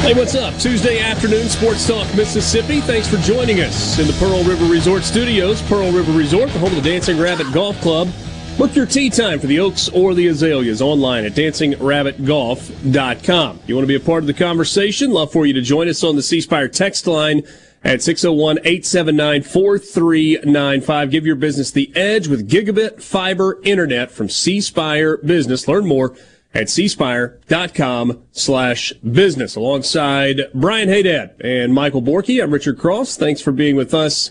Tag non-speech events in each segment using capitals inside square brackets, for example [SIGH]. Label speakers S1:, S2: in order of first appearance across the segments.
S1: Hey, what's up? Tuesday afternoon, Sports Talk Mississippi. Thanks for joining us in the Pearl River Resort Studios. Pearl River Resort, the home of the Dancing Rabbit Golf Club. Book your tee time for the Oaks or the Azaleas online at dancingrabbitgolf.com. You want to be a part of the conversation? Love for you to join us on the C Spire text line at 601-879-4395. Give your business the edge with gigabit fiber internet from C Spire Business. Learn more at cspire.com slash business alongside Brian Haydad and Michael Borky. I'm Richard Cross. Thanks for being with us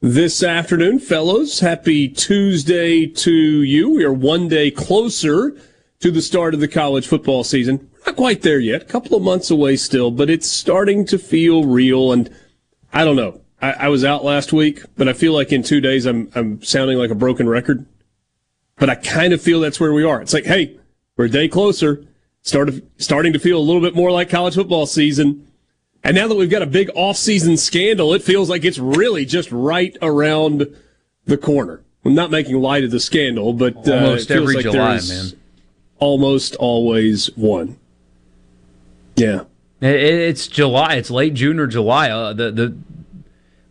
S1: this afternoon, fellows. Happy Tuesday to you. We are one day closer to the start of the college football season. Not quite there yet, a couple of months away still, but it's starting to feel real. And I don't know. I, I was out last week, but I feel like in two days I'm, I'm sounding like a broken record. But I kind of feel that's where we are. It's like, hey, we're a day closer, started, starting to feel a little bit more like college football season. And now that we've got a big off-season scandal, it feels like it's really just right around the corner. I'm not making light of the scandal, but
S2: uh, almost every like July, man.
S1: Almost always one. Yeah,
S2: it's July. It's late June or July. Uh, the the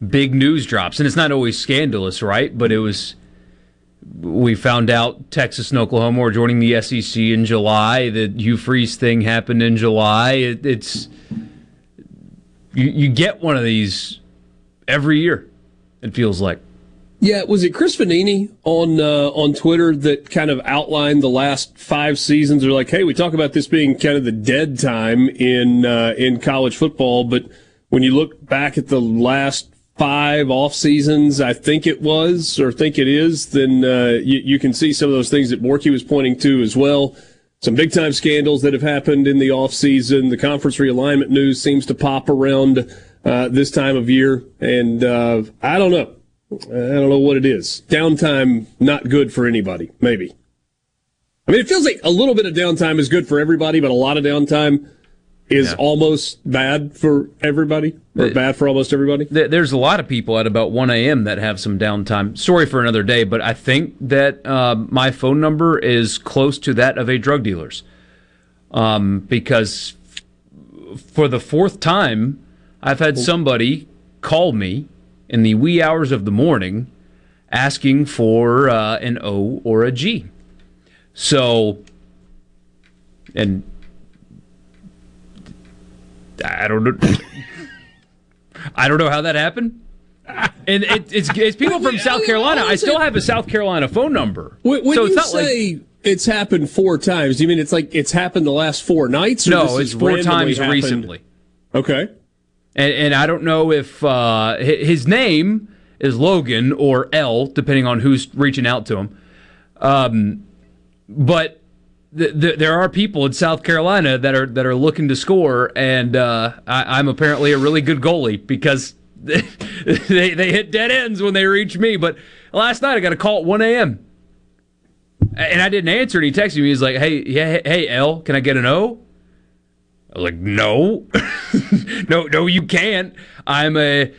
S2: big news drops, and it's not always scandalous, right? But it was we found out Texas and Oklahoma were joining the SEC in July. The Hugh Freeze thing happened in July. It, it's you, you get one of these every year. It feels like.
S1: Yeah, was it Chris Vannini on uh, on Twitter that kind of outlined the last five seasons? They're like, hey, we talk about this being kind of the dead time in uh, in college football, but when you look back at the last five off seasons, I think it was, or think it is, then uh, you, you, can see some of those things that Borky was pointing to as well. Some big time scandals that have happened in the off season. The conference realignment news seems to pop around uh, this time of year, and uh, I don't know. I don't know what it is. Downtime not good for anybody. Maybe. I mean, it feels like a little bit of downtime is good for everybody, but a lot of downtime is yeah. almost bad for everybody or bad for almost everybody?
S2: There's a lot of people at about 1 a.m. that have some downtime. Sorry for another day, but I think that uh, my phone number is close to that of a drug dealer's. Um, because for the fourth time, I've had somebody call me in the wee hours of the morning asking for uh, an O or a G. So, and I don't know. [LAUGHS] I don't know how that happened. And it, it's, it's people from [LAUGHS] South Carolina. I still have a South Carolina phone number.
S1: When, when so you say like, it's happened four times, do you mean it's like it's happened the last four nights?
S2: no, it's four times happened? recently.
S1: Okay.
S2: And, and I don't know if uh, his name is Logan or L, depending on who's reaching out to him. Um, but there are people in South Carolina that are that are looking to score, and uh, I, am apparently a really good goalie because [LAUGHS] they they hit dead ends when they reach me. But last night I got a call at 1 a.m. and I didn't answer, and he texted me. He's like, "Hey, yeah, hey, L, can I get an O?" I was like, "No, [LAUGHS] no, no, you can't. I'm a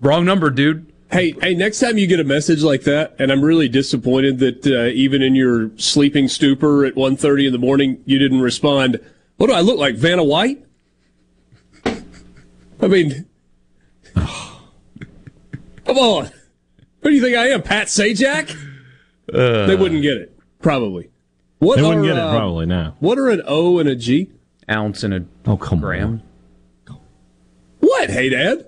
S2: wrong number, dude."
S1: Hey, hey! Next time you get a message like that, and I'm really disappointed that uh, even in your sleeping stupor at 1.30 in the morning, you didn't respond. What do I look like, Vanna White? I mean, [SIGHS] come on. Who do you think I am, Pat Sajak? Uh, they wouldn't get it, probably.
S3: What they wouldn't are, get it, uh, probably, now.
S1: What are an O and a G?
S2: Ounce and a
S3: oh, come
S2: gram.
S1: On. What? Hey, Dad?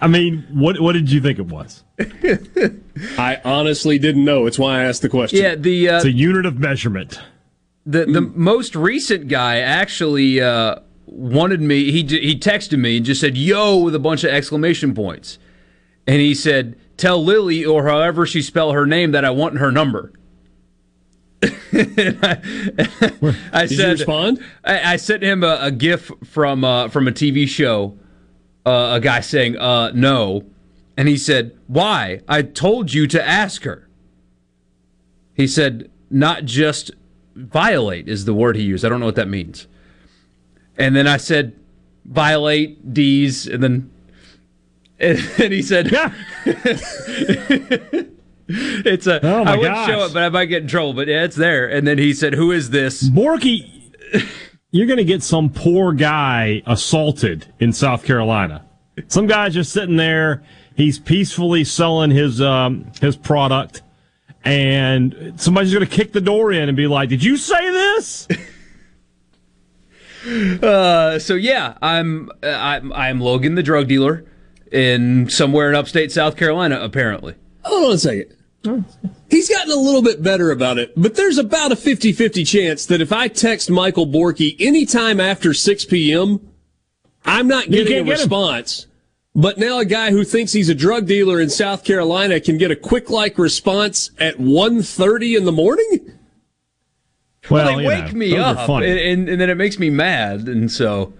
S3: I mean, what what did you think it was? [LAUGHS]
S1: I honestly didn't know. It's why I asked the question.
S2: Yeah, the
S3: uh, it's a unit of measurement.
S2: The the mm. most recent guy actually uh, wanted me. He he texted me and just said "yo" with a bunch of exclamation points, and he said, "Tell Lily or however she spell her name that I want her number." [LAUGHS] I, I
S1: Did
S2: said,
S1: you respond?
S2: I, I sent him a, a GIF from uh, from a TV show. Uh, a guy saying uh, no, and he said, "Why? I told you to ask her." He said, "Not just violate is the word he used. I don't know what that means." And then I said, "Violate D's," and then [LAUGHS] and, and he said, "Yeah." [LAUGHS] it's a. Oh I wouldn't gosh. show it, but I might get in trouble. But yeah, it's there. And then he said, "Who is this?"
S3: Borky, you're going to get some poor guy assaulted in South Carolina. Some guy's just sitting there. He's peacefully selling his um, his product, and somebody's going to kick the door in and be like, "Did you say this?" [LAUGHS]
S2: uh, so yeah, I'm I'm I'm Logan, the drug dealer, in somewhere in upstate South Carolina, apparently.
S1: Hold on a second. He's gotten a little bit better about it, but there's about a 50 50 chance that if I text Michael Borky anytime after 6 p.m., I'm not getting a response. But now a guy who thinks he's a drug dealer in South Carolina can get a quick like response at 1.30 in the morning?
S2: Well, well they wake know, me up, and, and, and then it makes me mad, and so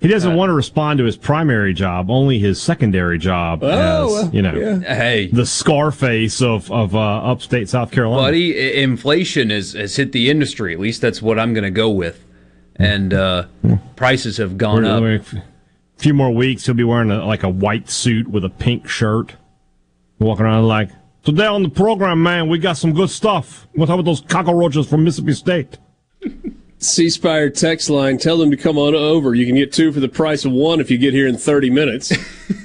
S3: he doesn't uh, want to respond to his primary job, only his secondary job oh, as, you know, yeah.
S2: hey,
S3: the Scarface of, of uh, upstate South Carolina.
S2: Buddy, inflation has, has hit the industry. At least that's what I'm going to go with. And uh, prices have gone up.
S3: A few more weeks, he'll be wearing a, like a white suit with a pink shirt, walking around like, today on the program, man, we got some good stuff. What about those cockroaches from Mississippi State?
S1: C Spire text line. Tell them to come on over. You can get two for the price of one if you get here in 30 minutes.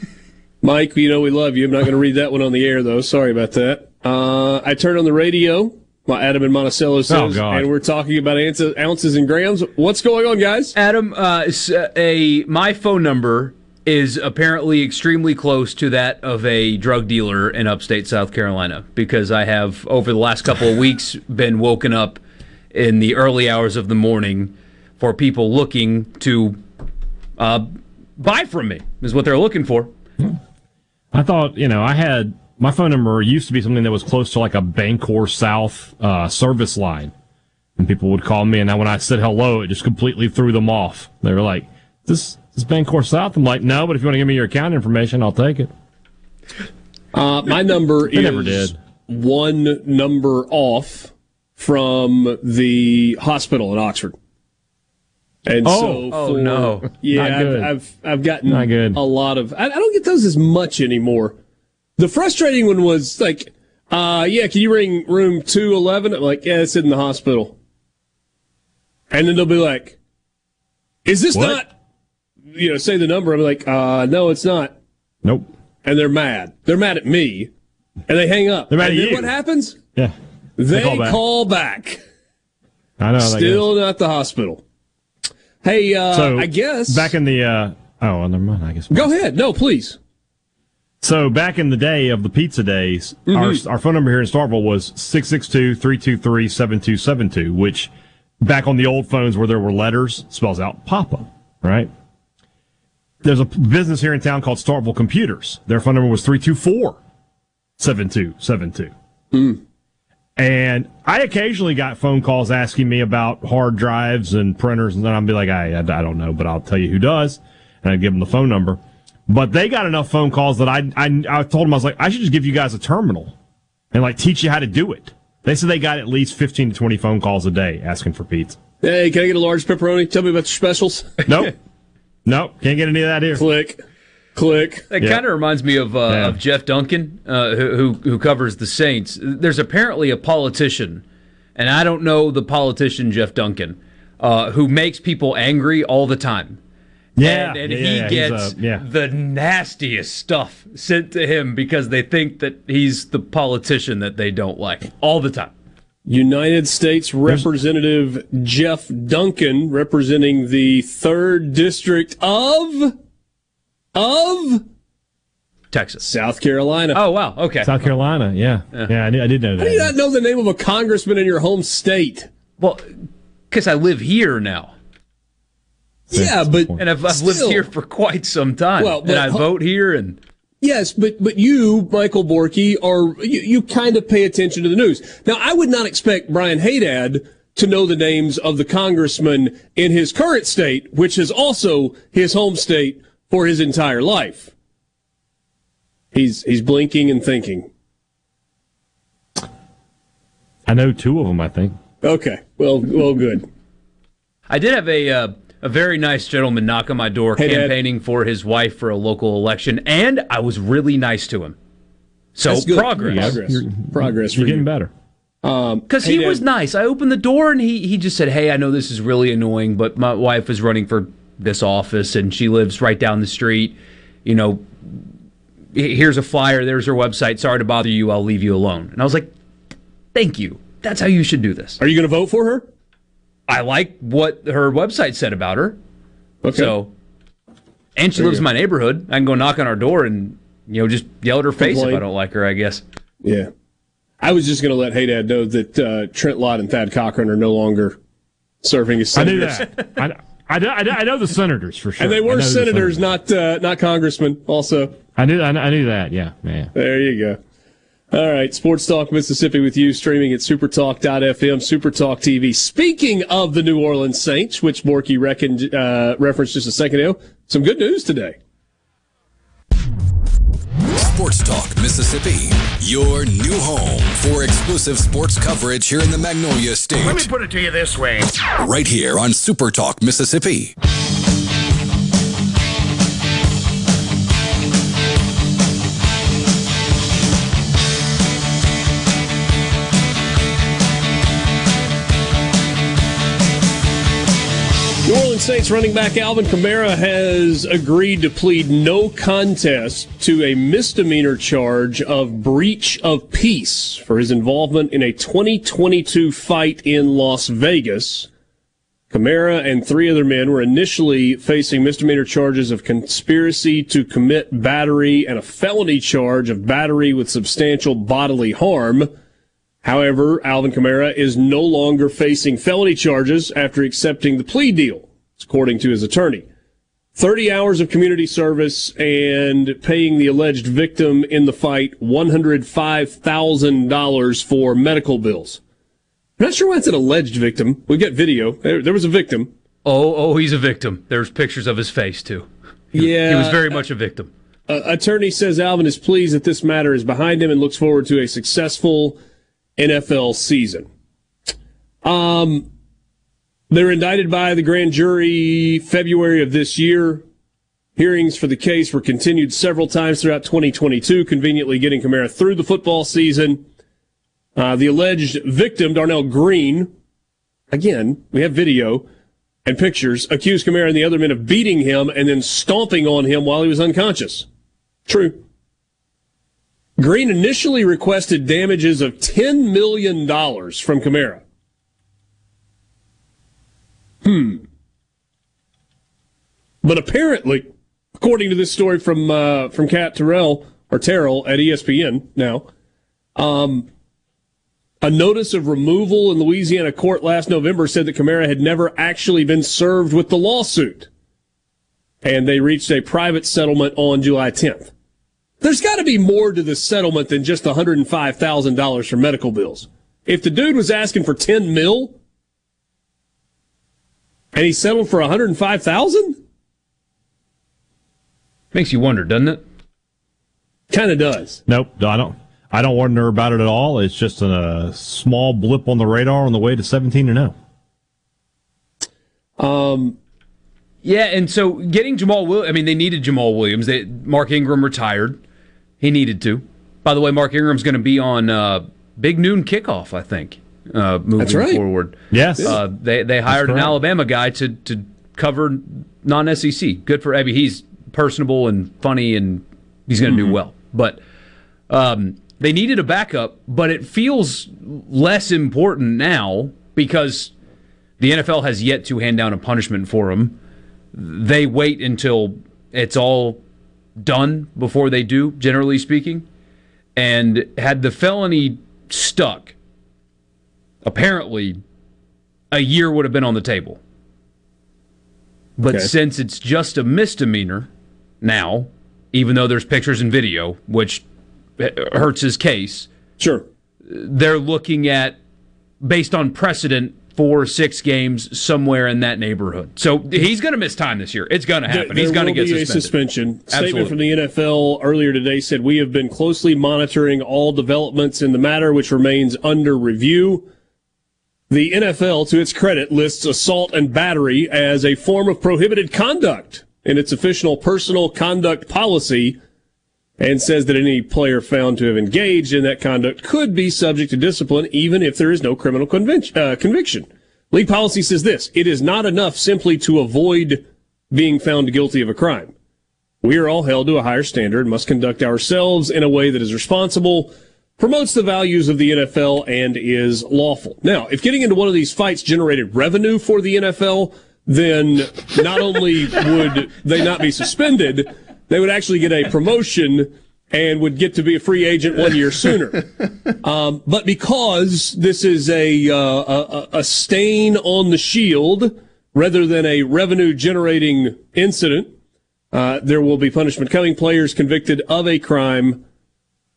S1: [LAUGHS] Mike, you know we love you. I'm not going to read that one on the air, though. Sorry about that. Uh, I turned on the radio. My Adam and Monticello says, oh, and we're talking about ounces and grams. What's going on, guys?
S2: Adam, uh, uh, a my phone number is apparently extremely close to that of a drug dealer in upstate South Carolina because I have over the last couple of weeks been woken up in the early hours of the morning for people looking to uh, buy from me, is what they're looking for.
S3: I thought, you know, I had my phone number used to be something that was close to like a BancorpSouth uh, service line. And people would call me, and then when I said hello, it just completely threw them off. They were like, "This is BancorpSouth." I'm like, "No, but if you want to give me your account information, I'll take it."
S1: Uh, my number is never did. one number off from the hospital in Oxford. And
S2: oh,
S1: so,
S2: oh, for, oh no,
S1: yeah, I've, I've, I've gotten Not good. a lot of. I, I, don't get those as much anymore. The frustrating one was like, uh, yeah, can you ring room two eleven? I'm like, yeah, it's in the hospital. And then they'll be like, is this what? not? You know, say the number. I'm like, uh, no, it's not.
S3: Nope.
S1: And they're mad. They're mad at me, and they hang up.
S3: They're mad
S1: and
S3: at you.
S1: What happens?
S3: Yeah.
S1: They, call, back. call back.
S3: I know.
S1: Still not the hospital. Hey, uh, so I guess
S3: back in the uh, oh, never mind. I guess
S1: go ahead. No, please.
S3: So back in the day of the pizza days, mm-hmm. our our phone number here in Starkville was 662-323-7272, which back on the old phones where there were letters spells out Papa, right? There's a business here in town called Starkville Computers. Their phone number was 324 7272. Mm. And I occasionally got phone calls asking me about hard drives and printers, and then I'd be like, I, I, I don't know, but I'll tell you who does. And I'd give them the phone number. But they got enough phone calls that I, I, I told them, I was like, I should just give you guys a terminal and like teach you how to do it. They said they got at least 15 to 20 phone calls a day asking for pizza.
S1: Hey, can I get a large pepperoni? Tell me about your specials.
S3: Nope. [LAUGHS] nope. Can't get any of that here.
S1: Click. Click.
S2: That
S3: Yeah.
S2: kind of reminds me of, uh,
S3: Yeah.
S2: of Jeff Duncan, uh, who, who who covers the Saints. There's apparently a politician, and I don't know the politician Jeff Duncan, uh, who makes people angry all the time.
S3: Yeah,
S2: and, and
S3: yeah,
S2: he
S3: yeah,
S2: gets
S3: uh, yeah.
S2: the nastiest stuff sent to him because they think that he's the politician that they don't like all the time.
S1: United States Representative Jeff Duncan, representing the third district of of
S2: Texas.
S1: South Carolina.
S2: Oh wow. Okay.
S3: South Carolina. Yeah, yeah, I, did, I did know that.
S1: How do you not know the name of a congressman in your home state?
S2: Well, because I live here now,
S1: Yeah, but
S2: and I've, I've lived here for quite some time,
S1: Well,
S2: and I
S1: uh,
S2: vote here, and
S1: Yes, but but you, Michael Borky, are you, you kind of pay attention to the news. Now, I would not expect Brian Haydad to know the names of the congressman in his current state, which is also his home state for his entire life. He's he's blinking and thinking.
S3: I know two of them. I think.
S1: Okay, well, well, good.
S2: I did have a uh, a very nice gentleman knock on my door
S1: Hey, Dad.
S2: campaigning for his wife for a local election, and I was really nice to him. So
S1: That's good.
S2: progress.
S1: Progress.
S3: You're-
S1: Progress for
S3: You're getting
S1: you.
S3: better.
S2: Because
S1: Hey,
S2: he was nice. I opened the door and he, he just said, Hey, I know this is really annoying, but my wife is running for this office and she lives right down the street. You know, here's a flyer, there's her website. Sorry to bother you, I'll leave you alone. And I was like, Thank you. That's how you should do this.
S1: Are you going to vote for her?
S2: I like what her website said about her.
S1: Okay.
S2: So, and she
S1: There
S2: lives in my neighborhood. I can go knock on her door and, you know, just yell at her face if I don't like her, I guess.
S1: yeah. I was just going to let Haydad know that uh, Trent Lott and Thad Cochran are no longer serving as senators.
S3: I knew
S1: senators.
S3: that. I, I, know- I, know- I know the senators for sure.
S1: And they were
S3: know the
S1: senators, not uh, not congressmen. Also,
S3: I knew. I knew, that. Yeah, man.
S1: there you go. All right, Sports Talk Mississippi with you, streaming at supertalk.fm, Supertalk TV. Speaking of the New Orleans Saints, which Borky reckoned, uh, referenced just a second ago, some good news today.
S4: Sports Talk Mississippi, your new home for exclusive sports coverage here in the Magnolia State.
S5: Let me put it to you this way.
S4: right here on Super Talk Mississippi.
S1: New Orleans Saints running back Alvin Kamara has agreed to plead no contest to a misdemeanor charge of breach of peace for his involvement in a 2022 fight in Las Vegas. Kamara and three other men were initially facing misdemeanor charges of conspiracy to commit battery and a felony charge of battery with substantial bodily harm. However, Alvin Kamara is no longer facing felony charges after accepting the plea deal, according to his attorney. 30 hours of community service and paying the alleged victim in the fight $105,000 for medical bills. I'm not sure why it's an alleged victim. We get video. There, there was a victim.
S2: Oh, oh, he's a victim. There's pictures of his face, too.
S1: Yeah.
S2: He was very much a victim.
S1: Uh, attorney says Alvin is pleased that this matter is behind him and looks forward to a successful NFL season. Um, they're indicted by the grand jury February of this year. Hearings for the case were continued several times throughout 2022, conveniently getting Kamara through the football season. Uh, the alleged victim, Darnell Green, again, we have video and pictures, accused Kamara and the other men of beating him and then stomping on him while he was unconscious. True. Green initially requested damages of $10 million from Kamara. Hmm. But apparently, according to this story from uh, from Cat Terrell or Terrell at ESPN now, um, a notice of removal in Louisiana court last November said that Kamara had never actually been served with the lawsuit, and they reached a private settlement on July 10th. There's got to be more to this settlement than just $105,000 for medical bills. If the dude was asking for 10 mil and he settled for 105,000,
S2: Makes you wonder, doesn't it?
S1: kind of does.
S3: Nope. I don't. I don't wonder about it at all. It's just a small blip on the radar on the way to seventeen and oh. zero.
S2: Yeah, and so getting Jamaal Williams, I mean, they needed Jamaal Williams. They, Mark Ingram retired. He needed to. By the way, Mark Ingram's going to be on uh, Big Noon Kickoff, I think, uh, moving
S1: That's right.
S2: forward.
S3: Yes.
S2: Uh, they they hired an. Alabama guy to, to cover non SEC. Good for Abby. He's personable and funny, and he's going to
S3: Mm-hmm.
S2: do well. But um, they needed a backup, but it feels less important now because the NFL has yet to hand down a punishment for him. They wait until it's all done before they do, generally speaking. And had the felony stuck, apparently a year would have been on the table. But
S1: Okay.
S2: since it's just a misdemeanor now, even though there's pictures and video, which hurts his case,
S1: Sure.
S2: they're looking at based on precedent four six games somewhere in that neighborhood. So he's going to miss time this year. It's going to happen.
S1: There
S2: he's going to get
S1: be a
S2: suspended.
S1: suspension.
S2: Absolutely.
S1: Statement from the NFL earlier today said we have been closely monitoring all developments in the matter, which remains under review. The NFL, to its credit, lists assault and battery as a form of prohibited conduct in its official personal conduct policy and says that any player found to have engaged in that conduct could be subject to discipline even if there is no criminal uh, conviction. League policy says this it is not enough simply to avoid being found guilty of a crime. We are all held to a higher standard and must conduct ourselves in a way that is responsible, promotes the values of the NFL, and is lawful. Now, if getting into one of these fights generated revenue for the NFL, then not only would they not be suspended, they would actually get a promotion and would get to be a free agent one year sooner. [LAUGHS] Um, but because this is a, uh, a a stain on the shield rather than a revenue generating incident, uh, there will be punishment coming. Players convicted of a crime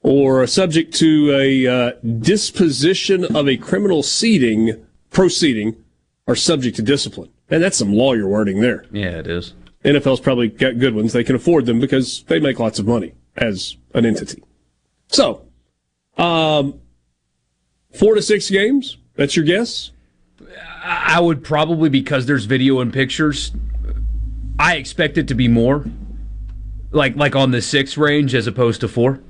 S1: or subject to a uh, disposition of a criminal seating proceeding are subject to discipline. And that's some lawyer wording there.
S2: Yeah, it is.
S1: NFL's probably got good ones. They can afford them because they make lots of money as an entity. So, um, four to six games. That's your guess.
S2: I would probably because there's video and pictures. I expect it to be more, like like on the six range as opposed to four.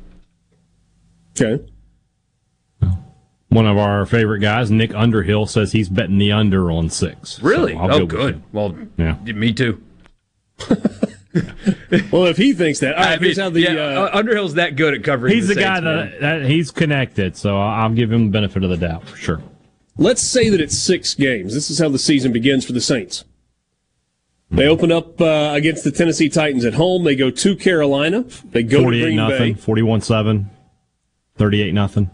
S1: Okay.
S3: One of our favorite guys, Nick Underhill, says he's betting the under on six.
S2: Really?
S3: So I'll
S2: oh, good. Well,
S3: Yeah.
S2: me too. [LAUGHS]
S1: Well, if he thinks that, all right,
S2: I mean,
S1: here's how the
S2: yeah,
S1: uh,
S2: Underhill's that good at covering.
S3: He's the,
S2: Saints,
S3: guy that, that he's connected, so I'll give him the benefit of the doubt for sure.
S1: let's say that it's six games. This is how the season begins for the Saints. They open up uh, against the Tennessee Titans at home. They go to Carolina. They go to Green
S3: nothing,
S1: Bay.
S3: 41 7, 38 nothing.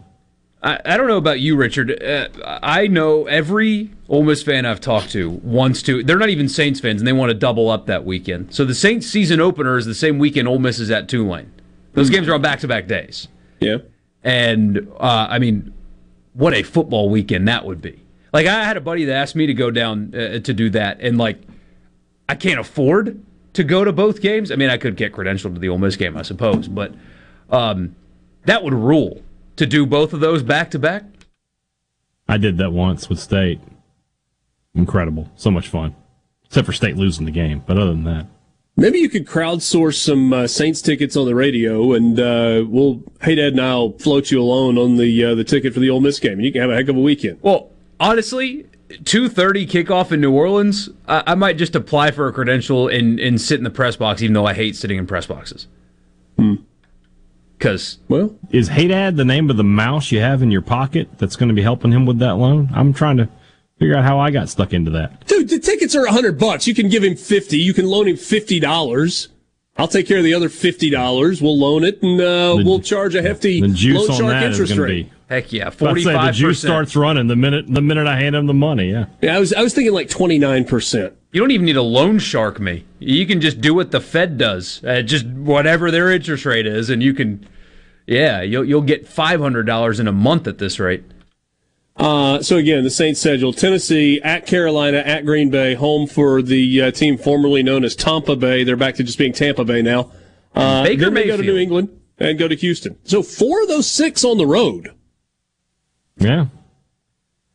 S2: I, I don't know about you, Richard. Uh, I know every Ole Miss fan I've talked to wants to. They're not even Saints fans, and they want to double up that weekend. So the Saints season opener is the same weekend Ole Miss is at Tulane. Those games are on back-to-back days,
S1: Yeah.
S2: and uh, I mean, what a football weekend that would be. Like I had a buddy that asked me to go down uh, to do that, and like I can't afford to go to both games. I mean, I could get credentialed to the Ole Miss game, I suppose, but um, that would rule to do both of those back to back.
S3: I did that once with State. Incredible. So much fun. Except for State losing the game. But other than that,
S1: Maybe you could crowdsource some uh, Saints tickets on the radio, and uh, we'll Haydad and I'll float you alone on the uh, the ticket for the Ole Miss game, and you can have a heck of a weekend.
S2: Well, honestly, two thirty kickoff in New Orleans. I, I might just apply for a credential and and sit in the press box, even though I hate sitting in press boxes. Because
S1: Well,
S3: is Haydad the name of the mouse you have in your pocket that's going to be helping him with that loan? I'm trying to figure out how I got stuck into that.
S1: dude, the tickets are a hundred bucks. You can give him fifty. You can loan him fifty dollars. I'll take care of the other fifty dollars. We'll loan it, and uh, we'll charge a hefty
S3: The juice
S1: loan
S3: on
S1: shark
S3: that is
S1: interest
S3: going to
S1: rate.
S3: be.
S2: Heck yeah,
S3: I'd
S2: forty
S3: say the juice starts running the minute the minute I hand him the money. Yeah.
S1: Yeah, I was I was thinking like twenty nine percent.
S2: You don't even need a loan shark me. You can just do what the Fed does, uh, just whatever their interest rate is, and you can, yeah, you'll you'll get five hundred dollars in a month at this rate.
S1: Uh, so again, the Saints schedule: Tennessee at Carolina, at Green Bay, home for the uh, team formerly known as Tampa Bay. They're back to just being Tampa Bay now. Uh,
S2: Baker
S1: then they go to New England and go to Houston. So four of those six on the road.
S3: Yeah.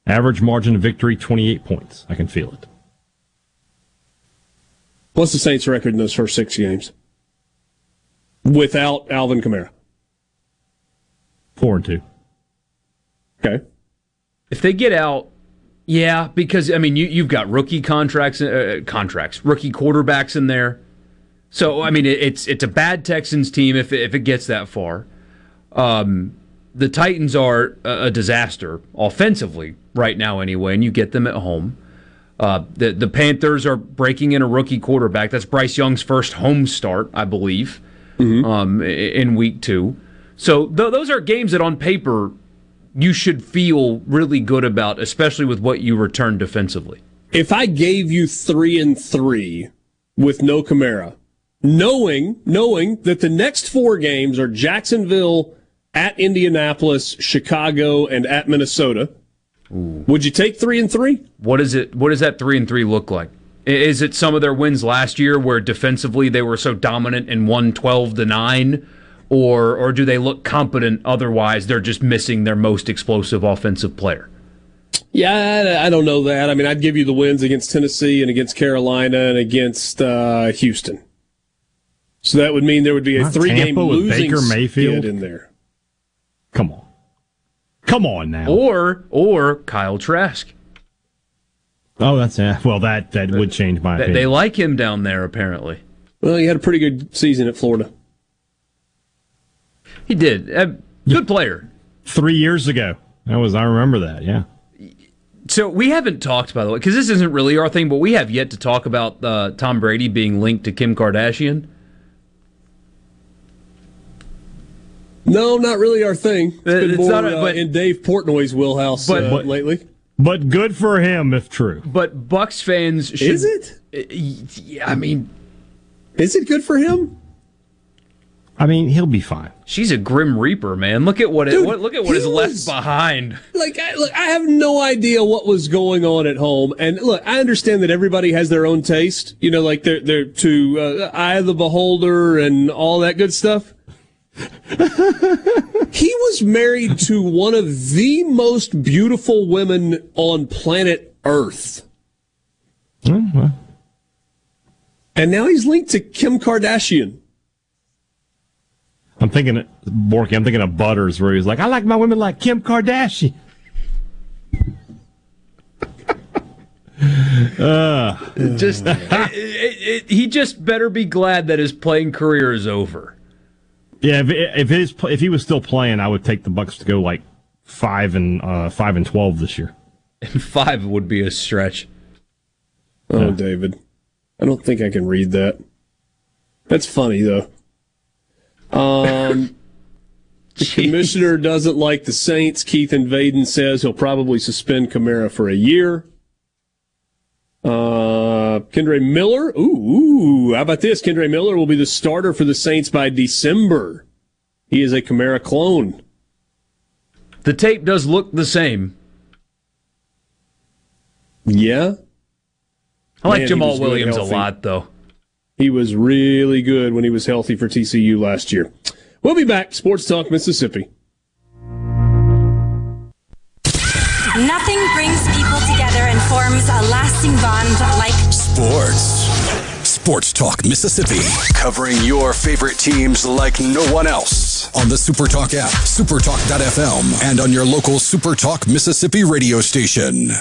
S3: Average margin of victory 28 points. I can feel it.
S1: What's the Saints' record in those first six games without Alvin Kamara?
S3: Four and two.
S1: Okay.
S2: If they get out, yeah, because I mean you you've got rookie contracts uh, contracts, rookie quarterbacks in there. So I mean it, it's it's a bad Texans team if it, if it gets that far. Um, the Titans are a, disaster offensively right now anyway, and you get them at home. Uh, the the Panthers are breaking in a rookie quarterback. That's Bryce Young's first home start, I believe, um, in week two. So th- those are games that on paper you should feel really good about, especially with what you return defensively.
S1: If I gave you three and three with no Kamara, knowing knowing that the next four games are Jacksonville, at Indianapolis, Chicago, and at Minnesota, would you take three and three?
S2: What is it? What does that three and three look like? Is it some of their wins last year where defensively they were so dominant and won twelve to nine, or or do they look competent otherwise? They're just missing their most explosive offensive player.
S1: Yeah, I, I don't know that. I mean, I'd give you the wins against Tennessee and against Carolina and against uh, Houston. So that would mean there would be a
S3: Not
S1: three-game
S3: Tampa with
S1: losing
S3: Baker Mayfield?
S1: in there.
S3: Come on. Come on now.
S2: Or or Kyle Trask.
S3: Oh, that's yeah. Well, that that would change my
S2: They,
S3: opinion.
S2: they like him down there apparently.
S1: Well, he had a pretty good season at Florida.
S2: He did. Uh, good player.
S3: Three years ago, that was I remember that. Yeah.
S2: So we haven't talked, by the way, because this isn't really our thing, but we have yet to talk about uh, Tom Brady being linked to Kim Kardashian.
S1: No, not really our thing. It's been
S2: It's
S1: more
S2: not a-
S1: uh,
S2: but-
S1: in Dave Portnoy's wheelhouse
S2: But-
S1: uh,
S2: but-
S1: lately.
S3: But good for him if true.
S2: But Bucks fans should.
S1: Is it?
S2: Yeah, I mean,
S1: Is it good for him?
S3: I mean, he'll be fine.
S2: she's a grim reaper, man. Look at what, it, what look at what
S1: he
S2: is left behind.
S1: Like, I, look, I have no idea what was going on at home. And look, I understand that everybody has their own taste. You know, like they're they're to uh, eye of the beholder and all that good stuff. [LAUGHS] he was married to one of the most beautiful women on planet Earth.
S3: Oh, well.
S1: And now he's linked to Kim Kardashian.
S3: I'm thinking, Borky, I'm thinking of Butters, where he's like, I like my women like Kim Kardashian.
S2: Just it- it- it- he just better be glad that his playing career is over.
S3: Yeah, if if his if he was still playing, I would take the Bucks to go like five and uh, five and twelve this year.
S2: And [LAUGHS] five would be a stretch.
S1: Oh, David. I don't think I can read that. That's funny, though. Um, [LAUGHS] the commissioner doesn't like the Saints. Keith Invaden says he'll probably suspend Kamara for a year. Uh, Kendre Miller. Ooh, ooh, how about this? Kendre Miller will be the starter for the Saints by December. He is a Kamara clone.
S2: The tape does look the same.
S1: Yeah,
S2: I like
S1: Man,
S2: Jamal
S1: was really
S2: Williams a lot, though.
S1: he was really good when he was healthy for TCU last year. We'll be back. Sports Talk Mississippi.
S5: Nothing brings people together and forms a lasting bond like
S4: Sports. Sports Talk Mississippi. Covering your favorite teams like no one else. On the Supertalk app, supertalk.fm, and on your local Supertalk Mississippi radio station.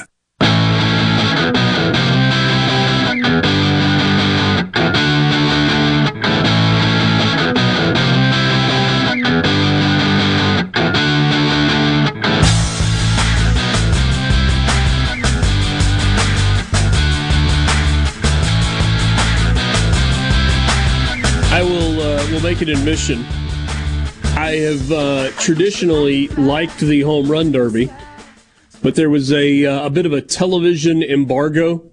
S1: Make an admission. I have uh, traditionally liked the home run derby, but there was a uh, a bit of a television embargo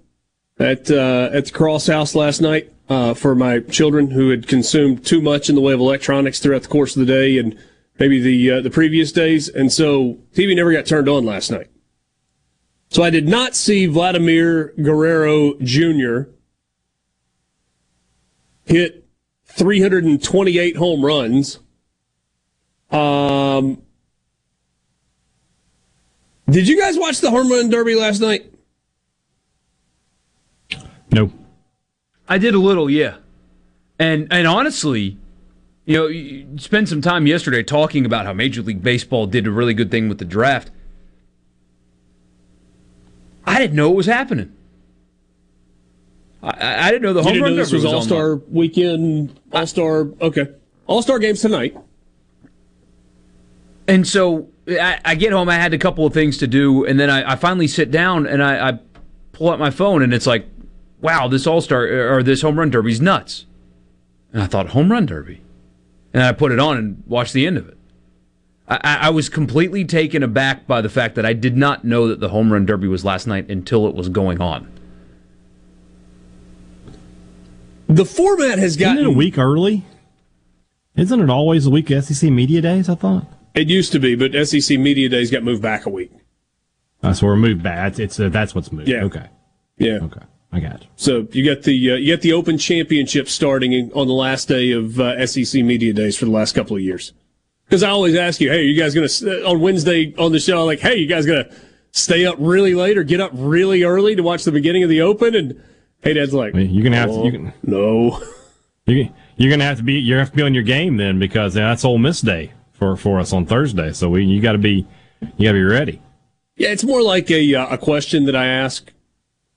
S1: at uh, at the Cross House last night uh, for my children who had consumed too much in the way of electronics throughout the course of the day and maybe the uh, the previous days, and so TV never got turned on last night. So I did not see Vladimir Guerrero Jr. hit 328 home runs. Um, did you guys watch the home run derby last night?
S3: No,
S2: I did a little, yeah. And and honestly, you know, you spent some time yesterday talking about how Major League Baseball did a really good thing with the draft. I didn't know it was happening. I, I didn't know the home run
S1: this
S2: derby
S1: was All Star weekend. All Star. Okay. All Star games tonight.
S2: And so I, I, get home. I had a couple of things to do, and then I, I finally sit down and I, I, pull out my phone, and it's like, "Wow, this All Star or this home run derby's nuts." And I thought, "Home run derby," and I put it on and watched the end of it. I, I was completely taken aback by the fact that I did not know that the home run derby was last night until it was going on.
S1: The format has gotten
S3: Isn't it a week early. Isn't it always a week SEC media days? I thought.
S1: It used to be, but SEC Media Days got moved back a week.
S3: Uh, so we're moved back. It's, uh, that's what's moved.
S1: Yeah.
S3: Okay.
S1: Yeah.
S3: Okay. I got you.
S1: So you got the uh, you got the Open Championship starting in, on the last day of uh, SEC Media Days for the last couple of years. Because I always ask you, hey, are you guys going to on Wednesday on the show? Like, hey, you guys going to stay up really late or get up really early to watch the beginning of the Open? And Haydad's like,
S3: You're gonna have to.
S1: "Oh, [LAUGHS]
S3: You can,
S1: no.
S3: you, you're gonna have to be. You have to be on your game then because that's Ole Miss Day for for us on Thursday. So we you got to be you got to be ready.
S1: Yeah, it's more like a uh, a question that I ask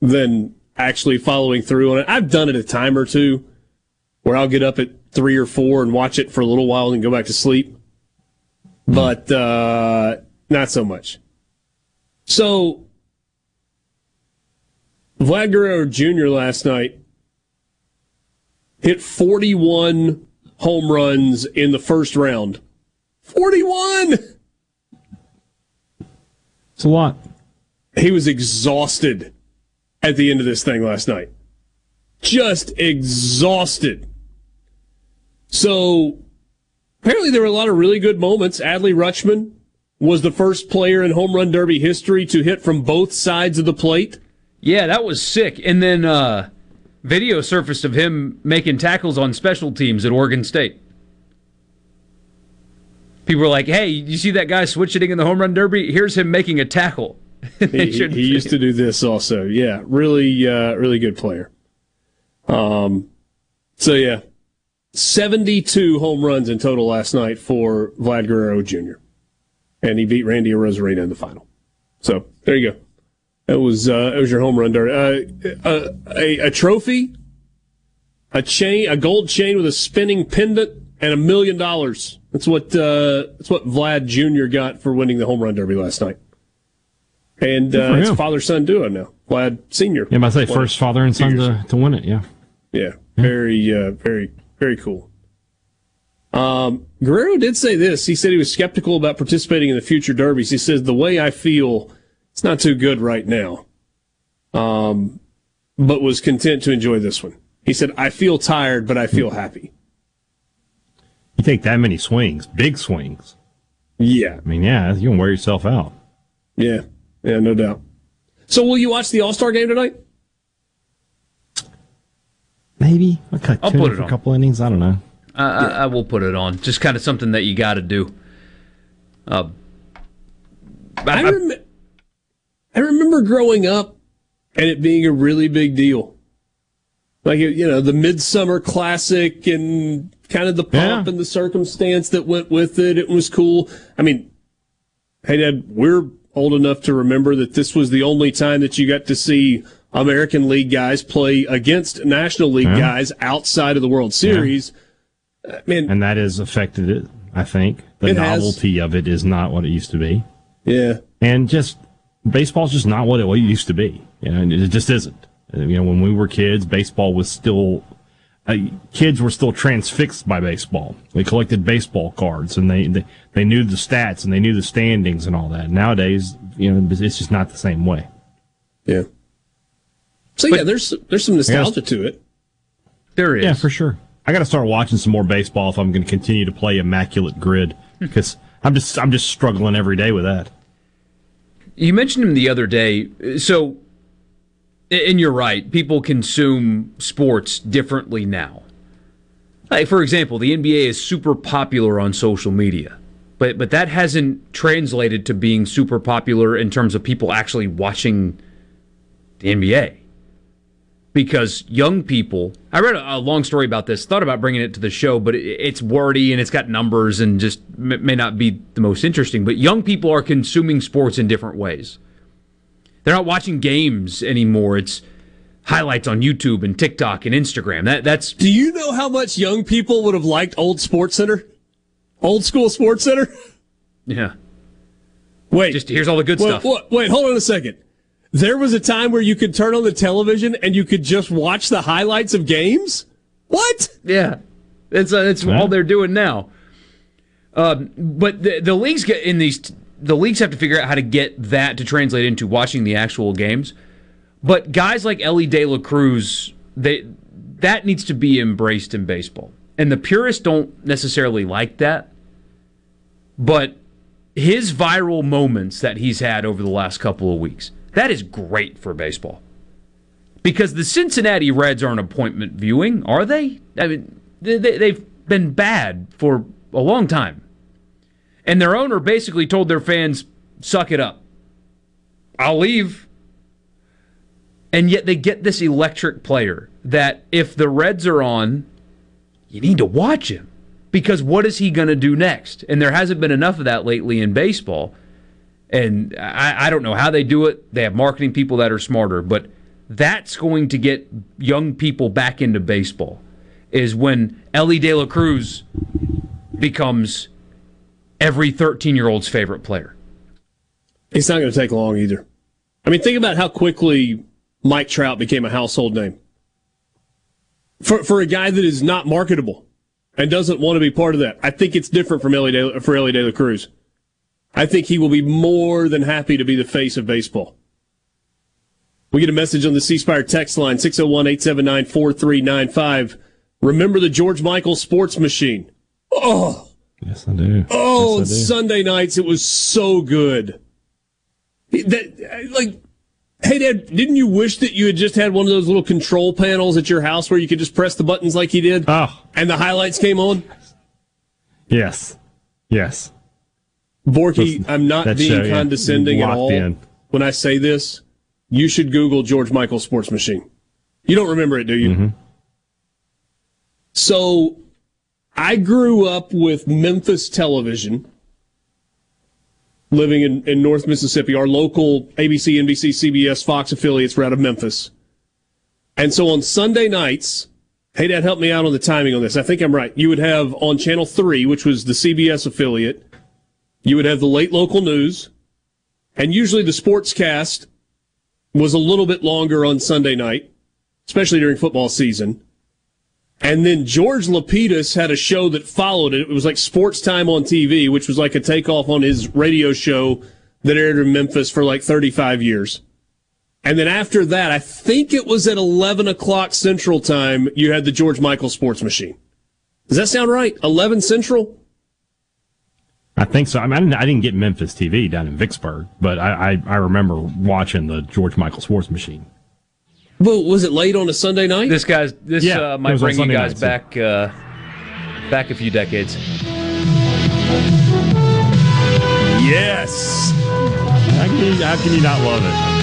S1: than actually following through on it. I've done it a time or two where I'll get up at three or four and watch it for a little while and go back to sleep, but uh, not so much. So, Vlad Guerrero Jr. last night hit 41 home runs in the first round. 41!
S3: It's a lot.
S1: he was exhausted at the end of this thing last night. Just exhausted. So apparently there were a lot of really good moments. Adley Rutschman was the first player in home run derby history to hit from both sides of the plate.
S2: Yeah, that was sick. And then uh, video surfaced of him making tackles on special teams at Oregon State. People were like, "Hey, you see that guy switch hitting in the home run derby? Here's him making a tackle." [LAUGHS]
S1: He, he, used to do this also. Yeah, really, uh, really good player. Um, so yeah, seventy-two home runs in total last night for Vlad Guerrero Jr. and he beat Randy Arozarena in the final. So there you go. That was uh, that was your home run derby. Uh, uh, a, a trophy, a chain, a gold chain with a spinning pendant, and a million dollars. That's what uh, that's what Vlad Jr. got for winning the home run derby last night. And uh, it's father son duo now. Vlad Senior.
S3: Yeah, I say
S1: it
S3: first father and son to, to win it. Yeah.
S1: yeah, very, uh, very, very cool. Um, Guerrero did say this. He said he was skeptical about participating in the future derbies. He says the way I feel, it's not too good right now. Um, but was content to enjoy this one. He said, "I feel tired, but I feel happy."
S3: You take that many swings, big swings.
S1: Yeah,
S3: I mean, yeah, you can wear yourself out.
S1: yeah, yeah, no doubt. So, will you watch the All Star game tonight?
S3: Maybe I'll,
S2: I'll put it on.
S3: a couple innings. I don't know.
S2: I, I, I will put it on. Just kind of something that you got to do. Uh,
S1: I, rem- I remember growing up and it being a really big deal. Like, you know, the Midsummer Classic and kind of the pomp
S3: Yeah.
S1: and the circumstance that went with it. It was cool. I mean, hey, Dad, we're old enough to remember that this was the only time that you got to see American League guys play against National League
S3: Yeah.
S1: guys outside of the World Series. I mean,
S3: and that has affected it. I think the
S1: It has.
S3: novelty of it is not what it used to be,
S1: yeah.
S3: and just baseball's just not what it used to be. You know, and it just isn't. Uh, You know, when we were kids, baseball was still. Uh, kids were still transfixed by baseball. They collected baseball cards and they, they they knew the stats and they knew the standings and all that. Nowadays, you know, it's just not the same way.
S1: Yeah. So, yeah, there's, there's some nostalgia to it.
S2: there is.
S3: Yeah, for sure. I got to start watching some more baseball if I'm going to continue to play immaculate grid because I'm just I'm just struggling every day with that.
S2: You mentioned him the other day. So, and you're right. People consume sports differently now. Like, for example, the NBA is super popular on social media, but but that hasn't translated to being super popular in terms of people actually watching the NBA. Because young people. I read a, a, long story about this. Thought about bringing it to the show, but it, it's wordy and it's got numbers and just m- may not be the most interesting. But young people are consuming sports in different ways. They're not watching games anymore. It's highlights on YouTube and TikTok and Instagram. That that's.
S1: Do you know how much young people would have liked old Sports Center, old school Sports Center?
S2: Yeah.
S1: Wait,
S2: just here's all the good
S1: wait,
S2: stuff.
S1: Wait, wait, hold on a second. There was a time where you could turn on the television and you could just watch the highlights of games. What?
S2: Yeah, it's uh, it's yeah. all they're doing now. Um, but the, the leagues get in these. The leagues have to figure out how to get that to translate into watching the actual games. But guys like Elly De La Cruz, they that needs to be embraced in baseball. And the purists don't necessarily like that. But his viral moments that he's had over the last couple of weeks, that is great for baseball. Because the Cincinnati Reds aren't appointment viewing, are they? I mean, they, they've been bad for a long time. And their owner basically told their fans, suck it up. I'll leave. And yet they get this electric player that if the Reds are on, you need to watch him. Because what is he going to do next? And there hasn't been enough of that lately in baseball. And I, I don't know how they do it. They have marketing people that are smarter, but that's going to get young people back into baseball. Is when Elly De La Cruz becomes every 13 year old's favorite player.
S1: It's not going to take long either. I mean, think about how quickly Mike Trout became a household name. For, for a guy that is not marketable and doesn't want to be part of that, I think it's different from Elly De, for Elly De La Cruz. I think he will be more than happy to be the face of baseball. We get a message on the C Spire text line 601 879 4395. Remember the George Michael sports machine? Oh,
S3: yes, I do.
S1: Oh,
S3: yes, I do.
S1: Sunday nights, it was so good. That, like, hey, Dad, didn't you wish that you had just had one of those little control panels at your house where you could just press the buttons like he did?
S3: Oh.
S1: And the highlights came on?
S3: Yes. Yes.
S1: Borky, I'm not being show, condescending yeah. at all in. when I say this. You should Google George Michael Sports Machine. You don't remember it, do you?
S3: Mm-hmm.
S1: So, I grew up with Memphis television, living in, in North Mississippi. Our local ABC, NBC, CBS, Fox affiliates were out of Memphis. And so on Sunday nights, hey, Dad, help me out on the timing on this. I think I'm right. You would have on Channel 3, which was the CBS affiliate, you would have the late local news, and usually the sports cast was a little bit longer on Sunday night, especially during football season. And then George Lapidus had a show that followed it. It was like Sports Time on TV, which was like a takeoff on his radio show that aired in Memphis for like 35 years. And then after that, I think it was at 11 o'clock Central Time, you had the George Michael Sports Machine. Does that sound right? 11 Central?
S3: I think so. I mean, I didn't, I didn't, get Memphis TV down in Vicksburg, but I, I, I remember watching the George Michael Sports Machine.
S1: Well, was it late on a Sunday night?
S2: This guy's this yeah, uh, might bring you guys night, back so. uh, back a few decades.
S1: Yes.
S3: How can you, how can you not love it?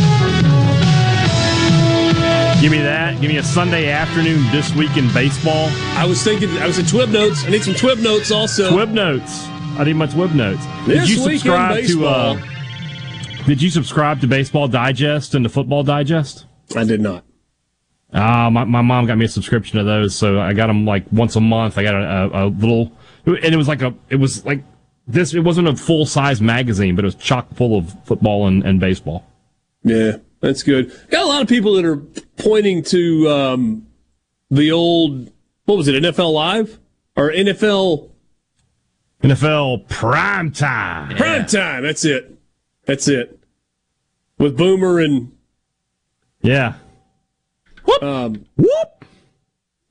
S3: Give me that. Give me a Sunday afternoon this week in baseball.
S1: I was thinking. I was at Twib Notes. I need some Twib Notes also.
S3: Twib Notes. I need my Twib notes.
S1: This did you subscribe to? Uh,
S3: did you subscribe to Baseball Digest and the Football Digest?
S1: I did not.
S3: Uh, my, my mom got me a subscription to those, so I got them like once a month. I got a, a, a little, and it was like a, it was like this. It wasn't a full size magazine, but it was chock full of football and, and baseball.
S1: Yeah, that's good. Got a lot of people that are pointing to um, the old, what was it, NFL Live or NFL
S3: NFL prime time.
S1: Prime time. That's it. That's it. With Boomer and
S3: yeah.
S1: Whoop. Um, whoop.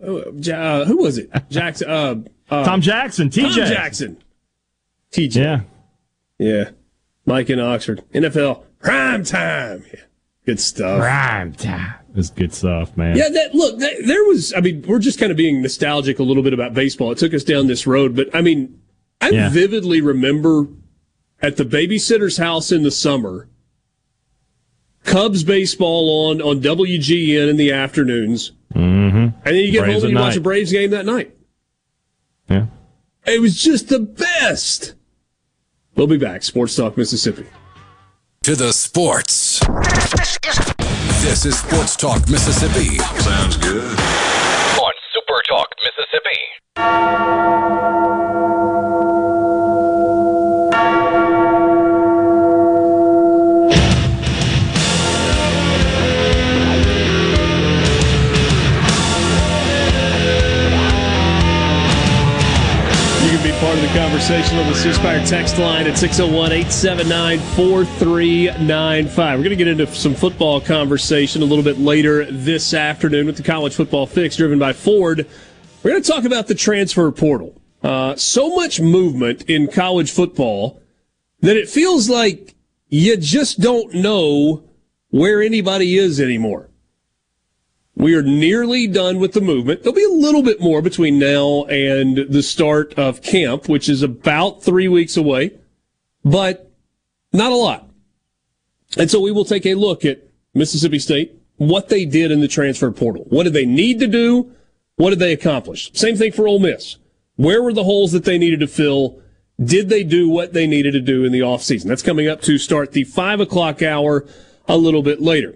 S1: Oh, uh, who was it? Jackson. Uh,
S3: uh, Tom Jackson. TJ.
S1: Tom Jackson. TJ.
S3: Yeah.
S1: Yeah. Mike in Oxford. NFL prime time. Yeah. Good stuff.
S3: Prime time. It's good stuff, man.
S1: Yeah, that look, that, there was. I mean, we're just kind of being nostalgic a little bit about baseball. It took us down this road, but I mean, I yeah. vividly remember at the babysitter's house in the summer Cubs baseball on on WGN in the afternoons,
S3: Mm-hmm.
S1: and then you get
S3: Braves
S1: home and
S3: at
S1: you watch a Braves game that night.
S3: Yeah.
S1: It was just the best. We'll be back. Sports Talk Mississippi.
S4: To the sports. This is Sports Talk Mississippi.
S6: Sounds good.
S7: on Super Talk Mississippi.
S1: Conversation on the C Spire text line at 601 879 4395. We're going to get into some football conversation a little bit later this afternoon with the college football fix driven by Ford. We're going to talk about the transfer portal. Uh, so much movement in college football that it feels like you just don't know where anybody is anymore. We are nearly done with the movement. There'll be a little bit more between now and the start of camp, which is about three weeks away, but not a lot. And so we will take a look at Mississippi State, what they did in the transfer portal. What did they need to do? What did they accomplish? Same thing for Ole Miss. Where were the holes that they needed to fill? Did they do what they needed to do in the offseason? That's coming up to start the five o'clock hour a little bit later.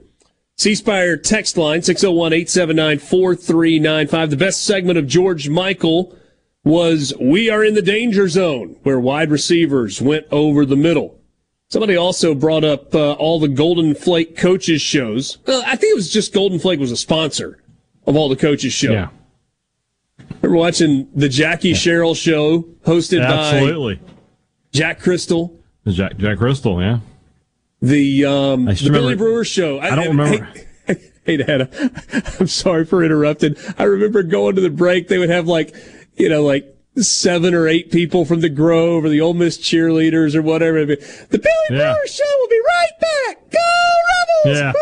S1: C Spire text line 601 879 4395. The best segment of George Michael was We Are in the Danger Zone, where wide receivers went over the middle. Somebody also brought up uh, all the Golden Flake coaches shows. Well, I think it was just Golden Flake was a sponsor of all the coaches show.
S3: Yeah.
S1: Remember watching the Jackie Sherrill show hosted by
S3: Absolutely.
S1: Jack Cristil,
S3: Jack Jack Cristil, yeah.
S1: The um,
S3: I
S1: the
S3: just
S1: Billy Brewer show.
S3: I don't remember.
S1: Hey, hey, Dad, I'm sorry for interrupting. I remember going to the break. They would have like, you know, like seven or eight people from the Grove or the Ole Miss cheerleaders or whatever. The Billy
S3: Yeah.
S1: Brewer show will be right back. Go Rebels!
S3: Yeah. [LAUGHS]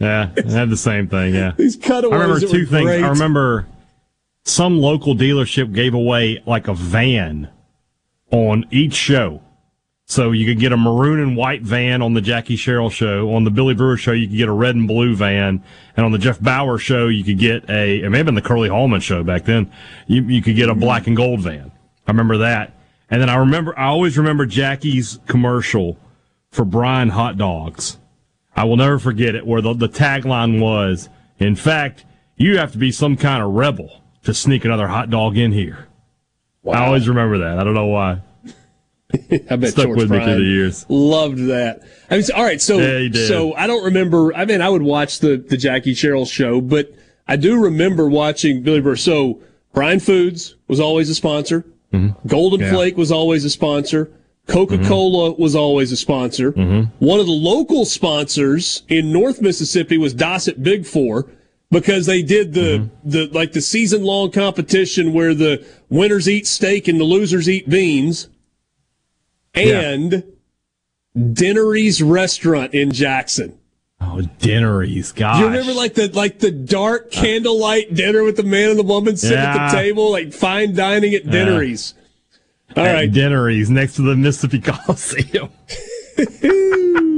S3: Yeah, I had the same thing. Yeah,
S1: These cutaways.
S3: I remember two things.
S1: great.
S3: I remember some local dealership gave away like a van on each show. So you could get a maroon and white van on the Jackie Sherrill show. On the Billy Brewer show, you could get a red and blue van. And on the Jeff Bower show, you could get a, it may have been the Curly Hallman show back then. You, you could get a black and gold van. I remember that. And then I remember, I always remember Jackie's commercial for Bryan Hot Dogs. I will never forget it, where the, the tagline was, in fact, you have to be some kind of rebel to sneak another hot dog in here. Wow. I always remember that. I don't know why.
S1: I bet
S3: Stuck
S1: George
S3: with me through the years.
S1: Loved that. I mean, so- all right. So,
S3: Yeah,
S1: so I don't remember. I mean, I would watch the the Jackie Sherrill show, but I do remember watching Billy Burr. So Bryan Foods was always a sponsor. Golden
S3: Mm-hmm. Yeah.
S1: Flake was always a sponsor. Coca Cola was always a sponsor.
S3: Mm-hmm.
S1: One of the local sponsors in North Mississippi was Dossett Big Four because they did the
S3: Mm-hmm.
S1: the like the season long competition where the winners eat steak and the losers eat beans
S3: Yeah.
S1: and Dennery's restaurant in Jackson.
S3: Oh, Dennery's, gosh.
S1: Do you remember like the like the dark uh. candlelight dinner with the man and the woman sitting at the table, like fine dining at Dennery's? All
S3: At
S1: right,
S3: Dennery's next to the Mississippi [LAUGHS] Coliseum. [LAUGHS]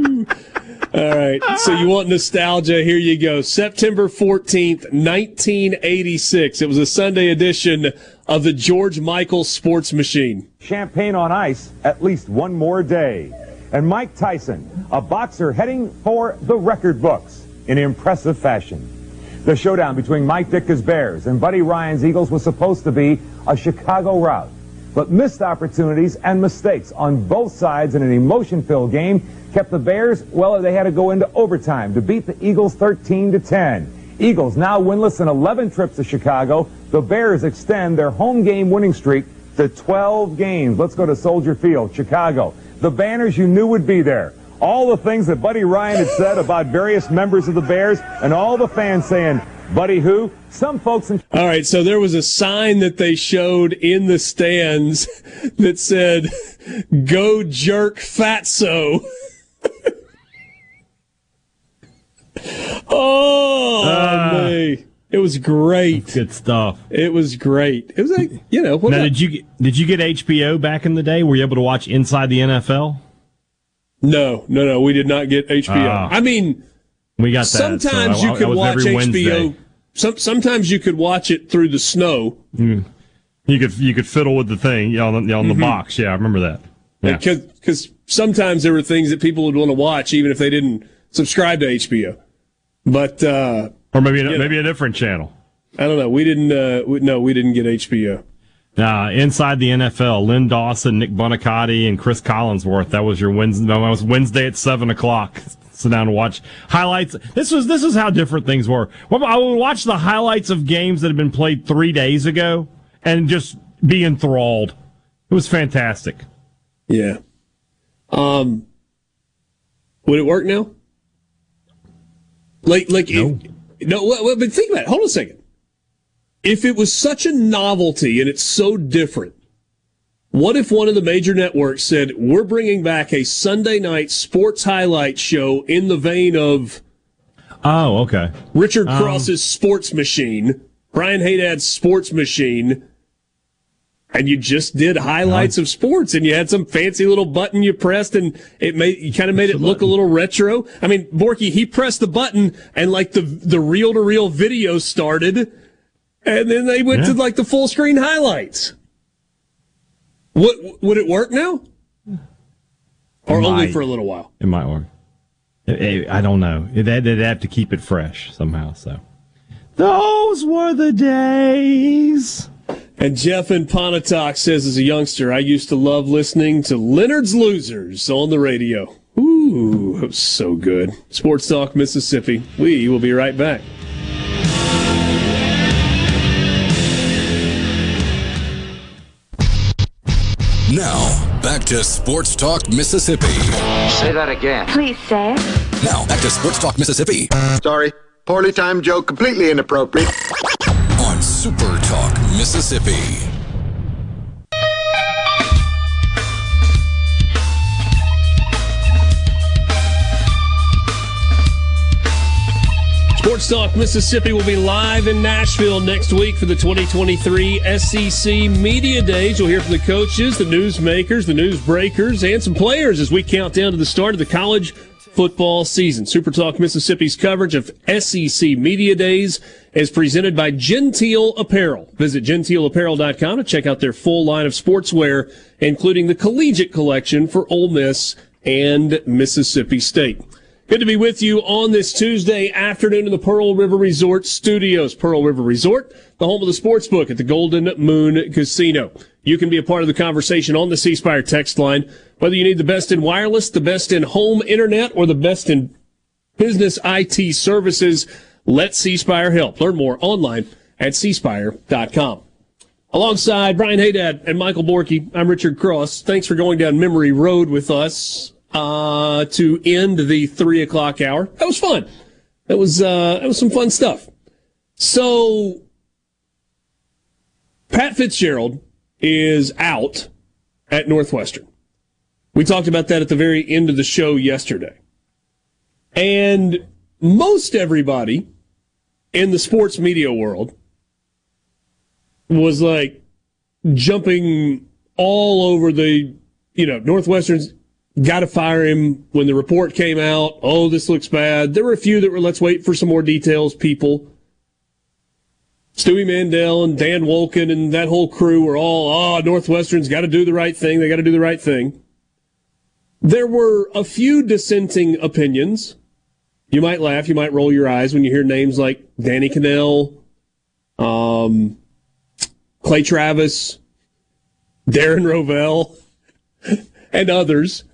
S1: all right. So you want nostalgia? Here you go. September fourteenth, nineteen eighty six. It was a Sunday edition of the George Michael Sports Machine.
S8: champagne on ice at least one more day. And Mike Tyson, a boxer heading for the record books in impressive fashion. The showdown between Mike Ditka's Bears and Buddy Ryan's Eagles was supposed to be a Chicago rout. But missed opportunities and mistakes on both sides in an emotion-filled game kept the Bears, well, they had to go into overtime to beat the Eagles 13 to 10. Eagles now winless in 11 trips to Chicago. The Bears extend their home game winning streak to 12 games. Let's go to Soldier Field, Chicago. The banners you knew would be there. All the things that Buddy Ryan had said about various members of the Bears and all the fans saying, Buddy who? Some folks in
S1: All right, so there was a sign that they showed in the stands [LAUGHS] that said, Go jerk fatso. [LAUGHS] oh, me. It was great.
S3: Good stuff.
S1: It was great. It was like, you know, what
S3: Now,
S1: about-
S3: did you get, did you get HBO back in the day? Were you able to watch Inside the NFL?
S1: No, no, no. We did not get HBO.
S3: Ah.
S1: I mean,
S3: We got that. so
S1: sometimes
S3: I-
S1: you
S3: I
S1: could
S3: was
S1: watch HBO.
S3: Wednesday.
S1: Some, sometimes you could watch it through the snow
S3: You could you could fiddle with the thing on the, on the
S1: Mm-hmm.
S3: box. Yeah, I remember that. Yeah.
S1: because sometimes there were things that people would want to watch even if they didn't subscribe to HBO. But uh,
S3: Or maybe a,
S1: know.
S3: maybe a different channel.
S1: I don't know. We didn't. Uh, we, no, we didn't get HBO.
S3: Uh, inside the NFL, Len Dawson, Nick Buoniconti, and Cris Collinsworth. That was your Wednesday. That was Wednesday at seven o'clock. [LAUGHS] Sit down and watch highlights. This was this is how different things were. I would watch the highlights of games that had been played three days ago and just be enthralled. It was fantastic.
S1: Yeah. Um. Would it work now? Like, like,
S3: No.
S1: It, no. Well, well, but think about it. Hold on a second. If it was such a novelty and it's so different, what if one of the major networks said, "We're bringing back a Sunday night sports highlight show in the vein of
S3: Oh, okay.
S1: Richard Cross's Sports Machine, Brian Haydad's Sports Machine, and you just did highlights of sports, and you had some fancy little button you pressed, and it made you kind of made it look a little retro. I mean, Borky, he pressed the button, and like the the reel to reel video started, and then they went to like the full screen highlights. Would would it work now, or
S3: It
S1: only
S3: might.
S1: for a little while?
S3: It might work. It- it- I don't know. They'd they'd have to keep it fresh somehow. So those were the days.
S1: And Jeff in Pontotoc says, as a youngster, I used to love listening to Leonard's Losers on the radio. Ooh, it was so good. Sports Talk Mississippi. We will be right back.
S4: Now, back to Sports Talk Mississippi.
S6: Say that again.
S5: Please say it.
S4: Now, back to Sports Talk Mississippi
S6: Sorry. Poorly timed joke, completely inappropriate.
S4: on Super Talk Mississippi.
S1: Sports Talk Mississippi will be live in Nashville next week for the 2023 SEC Media Days. You'll hear from the coaches, the newsmakers, the news breakers, and some players as we count down to the start of the college football season. Super Talk Mississippi's coverage of SEC Media Days is presented by Genteel Apparel. Visit genteelapparel.com to check out their full line of sportswear, including the collegiate collection for Ole Miss and Mississippi State. Good to be with you on this Tuesday afternoon in the Pearl River Resort studios. Pearl River Resort, the home of the sports book at the Golden Moon Casino. You can be a part of the conversation on the C Spire text line. Whether you need the best in wireless, the best in home internet, or the best in business IT services, let C Spire help. Learn more online at cspire.com. Alongside Brian Haydad and Michael Borky, I'm Richard Cross. Thanks for going down memory road with us uh, to end the three o'clock hour. That was fun. That was uh, that was some fun stuff. So Pat Fitzgerald is out at Northwestern. We talked about that at the very end of the show yesterday. And most everybody in the sports media world was like jumping all over the, you know, Northwestern's got to fire him when the report came out. Oh, this looks bad. There were a few that were, let's wait for some more details, people. Stewie Mandel and Dan Wolken and that whole crew were all, oh, Northwestern's got to do the right thing. They got to do the right thing. There were a few dissenting opinions. You might laugh, you might roll your eyes when you hear names like Danny Kanell, um, Clay Travis, Darren Rovell, [LAUGHS] and others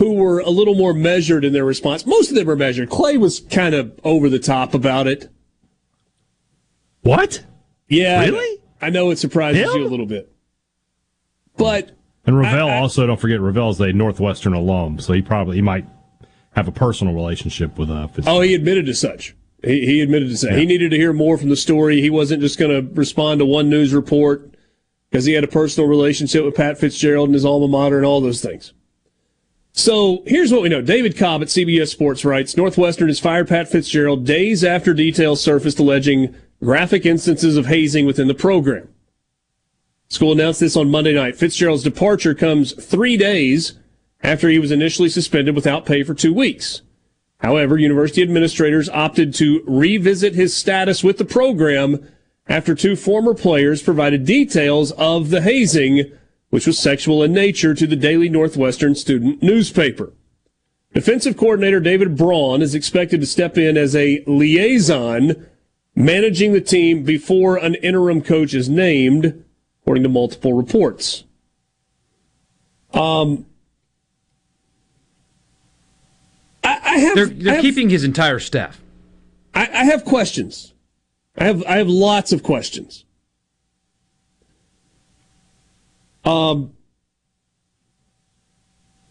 S1: who were a little more measured in their response. Most of them were measured. Clay was kind of over the top about it.
S3: What?
S1: Yeah. I know.
S3: Really?
S1: I know it surprises
S3: Him?
S1: you a little bit. But
S3: And Rovell
S1: I- I-
S3: also don't forget Rovell's a Northwestern alum, so he probably he might have a personal relationship with uh Fitzgerald.
S1: Oh, he admitted to such. He, he admitted to say he needed to hear more from the story. He wasn't just going to respond to one news report because he had a personal relationship with Pat Fitzgerald and his alma mater and all those things. So here's what we know. David Cobb at CBS Sports writes Northwestern has fired Pat Fitzgerald days after details surfaced alleging graphic instances of hazing within the program. School announced this on Monday night. Fitzgerald's departure comes three days after he was initially suspended without pay for two weeks. However, university administrators opted to revisit his status with the program after two former players provided details of the hazing, which was sexual in nature, to the Daily Northwestern student newspaper. Defensive coordinator David Braun is expected to step in as a liaison managing the team before an interim coach is named, according to multiple reports. Um, I, I have.
S2: They're, they're
S1: I have,
S2: keeping his entire staff.
S1: I, I have questions. I have I have lots of questions. Um,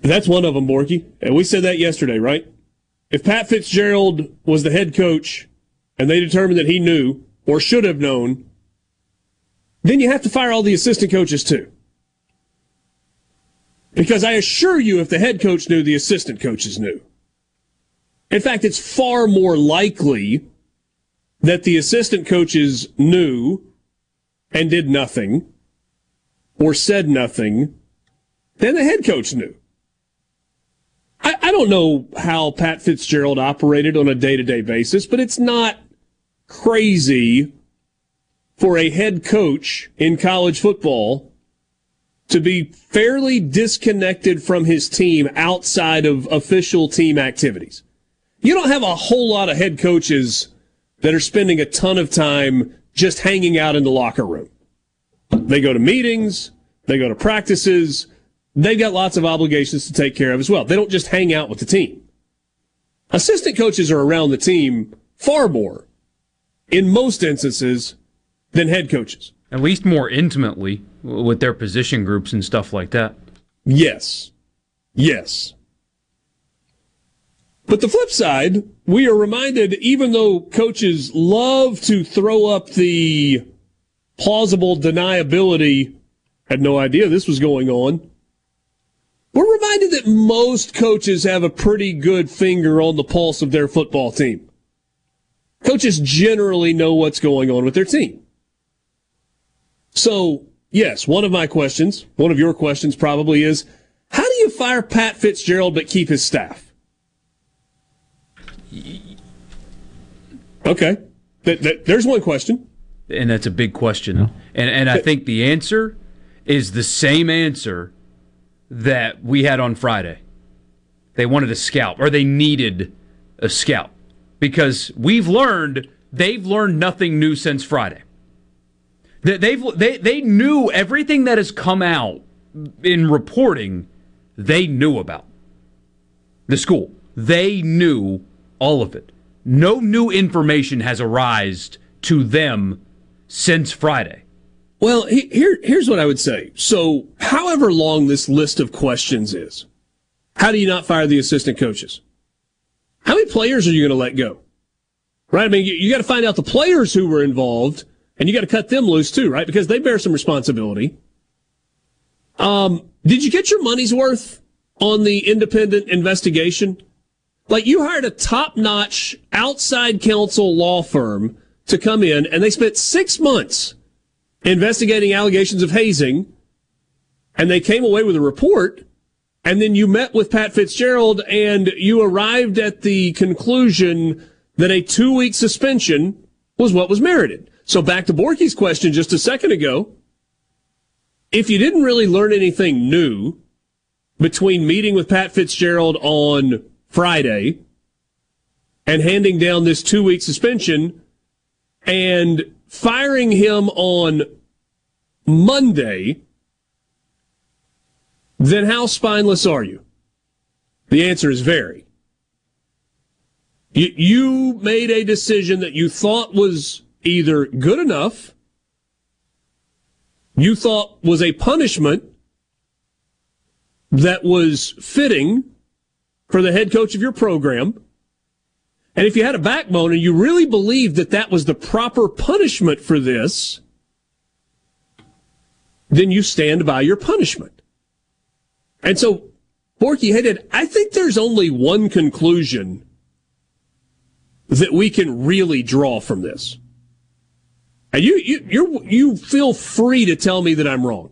S1: that's one of them, Borky. And we said that yesterday, right? If Pat Fitzgerald was the head coach and they determined that he knew or should have known, then you have to fire all the assistant coaches too. Because I assure you, if the head coach knew, the assistant coaches knew. In fact, it's far more likely that the assistant coaches knew and did nothing or said nothing then the head coach knew. I, I don't know how Pat Fitzgerald operated on a day to day basis, but it's not crazy for a head coach in college football to be fairly disconnected from his team outside of official team activities. You don't have a whole lot of head coaches that are spending a ton of time just hanging out in the locker room. They go to meetings, they go to practices, they've got lots of obligations to take care of as well. They don't just hang out with the team. Assistant coaches are around the team far more, in most instances, than head coaches.
S2: At least more intimately with their position groups and stuff like that.
S1: Yes. Yes. But the flip side, we are reminded, even though coaches love to throw up the plausible deniability, had no idea this was going on. We're reminded that most coaches have a pretty good finger on the pulse of their football team. Coaches generally know what's going on with their team. So, yes, one of my questions, one of your questions probably is, how do you fire Pat Fitzgerald but keep his staff? Okay. That, that, there's one question.
S2: And that's a big question. And, and I think the answer is the same answer that we had on Friday. They wanted a scalp, or they needed a scalp. Because we've learned, they've learned nothing new since Friday. They've, they, they knew everything that has come out in reporting, they knew about. The school. They knew all of it. No new information has arisen to them since Friday.
S1: Well, here, here's what I would say. So, however long this list of questions is, how do you not fire the assistant coaches? How many players are you going to let go? Right? I mean, you, you got to find out the players who were involved, and you got to cut them loose too, right? Because they bear some responsibility. Um, did you get your money's worth on the independent investigation? Like you hired a top notch outside counsel law firm to come in and they spent six months investigating allegations of hazing and they came away with a report. And then you met with Pat Fitzgerald and you arrived at the conclusion that a two week suspension was what was merited. So back to Borky's question just a second ago. If you didn't really learn anything new between meeting with Pat Fitzgerald on Friday and handing down this two week suspension and firing him on Monday, then how spineless are you? The answer is very. You, you made a decision that you thought was either good enough, you thought was a punishment that was fitting for the head coach of your program. And if you had a backbone and you really believed that that was the proper punishment for this, then you stand by your punishment. And so, Borky headed, I think there's only one conclusion that we can really draw from this. And you, you, you you feel free to tell me that I'm wrong.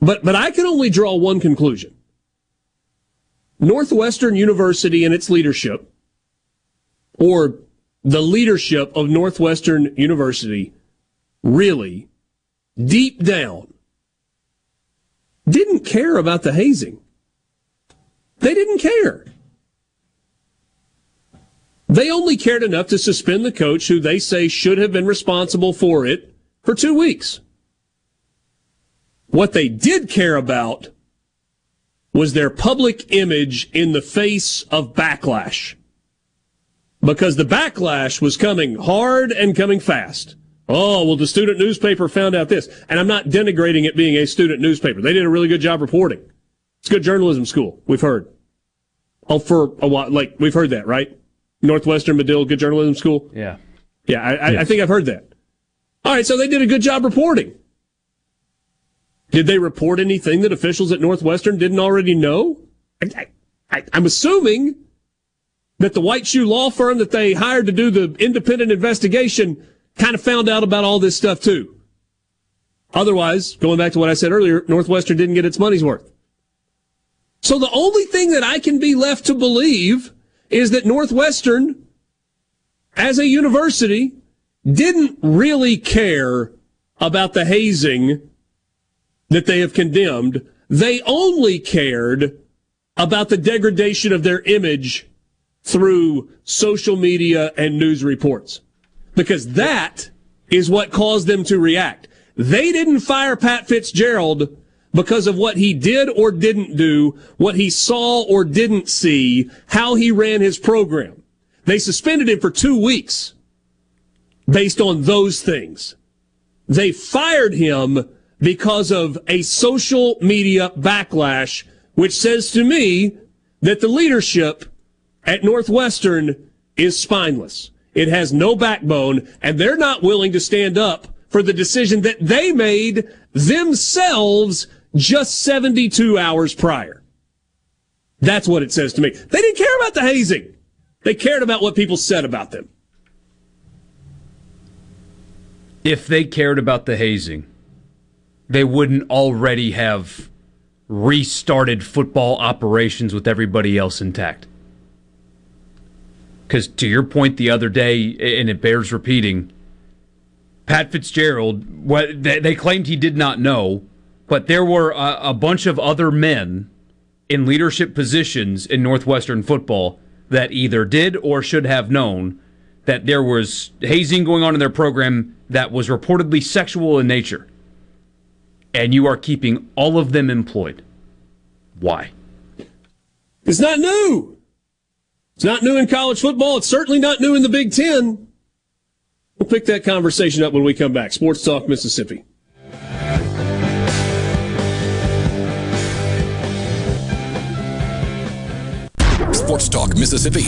S1: But, but I can only draw one conclusion. Northwestern University and its leadership, or the leadership of Northwestern University, really, deep down, didn't care about the hazing. They didn't care. They only cared enough to suspend the coach who they say should have been responsible for it for two weeks. What they did care about was their public image in the face of backlash. Because the backlash was coming hard and coming fast. Oh, well, the student newspaper found out this. And I'm not denigrating it being a student newspaper. They did a really good job reporting. It's good journalism school, we've heard. Oh, for a while, like, we've heard that, right? Northwestern Medill Good Journalism School?
S2: Yeah.
S1: Yeah, I, I, I think I've heard that. All right, so they did a good job reporting. Did they report anything that officials at Northwestern didn't already know? I, I, I'm assuming that the white shoe law firm that they hired to do the independent investigation kind of found out about all this stuff too. Otherwise, going back to what I said earlier, Northwestern didn't get its money's worth. So the only thing that I can be left to believe is that Northwestern, as a university, didn't really care about the hazing that they have condemned. They only cared about the degradation of their image through social media and news reports. Because that is what caused them to react. They didn't fire Pat Fitzgerald because of what he did or didn't do, what he saw or didn't see, how he ran his program. They suspended him for two weeks based on those things. They fired him because of a social media backlash, which says to me that the leadership at Northwestern is spineless. It has no backbone, and they're not willing to stand up for the decision that they made themselves just 72 hours prior. That's what it says to me. They didn't care about the hazing. They cared about what people said about them.
S2: If they cared about the hazing, they wouldn't already have restarted football operations with everybody else intact. Because to your point the other day, and it bears repeating, Pat Fitzgerald, what they claimed he did not know, but there were a, a bunch of other men in leadership positions in Northwestern football that either did or should have known that there was hazing going on in their program that was reportedly sexual in nature. And you are keeping all of them employed. Why?
S1: It's not new. It's not new in college football. It's certainly not new in the Big Ten. We'll pick that conversation up when we come back. Sports Talk Mississippi.
S4: Sports Talk Mississippi.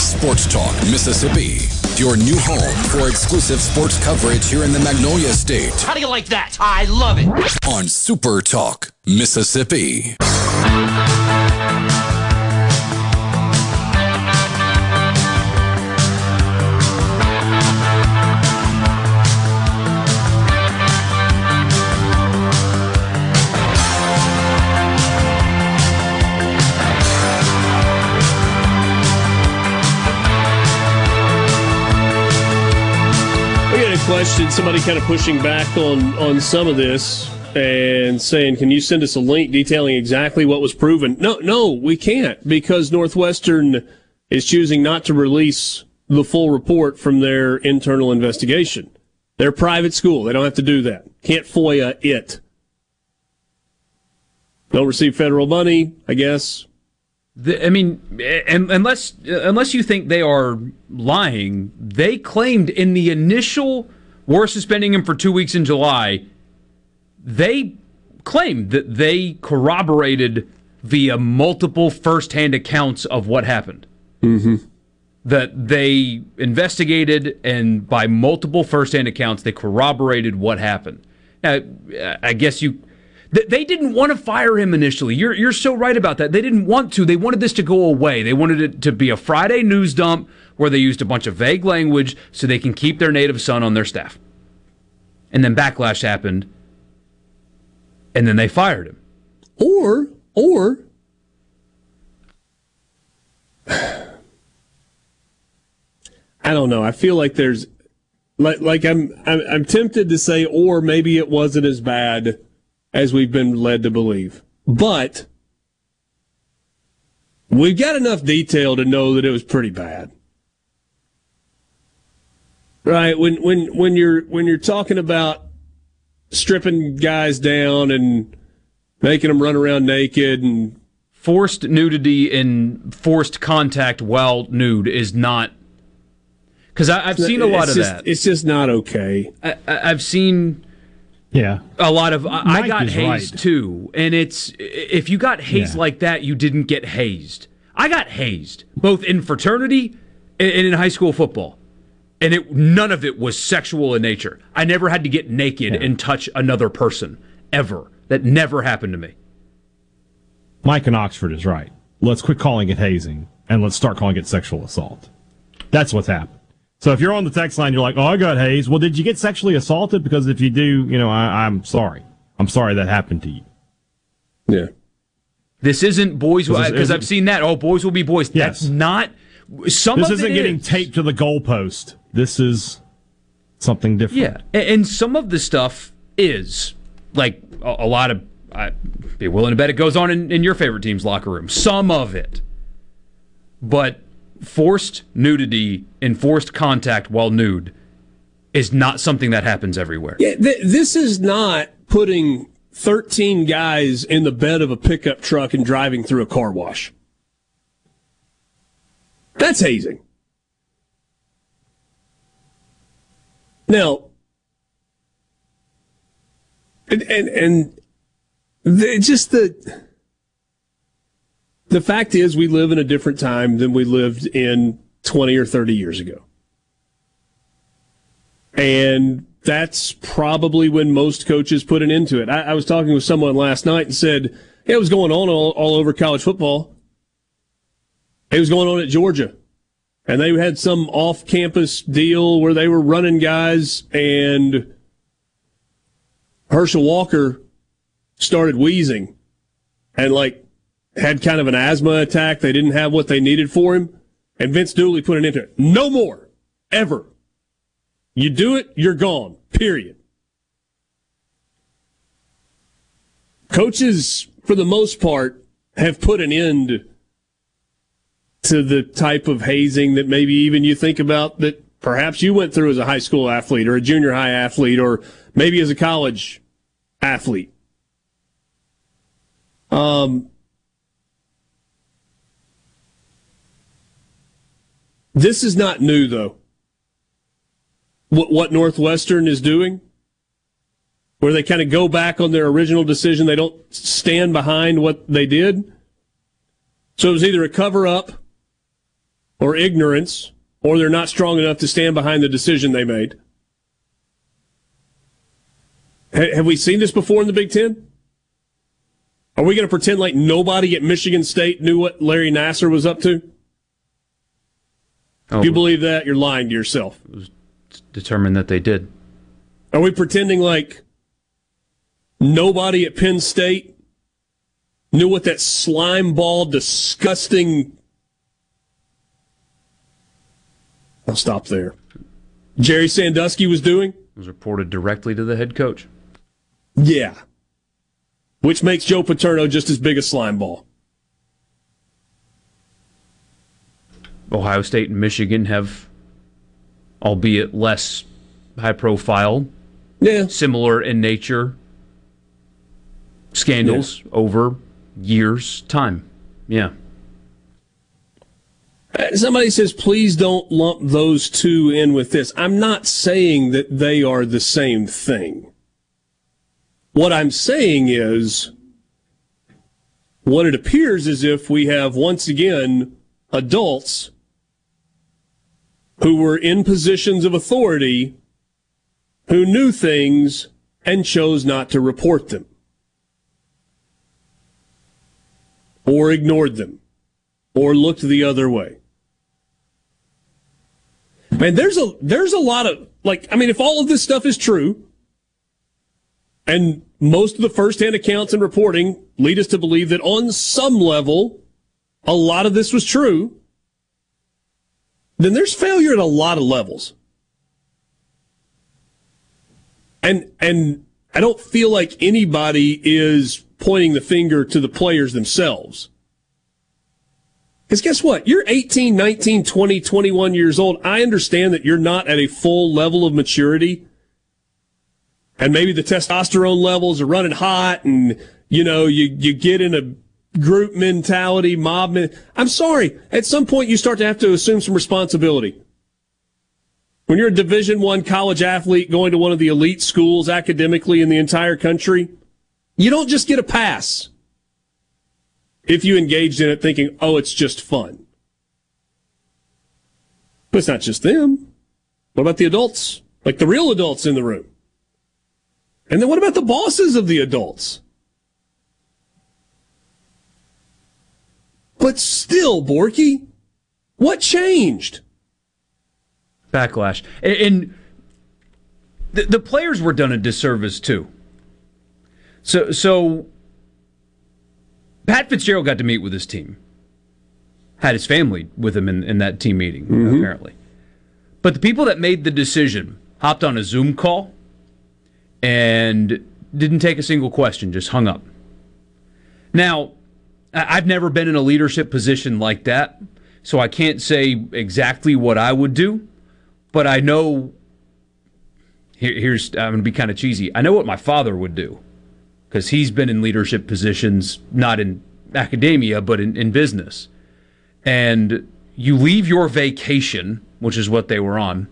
S4: Sports Talk Mississippi. Your new home for exclusive sports coverage here in the Magnolia State.
S9: How do you like that? I love it.
S4: On Super Talk Mississippi.
S1: Question. Somebody kind of pushing back on on some of this and saying, "Can you send us a link detailing exactly what was proven?" No, no, we can't because Northwestern is choosing not to release the full report from their internal investigation. They're private school; they don't have to do that. Can't FOIA it. Don't receive federal money, I guess.
S2: The, I mean, unless unless you think they are lying, they claimed in the initial we're suspending him for two weeks in July. They claimed that they corroborated via multiple firsthand accounts of what happened.
S1: Mm-hmm.
S2: That they investigated, and by multiple firsthand accounts, they corroborated what happened. Now, I guess you. They didn't want to fire him initially. You're you're so right about that. They didn't want to. They wanted this to go away. They wanted it to be a Friday news dump where they used a bunch of vague language so they can keep their native son on their staff. And then backlash happened, and then they fired him.
S1: Or, or, [SIGHS] I don't know. I feel like there's like like I'm, I'm I'm tempted to say, or maybe it wasn't as bad as we've been led to believe, but we've got enough detail to know that it was pretty bad. Right when when when you're when you're talking about stripping guys down and making them run around naked and
S2: forced nudity and forced contact while nude is not because I've seen a lot
S1: it's
S2: of
S1: just,
S2: that.
S1: It's just not okay.
S2: I, I've seen
S3: yeah
S2: a lot of. I, I got hazed
S3: right.
S2: too, and it's if you got hazed
S3: Yeah.
S2: like that, you didn't get hazed. I got hazed both in fraternity and and in high school football, and it none of it was sexual in nature. I never had to get naked and touch another person ever. That never happened to me.
S3: Mike in Oxford is right. Let's quit calling it hazing and let's start calling it sexual assault. That's what's happened. So if you're on the text line, you're like, "Oh, I got hazed." Well, did you get sexually assaulted? Because if you do, you know, I, I'm sorry. I'm sorry that happened to you.
S1: Yeah.
S2: This isn't boys
S3: This is-
S2: because I've seen that. Oh, boys will be boys.
S3: Yes.
S2: That's not. Some
S3: this
S2: of
S3: isn't
S2: it
S3: getting
S2: is.
S3: taped to the goalpost. This is something different.
S2: Yeah, and, and some of the stuff is like a, a lot of. I'd be willing to bet it goes on in, in your favorite team's locker room. Some of it, but forced nudity and forced contact while nude is not something that happens everywhere.
S1: Yeah, th- this is not putting 13 guys in the bed of a pickup truck and driving through a car wash. That's hazing. Now, and and, and the, just the the fact is, we live in a different time than we lived in 20 or 30 years ago. And that's probably when most coaches put an end to it. I, I was talking with someone last night and said, yeah, it was going on all, all over college football. It was going on at Georgia. And they had some off campus deal where they were running guys and Herschel Walker started wheezing and like had kind of an asthma attack. They didn't have what they needed for him. And Vince Dooley put an end to it. No more. Ever. You do it, you're gone. Period. Coaches, for the most part, have put an end to the type of hazing that maybe even you think about that perhaps you went through as a high school athlete or a junior high athlete or maybe as a college athlete. Um, this is not new, though. What, what Northwestern is doing, where they kind of go back on their original decision, they don't stand behind what they did. So it was either a cover up or ignorance, or they're not strong enough to stand behind the decision they made. Ha- Have we seen this before in the Big Ten? Are we going to pretend like nobody at Michigan State knew what Larry Nassar was up to?
S2: Oh,
S1: If you believe that, you're lying to yourself.
S2: determined that they did.
S1: Are we pretending like nobody at Penn State knew what that slime ball, disgusting. I'll stop there. Jerry Sandusky was doing?
S2: It was reported directly to the head coach.
S1: Yeah. Which makes Joe Paterno just as big a slime ball.
S2: Ohio State and Michigan have, albeit less high profile,
S1: yeah,
S2: similar in nature, scandals over years' time. Yeah.
S1: Somebody says, please don't lump those two in with this. I'm not saying that they are the same thing. What I'm saying is, what it appears as if we have once again adults who were in positions of authority who knew things and chose not to report them or ignored them or looked the other way. Man, there's a there's a lot of like I mean, if all of this stuff is true, and most of the firsthand accounts and reporting lead us to believe that on some level, a lot of this was true. then there's failure at a lot of levels. And and I don't feel like anybody is pointing the finger to the players themselves. Because guess what? You're 18, 19, 20, 21 years old. I understand that you're not at a full level of maturity. And maybe the testosterone levels are running hot and, you know, you, you get in a group mentality, mob. Men- I'm sorry. At some point you start to have to assume some responsibility. When you're a division one college athlete going to one of the elite schools academically in the entire country, you don't just get a pass if you engaged in it thinking, oh, it's just fun. But it's not just them. What about the adults? Like the real adults in the room? And then what about the bosses of the adults? But still, Borky, what changed?
S2: Backlash. And, the players were done a disservice too. So, so Pat Fitzgerald got to meet with his team. Had his family with him in, in that team meeting, mm-hmm. apparently. But the people that made the decision hopped on a Zoom call and didn't take a single question, just hung up. Now, I've never been in a leadership position like that, so I can't say exactly what I would do, but I know. Here, here's I'm going to be kind of cheesy. I know what my father would do because he's been in leadership positions, not in academia, but in, in business. And you leave your vacation, which is what they were on,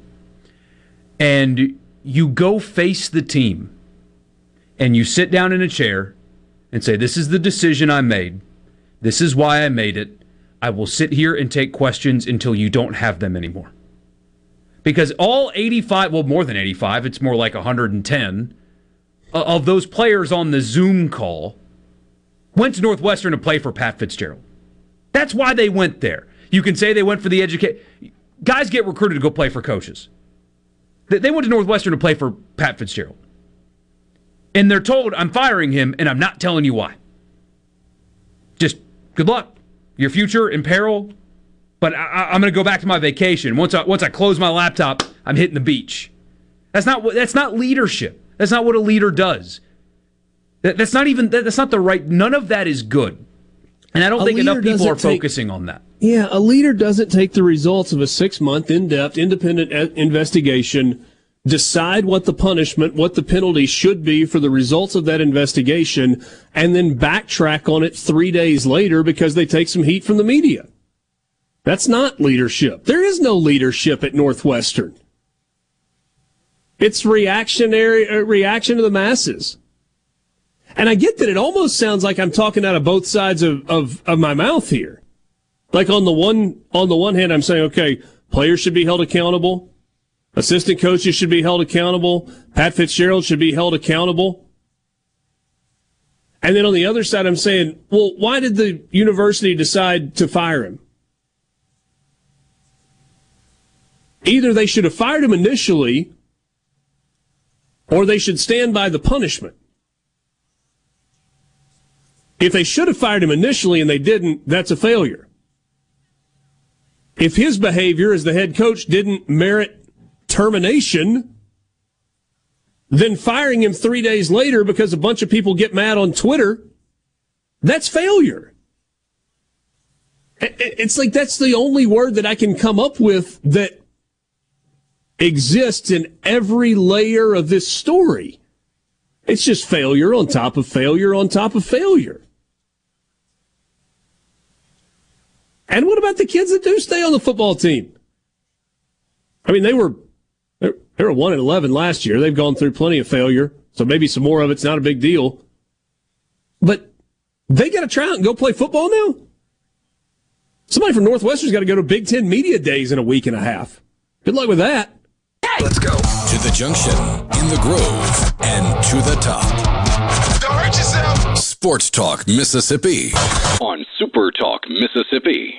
S2: and you go face the team and you sit down in a chair and say, This is the decision I made. This is why I made it. I will sit here and take questions until you don't have them anymore. Because all 85, well, more than 85, it's more like 110 Uh, of those players on the Zoom call went to Northwestern to play for Pat Fitzgerald. That's why they went there. You can say they went for the educate. Guys get recruited to go play for coaches. They went to Northwestern to play for Pat Fitzgerald. And they're told, I'm firing him and I'm not telling you why. Just good luck. Your future in peril. But I, am going to go back to my vacation. Once I, once I close my laptop, I'm hitting the beach. That's not, that's not leadership. That's not what a leader does. That, that's not even, that, that's not the right, none of that is good. And I don't a think enough people are take, focusing on that.
S1: Yeah, a leader doesn't take the results of a six month, in depth, independent investigation, decide what the punishment, what the penalty should be for the results of that investigation, and then backtrack on it three days later because they take some heat from the media. That's not leadership. There is no leadership at Northwestern. It's reactionary, uh, reaction to the masses. And I get that it almost sounds like I'm talking out of both sides of, of, of my mouth here. Like on the one on the one hand, I'm saying, okay, players should be held accountable, assistant coaches should be held accountable, Pat Fitzgerald should be held accountable. And then on the other side, I'm saying, well, why did the university decide to fire him? Either they should have fired him initially, or they should stand by the punishment. If they should have fired him initially and they didn't, that's a failure. If his behavior as the head coach didn't merit termination, then firing him three days later because a bunch of people get mad on Twitter, that's failure. It's like that's the only word that I can come up with that exists in every layer of this story. It's just failure on top of failure on top of failure. And what about the kids that do stay on the football team? I mean, they were they were one and eleven last year. They've gone through plenty of failure, so maybe some more of it's not a big deal. But they got to try out and go play football now. Somebody from Northwestern's got to go to Big Ten media days in a week and a half. Good luck with that.
S4: Let's go to the junction, in the grove, and to the top. Don't hurt yourself. Sports Talk Mississippi on Super Talk Mississippi.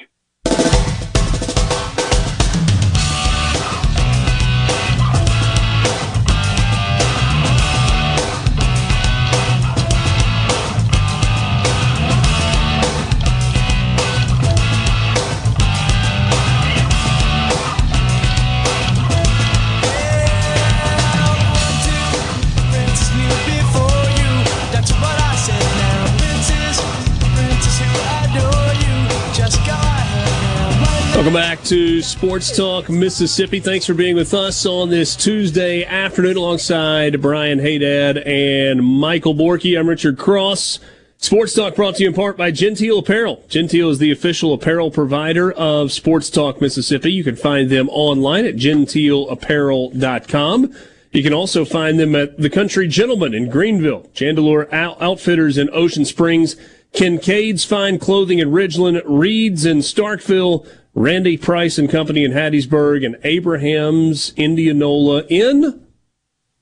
S1: Welcome back to Sports Talk Mississippi. Thanks for being with us on this Tuesday afternoon alongside Brian Haydad and Michael Borky. I'm Richard Cross. Sports Talk brought to you in part by Genteel Apparel. Genteel is the official apparel provider of Sports Talk Mississippi. You can find them online at genteelapparel.com. You can also find them at the Country Gentleman in Greenville, Chandeleur Outfitters in Ocean Springs, Kincaid's Fine Clothing in Ridgeland, Reed's in Starkville, Randy Price and Company in Hattiesburg, and Abraham's Indianola in,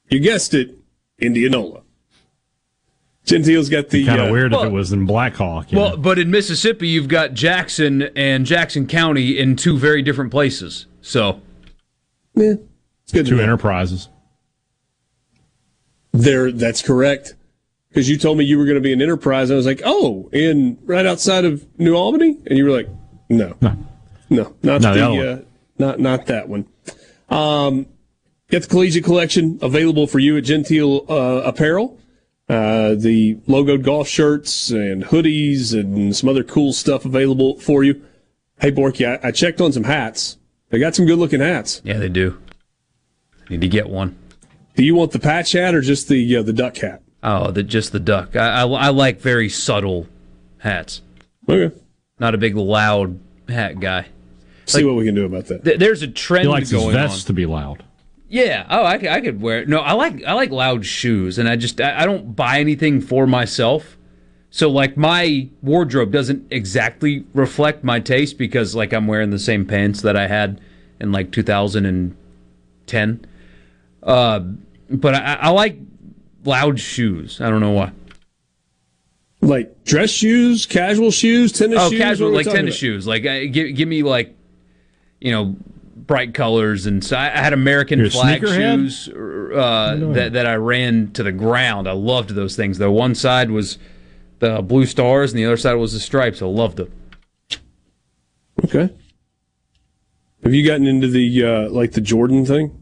S1: you guessed it, Indianola. Genteel's got the
S3: Kind of
S1: uh,
S3: weird
S2: well-
S3: if it was in Blackhawk. you
S2: Well,
S3: know?
S2: but in Mississippi, you've got Jackson and Jackson County in two very different places. So
S1: Yeah, it's good.
S3: two
S1: know.
S3: enterprises.
S1: There, that's correct. Because you told me you were going to be an enterprise. I was like, oh, in right outside of New Albany, and you were like, no,
S3: No.
S1: No, not
S3: No, the
S1: uh, not not that one. Um, get the collegiate collection available for you at Genteel uh, Apparel. Uh, the logoed golf shirts and hoodies and some other cool stuff available for you. Hey, Borky, I, I checked on some hats. They got some good looking hats.
S2: yeah, they do. Need to get one.
S1: Do you want the patch hat or just the uh, the duck hat?
S2: Oh, the just the duck. I, I, I like very subtle hats.
S1: Okay.
S2: Not a big loud hat guy.
S1: See what we can do about that.
S2: Th- There's a trend
S3: He likes his
S2: going on.
S3: to be loud.
S2: Yeah. Oh, I could, I could wear it. No, I like I like loud shoes, and I just I, I don't buy anything for myself. So like my wardrobe doesn't exactly reflect my taste because like I'm wearing the same pants that I had in like 2010. Uh, but I, I like loud shoes. I don't know why.
S1: Like dress shoes, casual shoes, tennis
S2: Oh,
S1: shoes.
S2: Oh, casual
S1: What are we
S2: like tennis
S1: about?
S2: shoes. Like uh, give give me like you know bright colors and so I, I had American
S3: You're
S2: flag shoes uh, that that I ran to the ground. I loved those things. though. one side was the blue stars and the other side was the stripes. I loved them.
S1: Okay. Have you gotten into the uh, like the Jordan thing?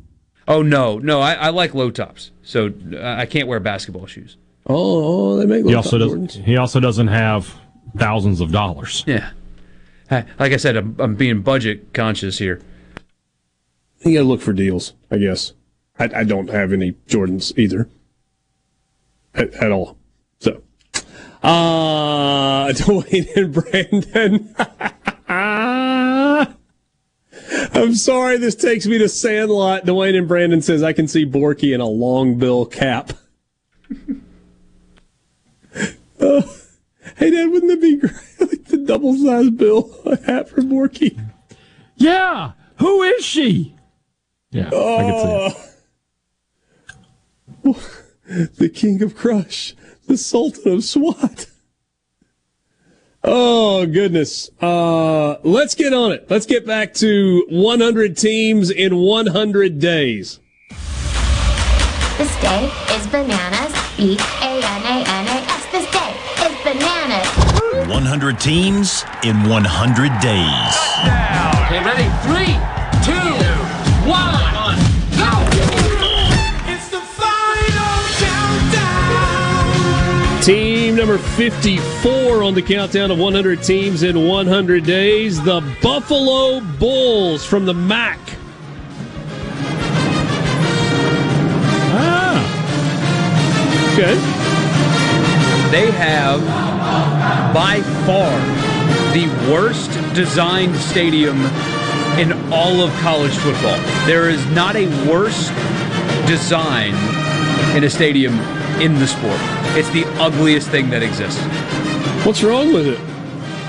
S2: Oh no, no, I, I like low tops, so uh, I can't wear basketball shoes.
S1: Oh, oh they make
S3: He
S1: low
S3: also
S1: top
S3: doesn't.
S1: Jordans.
S3: He also doesn't have thousands of dollars.
S2: Yeah, I- like I said, I'm, I'm being budget conscious here.
S1: You gotta look for deals, I guess. I, I don't have any Jordans either, at, at all. So, uh, [LAUGHS] Dwayne and Brandon. [LAUGHS] I'm sorry, this takes me to Sandlot. Dwayne and Brandon says I can see Borky in a long bill cap. Oh, [LAUGHS] hey, Dad, wouldn't that be [LAUGHS] great? like the double sized bill hat for Borky.
S3: Yeah. Who is she? Yeah, I
S1: Oh.
S3: can see it. [LAUGHS]
S1: the king of crush, the sultan of SWAT. Oh goodness. Uh, let's get on it. Let's get back to 100 teams in 100 days.
S10: This day is bananas. B A N
S11: 100 teams in 100 days.
S9: Okay, ready? Three, two, one, go! It's the final countdown.
S1: Team number 54 on the countdown of 100 teams in 100 days. The Buffalo Bulls from the MAC.
S3: Ah,
S1: Okay.
S2: They have by far the worst designed stadium in all of college football. There is not a worse design in a stadium in the sport. It's the ugliest thing that exists.
S1: What's wrong with it?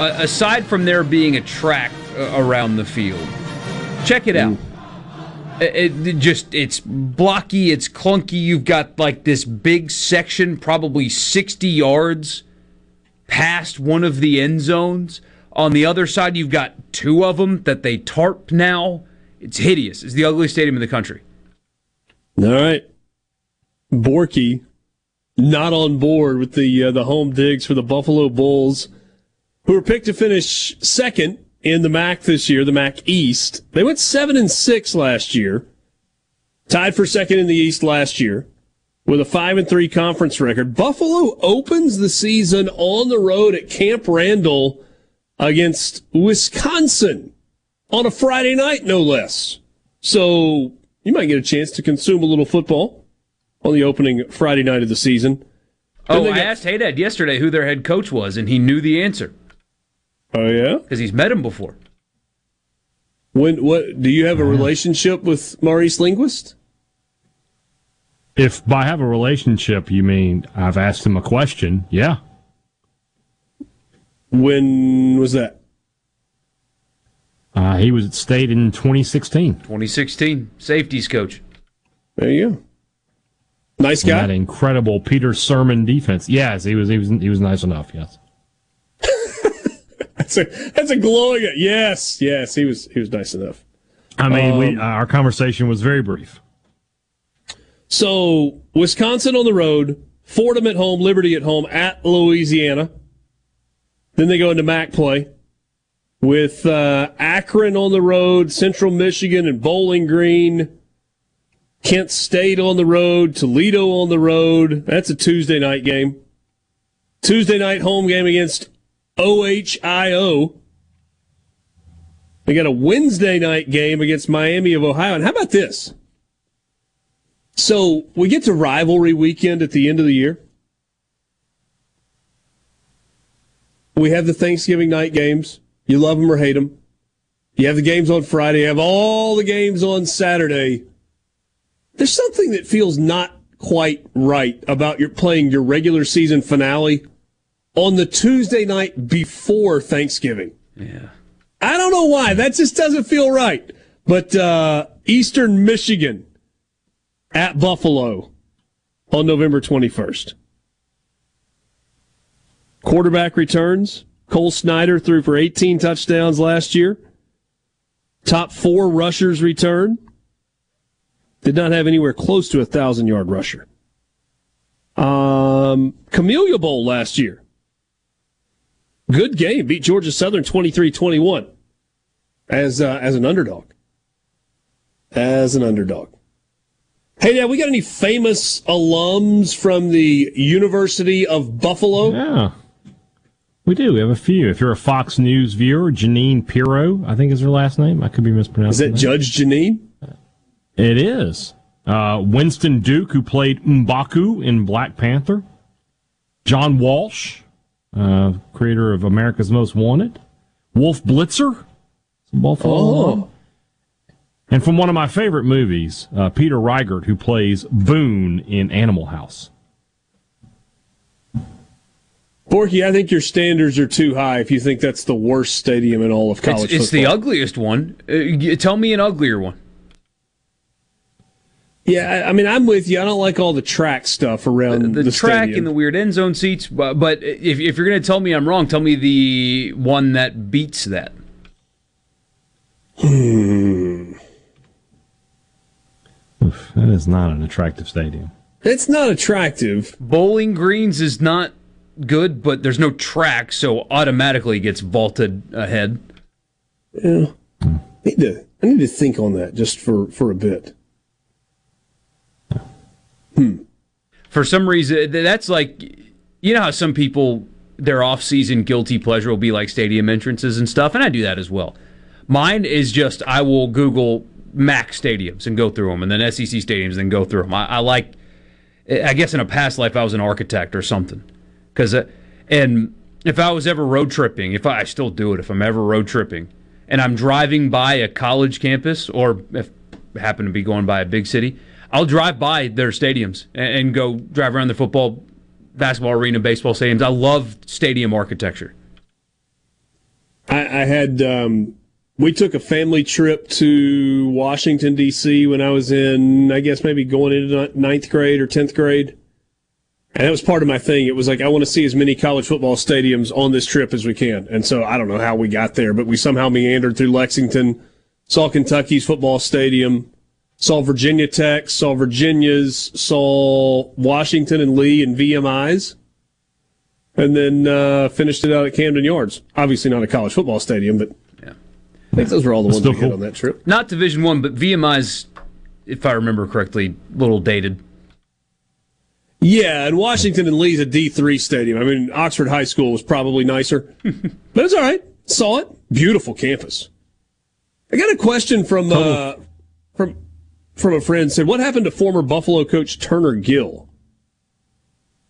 S2: Uh, aside from there being a track uh, around the field, check it out. It, it just it's blocky, it's clunky. You've got like this big section, probably 60 yards past one of the end zones. On the other side, you've got two of them that they tarp now. It's hideous. It's the ugliest stadium in the country.
S1: All right. Borky not on board with the uh, the home digs for the Buffalo Bulls, who were picked to finish second in the MAC this year, the MAC East. They went seven and six last year, tied for second in the East last year, with a five and three conference record. Buffalo opens the season on the road at Camp Randall against Wisconsin on a Friday night, no less. So you might get a chance to consume a little football on the opening Friday night of the season.
S2: Oh, I asked Haydad yesterday who their head coach was, and he knew the answer.
S1: Oh yeah,
S2: because he's met him before.
S1: When what do you have a relationship with Maurice Linguist?
S3: If by have a relationship you mean I've asked him a question, yeah.
S1: When was that?
S3: Uh, he was at state in 2016.
S2: 2016, safeties coach.
S1: There you go. Nice guy.
S3: That incredible Peter Sirmon defense. Yes, he was. He was. He was nice enough. Yes.
S1: That's a that's a glowing. Yes, yes, he was he was nice enough.
S3: I mean, we,
S1: Um,
S3: our conversation was very brief.
S1: So Wisconsin on the road, Fordham at home, Liberty at home, at Louisiana. Then they go into MAC play with uh, Akron on the road, Central Michigan and Bowling Green, Kent State on the road, Toledo on the road. That's a Tuesday night game. Tuesday night home game against OHIO. They got a Wednesday night game against Miami of Ohio. And how about this? So we get to rivalry weekend at the end of the year. We have the Thanksgiving night games. You love them or hate them. You have the games on Friday. You have all the games on Saturday. There's something that feels not quite right about your playing your regular season finale on the Tuesday night before Thanksgiving.
S2: Yeah.
S1: I don't know why. That just doesn't feel right. But uh, Eastern Michigan at Buffalo on November 21st. Quarterback returns. Cole Snyder threw for 18 touchdowns last year. Top four rushers return. Did not have anywhere close to a thousand yard rusher. Um, Camellia Bowl last year. Good game. Beat Georgia Southern 23-21 as uh, as an underdog. As an underdog. Hey, now we got any famous alums from the University of Buffalo?
S3: Yeah. We do. We have a few. If you're a Fox News viewer, Jeanine Pirro, I think is her last name. I could be mispronouncing.
S1: Is
S3: mispronouncing
S1: that Judge Jeanine?
S3: It is. Uh, Winston Duke, who played M'Baku in Black Panther. John Walsh, uh, creator of America's Most Wanted. Wolf Blitzer, Buffalo.
S1: Oh.
S3: And from one of my favorite movies, uh, Peter Riegert, who plays Boone in Animal House.
S1: Borky, I think your standards are too high if you think that's the worst stadium in all of
S2: It's,
S1: college
S2: it's the ugliest one. Uh, tell me an uglier one.
S1: Yeah, I, I mean, I'm with you. I don't like all the track stuff around
S2: The,
S1: the,
S2: track
S1: stadium.
S2: and the weird end zone seats. But, but if, if you're going to tell me I'm wrong, tell me the one that beats that.
S1: Hmm.
S3: Oof, that is not an attractive stadium.
S1: It's not attractive.
S2: Bowling Greens is not good, but there's no track, so automatically gets vaulted ahead.
S1: Yeah. Need to, I need to think on that just for, for a bit. Hmm.
S2: For some reason, that's like, you know how some people, their off season guilty pleasure will be like stadium entrances and stuff, and I do that as well. Mine is just I will Google MAC stadiums and go through them, and then SEC stadiums and go through them. I, I like, I guess in a past life I was an architect or something, because uh, and if I was ever road tripping, if I, I still do it, if I'm ever road tripping, and I'm driving by a college campus or if I happen to be going by a big city, I'll drive by their stadiums and, and go drive around their football, basketball arena, baseball stadiums. I love stadium architecture.
S1: I, I had um, we took a family trip to Washington D.C. when I was in, I guess maybe going into ninth grade or tenth grade, and that was part of my thing. It was like I want to see as many college football stadiums on this trip as we can, and so I don't know how we got there, but we somehow meandered through Lexington, saw Kentucky's football stadium, saw Virginia Tech, saw Virginia's, saw Washington and Lee and VMI's and then uh, finished it out at Camden Yards. Obviously, not a college football stadium, but yeah. I think those were all the ones we had
S3: cool.
S1: on that trip.
S2: Not Division One, but VMI's, if I remember correctly, a little dated.
S1: Yeah, and Washington and Lee's a D three stadium. I mean, Oxford High School was probably nicer, [LAUGHS] but it's all right. Saw it. Beautiful campus. I got a question from uh, from from a friend. Said, "What happened to former Buffalo coach Turner Gill?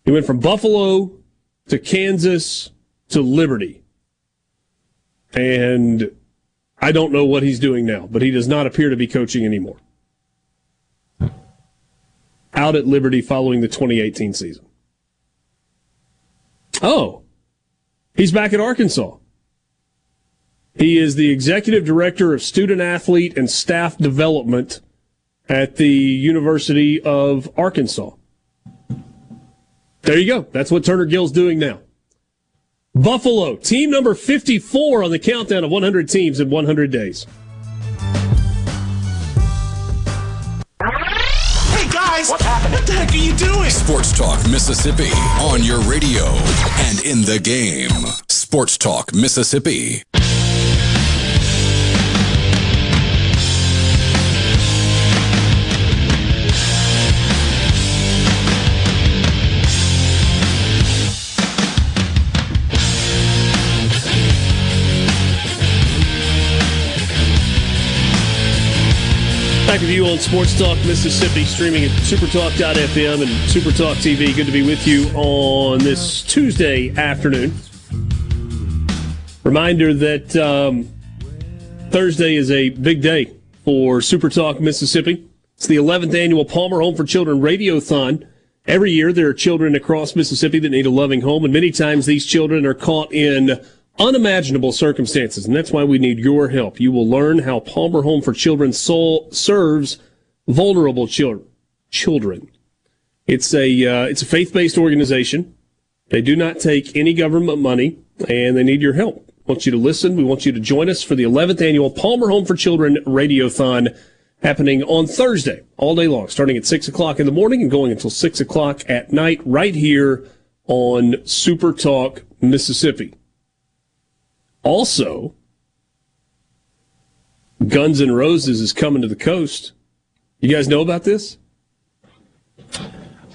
S1: He went from Buffalo to Kansas to Liberty, and I don't know what he's doing now, but he does not appear to be coaching anymore. Out at Liberty following the 2018 season. Oh, he's back at Arkansas." He is the executive director of student athlete and staff development at the University of Arkansas. There you go. That's what Turner Gill's doing now. Buffalo, team number 54 on the countdown of 100 teams in 100 days.
S9: Hey guys, what happened? What the heck are you doing?
S4: Sports Talk Mississippi on your radio and in the game. Sports Talk Mississippi.
S1: Back with you on Sports Talk Mississippi, streaming at supertalk.fm and Supertalk TV. Good to be with you on this Tuesday afternoon. Reminder that um, Thursday is a big day for Supertalk Mississippi. It's the 11th annual Palmer Home for Children Radiothon. Every year, there are children across Mississippi that need a loving home, and many times these children are caught in unimaginable circumstances, and that's why we need your help. You will learn how Palmer Home for Children soul serves vulnerable children. Children. It's a uh, it's a faith based organization. They do not take any government money, and they need your help. We want you to listen. We want you to join us for the 11th annual Palmer Home for Children Radiothon happening on Thursday, all day long, starting at six o'clock in the morning and going until six o'clock at night, right here on Super Talk Mississippi. Also, Guns N' Roses is coming to the coast. You guys know about this?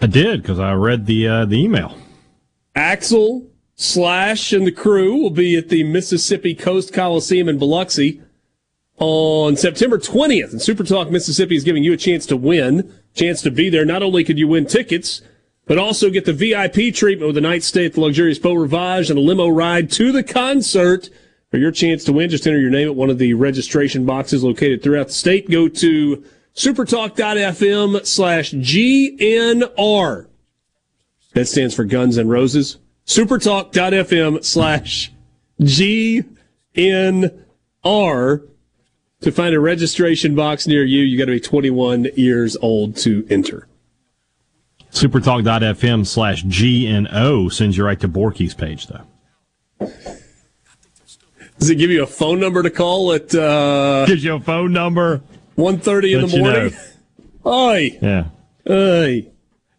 S3: I did because I read the uh, the email.
S1: Axl Slash and the crew will be at the Mississippi Coast Coliseum in Biloxi on September 20th. And Super Talk Mississippi is giving you a chance to win, chance to be there. Not only could you win tickets, but also get the VIP treatment with a night stay at the luxurious Beau Rivage and a limo ride to the concert. For your chance to win, just enter your name at one of the registration boxes located throughout the state. Go to supertalk.fm slash GNR. That stands for Guns and Roses. Supertalk.fm slash GNR. To find a registration box near you, you got to be 21 years old to enter.
S3: Supertalk.fm slash GNO sends you right to Borky's page, though.
S1: Does it give you a phone number to call at uh
S3: Gives you a phone number.
S1: 1.30 in the
S3: you
S1: morning? [LAUGHS] Oi.
S3: Yeah.
S1: Oi.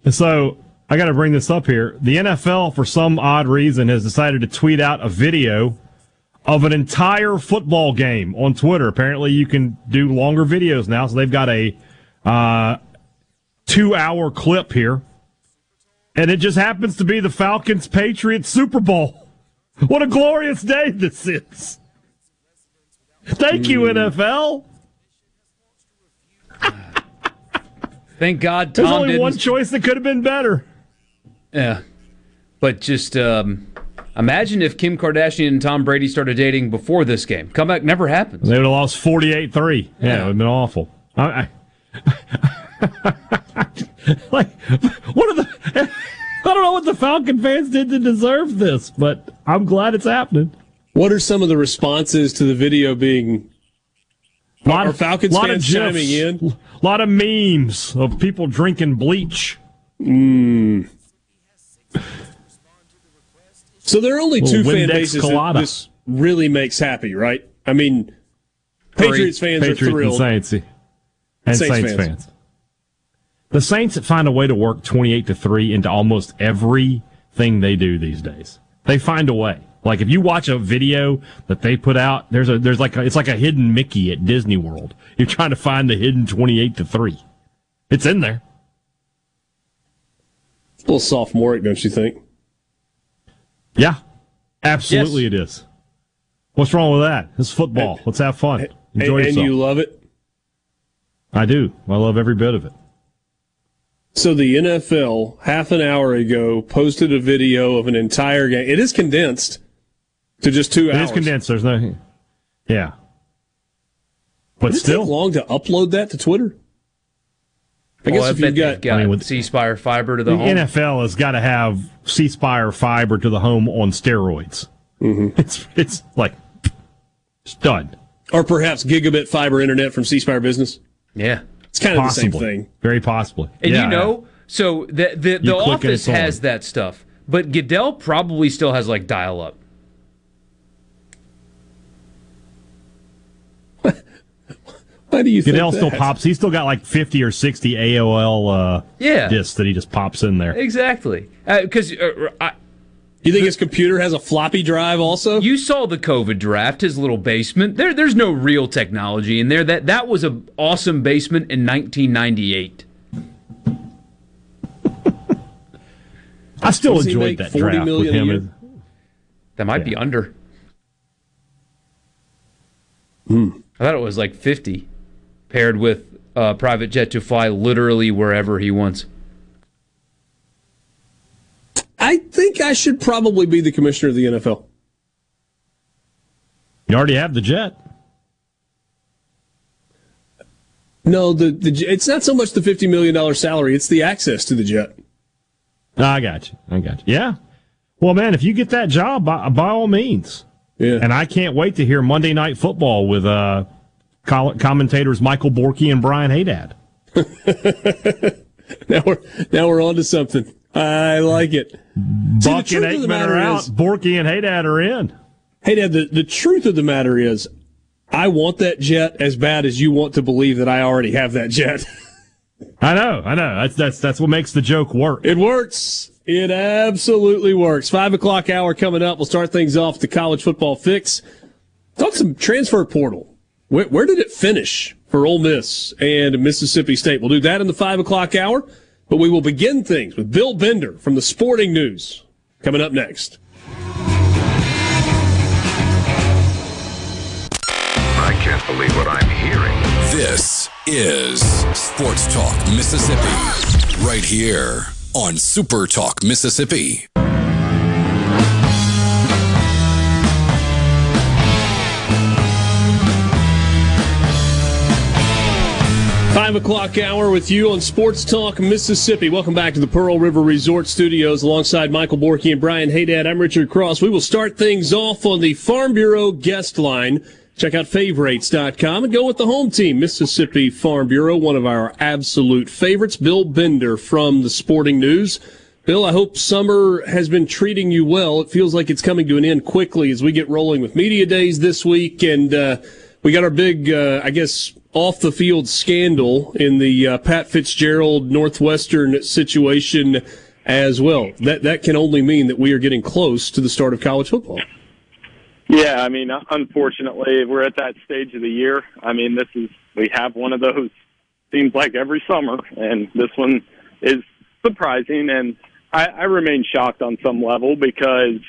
S3: And so I got to bring this up here. The NFL, for some odd reason, has decided to tweet out a video of an entire football game on Twitter. Apparently, you can do longer videos now, so they've got a uh, two-hour clip here, and it just happens to be the Falcons Patriots Super Bowl. What a glorious day this is! Thank you, NFL.
S2: Thank God Tom.
S3: There's only
S2: didn't.
S3: one choice that could have been better.
S2: Yeah, but just um, imagine if Kim Kardashian and Tom Brady started dating before this game. Comeback never happens.
S3: They would have lost 48 3. Yeah, it would have been awful. I, I, [LAUGHS] like, [LAUGHS] what are the. I don't know what the Falcon fans did to deserve this, but I'm glad it's happening.
S1: What are some of the responses to the video being?
S3: A Lot
S1: Are Falcons
S3: lot
S1: fans
S3: of GIFs,
S1: chiming in?
S3: A lot of memes of people drinking bleach.
S1: Mm. So there are only two fan bases this really makes happy, right? I mean, Patriots fans
S3: Patriots
S1: are thrilled.
S3: and Saints. And
S1: Saints
S3: Saints,
S1: fans.
S3: fans. The Saints find a way to work 28 to 3 into almost everything they do these days. They find a way. Like if you watch a video that they put out, there's a there's like a, it's like a hidden Mickey at Disney World. You're trying to find the hidden 28 to 3. It's in there.
S1: It's a little sophomoric, don't you think?
S3: Yeah. Absolutely it is. What's wrong with that? It's football. Let's have fun. Enjoy
S1: and,
S3: yourself.
S1: and you love it.
S3: I do. I love every bit of it.
S1: So the NFL half an hour ago posted a video of an entire game. It is condensed to just two
S3: It
S1: hours.
S3: It is condensed. There's no. Yeah. But
S1: Did it
S3: still,
S1: take long to upload that to Twitter? I guess
S2: Well,
S1: if you've got,
S2: they've got
S3: I mean, with-
S2: C Spire fiber to the,
S3: the
S2: home.
S3: NFL has got to have C Spire fiber to the home on steroids. Mm-hmm. It's it's like it's done.
S1: or perhaps gigabit fiber internet from C Spire Business.
S2: Yeah.
S1: It's kind of the same thing.
S3: Very possibly.
S2: And
S3: Yeah,
S2: you know, so the the, the
S3: You click and
S2: office has that stuff, but Goodell probably still has like dial up. [LAUGHS]
S1: Why do you
S3: Goodell
S1: think
S3: still pops. He's still got like fifty or sixty AOL uh,
S2: Yeah.
S3: discs that he just pops in there.
S2: Exactly. Because uh, I
S1: You think his computer has a floppy drive also?
S2: You saw the COVID draft, his little basement. There, there's no real technology in there. That that was an awesome basement in 1998. [LAUGHS]
S3: I still
S1: Does
S3: enjoyed that
S1: 40
S3: draft with
S1: million a
S3: him.
S1: year?
S2: That might be under.
S1: Hmm.
S2: I thought it was like 50, paired with a private jet to fly literally wherever he wants.
S1: I think I should probably be the commissioner of the NFL.
S3: You already have the jet.
S1: No, the, the it's not so much the fifty million dollar salary; it's the access to the jet.
S3: No, I got you. I got you. Yeah. Well, man, if you get that job, by, by all means.
S1: Yeah.
S3: And I can't wait to hear Monday Night Football with uh, commentators Michael Borky and Brian Haydad. [LAUGHS]
S1: Now we're now we're on to something. I like it. See, the
S3: and
S1: truth of the
S3: Aikman are out.
S1: is-
S3: Borky and Haydad are in.
S1: Hey, Dad, the, the truth of the matter is, I want that jet as bad as you want to believe that I already have that jet. [LAUGHS]
S3: I know. I know. That's that's that's what makes the joke work.
S1: It works. It absolutely works. Five o'clock hour coming up. We'll start things off with the college football fix. Talk some transfer portal. Where, where did it finish for Ole Miss and Mississippi State? We'll do that in the five o'clock hour, but we will begin things with Bill Bender from the Sporting News coming up next.
S7: I can't believe what I'm hearing.
S4: This is Sports Talk Mississippi, right here on Super Talk Mississippi.
S1: Five o'clock hour with you on Sports Talk Mississippi. Welcome back to the Pearl River Resort Studios alongside Michael Borky and Brian Haydad. I'm Richard Cross. We will start things off on the Farm Bureau guest line. Check out favorites.com and go with the home team, Mississippi Farm Bureau, one of our absolute favorites, Bill Bender from the Sporting News. Bill, I hope summer has been treating you well. It feels like it's coming to an end quickly as we get rolling with media days this week, and uh, we got our big, uh, I guess, off the field scandal in the uh, Pat Fitzgerald Northwestern situation as well. That that can only mean that we are getting close to the start of college football.
S12: Yeah, I mean, unfortunately, we're at that stage of the year. I mean, this is we have one of those. Seems like every summer, and this one is surprising. And I, I remain shocked on some level because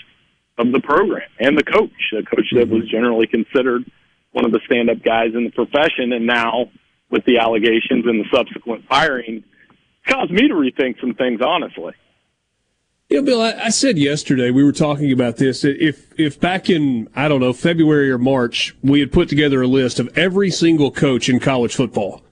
S12: of the program and the coach, the coach that was generally considered one of the stand-up guys in the profession, and now with the allegations and the subsequent firing, caused me to rethink some things. Honestly.
S1: Yeah, Bill, I, I said yesterday we were talking about this. If if back in I don't know February or March we had put together a list of every single coach in college football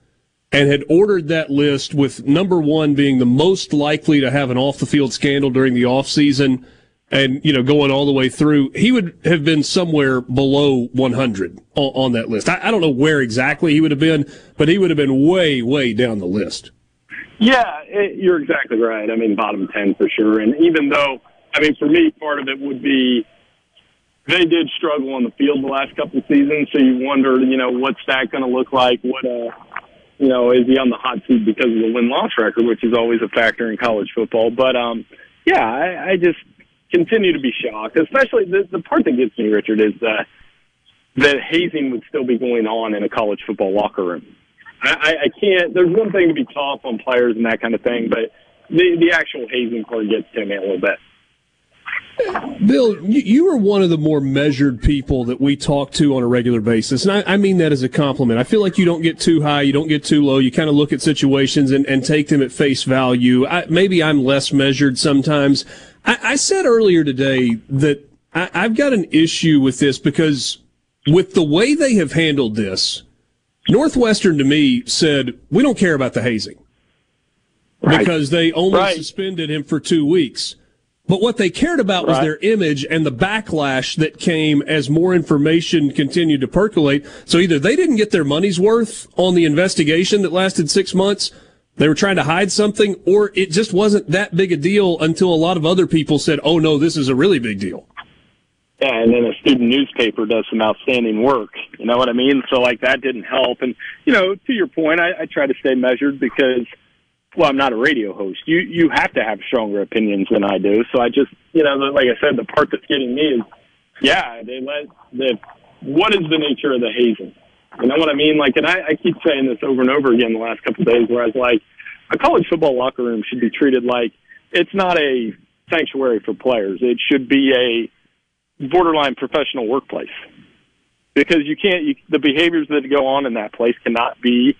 S1: and had ordered that list with number one being the most likely to have an off the field scandal during the off season, and you know going all the way through, he would have been somewhere below 100 on, on that list. I, I don't know where exactly he would have been, but he would have been way way down the list.
S12: Yeah, it, you're exactly right. I mean, bottom 10 for sure. And even though, I mean, for me, part of it would be they did struggle on the field the last couple of seasons. So you wonder, you know, what's that going to look like? What, uh, you know, is he on the hot seat because of the win loss record, which is always a factor in college football. But, um, yeah, I, I just continue to be shocked, especially the, the part that gets me, Richard, is that, that hazing would still be going on in a college football locker room. I, I can't. There's one thing to be tough on players and that kind of thing, but the the actual hazing part gets to me a little bit.
S1: Bill, you, you are one of the more measured people that we talk to on a regular basis. And I, I, mean that as a compliment. I feel like you don't get too high, you don't get too low. You kind of look at situations and, and take them at face value. I, maybe I'm less measured sometimes. I, I said earlier today that I, I've got an issue with this because with the way they have handled this, Northwestern to me said, we don't care about the hazing. Right. Because they only right. suspended him for two weeks. But what they cared about was their image and the backlash that came as more information continued to percolate. So either they didn't get their money's worth on the investigation that lasted six months, they were trying to hide something, or it just wasn't that big a deal until a lot of other people said, oh no, this is a really big deal.
S12: Yeah, and then a student newspaper does some outstanding work. You know what I mean? So like that didn't help. And you know, to your point, I, I try to stay measured because – well, I'm not a radio host. You you have to have stronger opinions than I do. So I just, you know, like I said, the part that's getting me is, yeah, they let the what is the nature of the hazing? You know what I mean? Like, and I, I keep saying this over and over again the last couple of days, where I like, a college football locker room should be treated like it's not a sanctuary for players. It should be a borderline professional workplace because you can't. You, the behaviors that go on in that place cannot be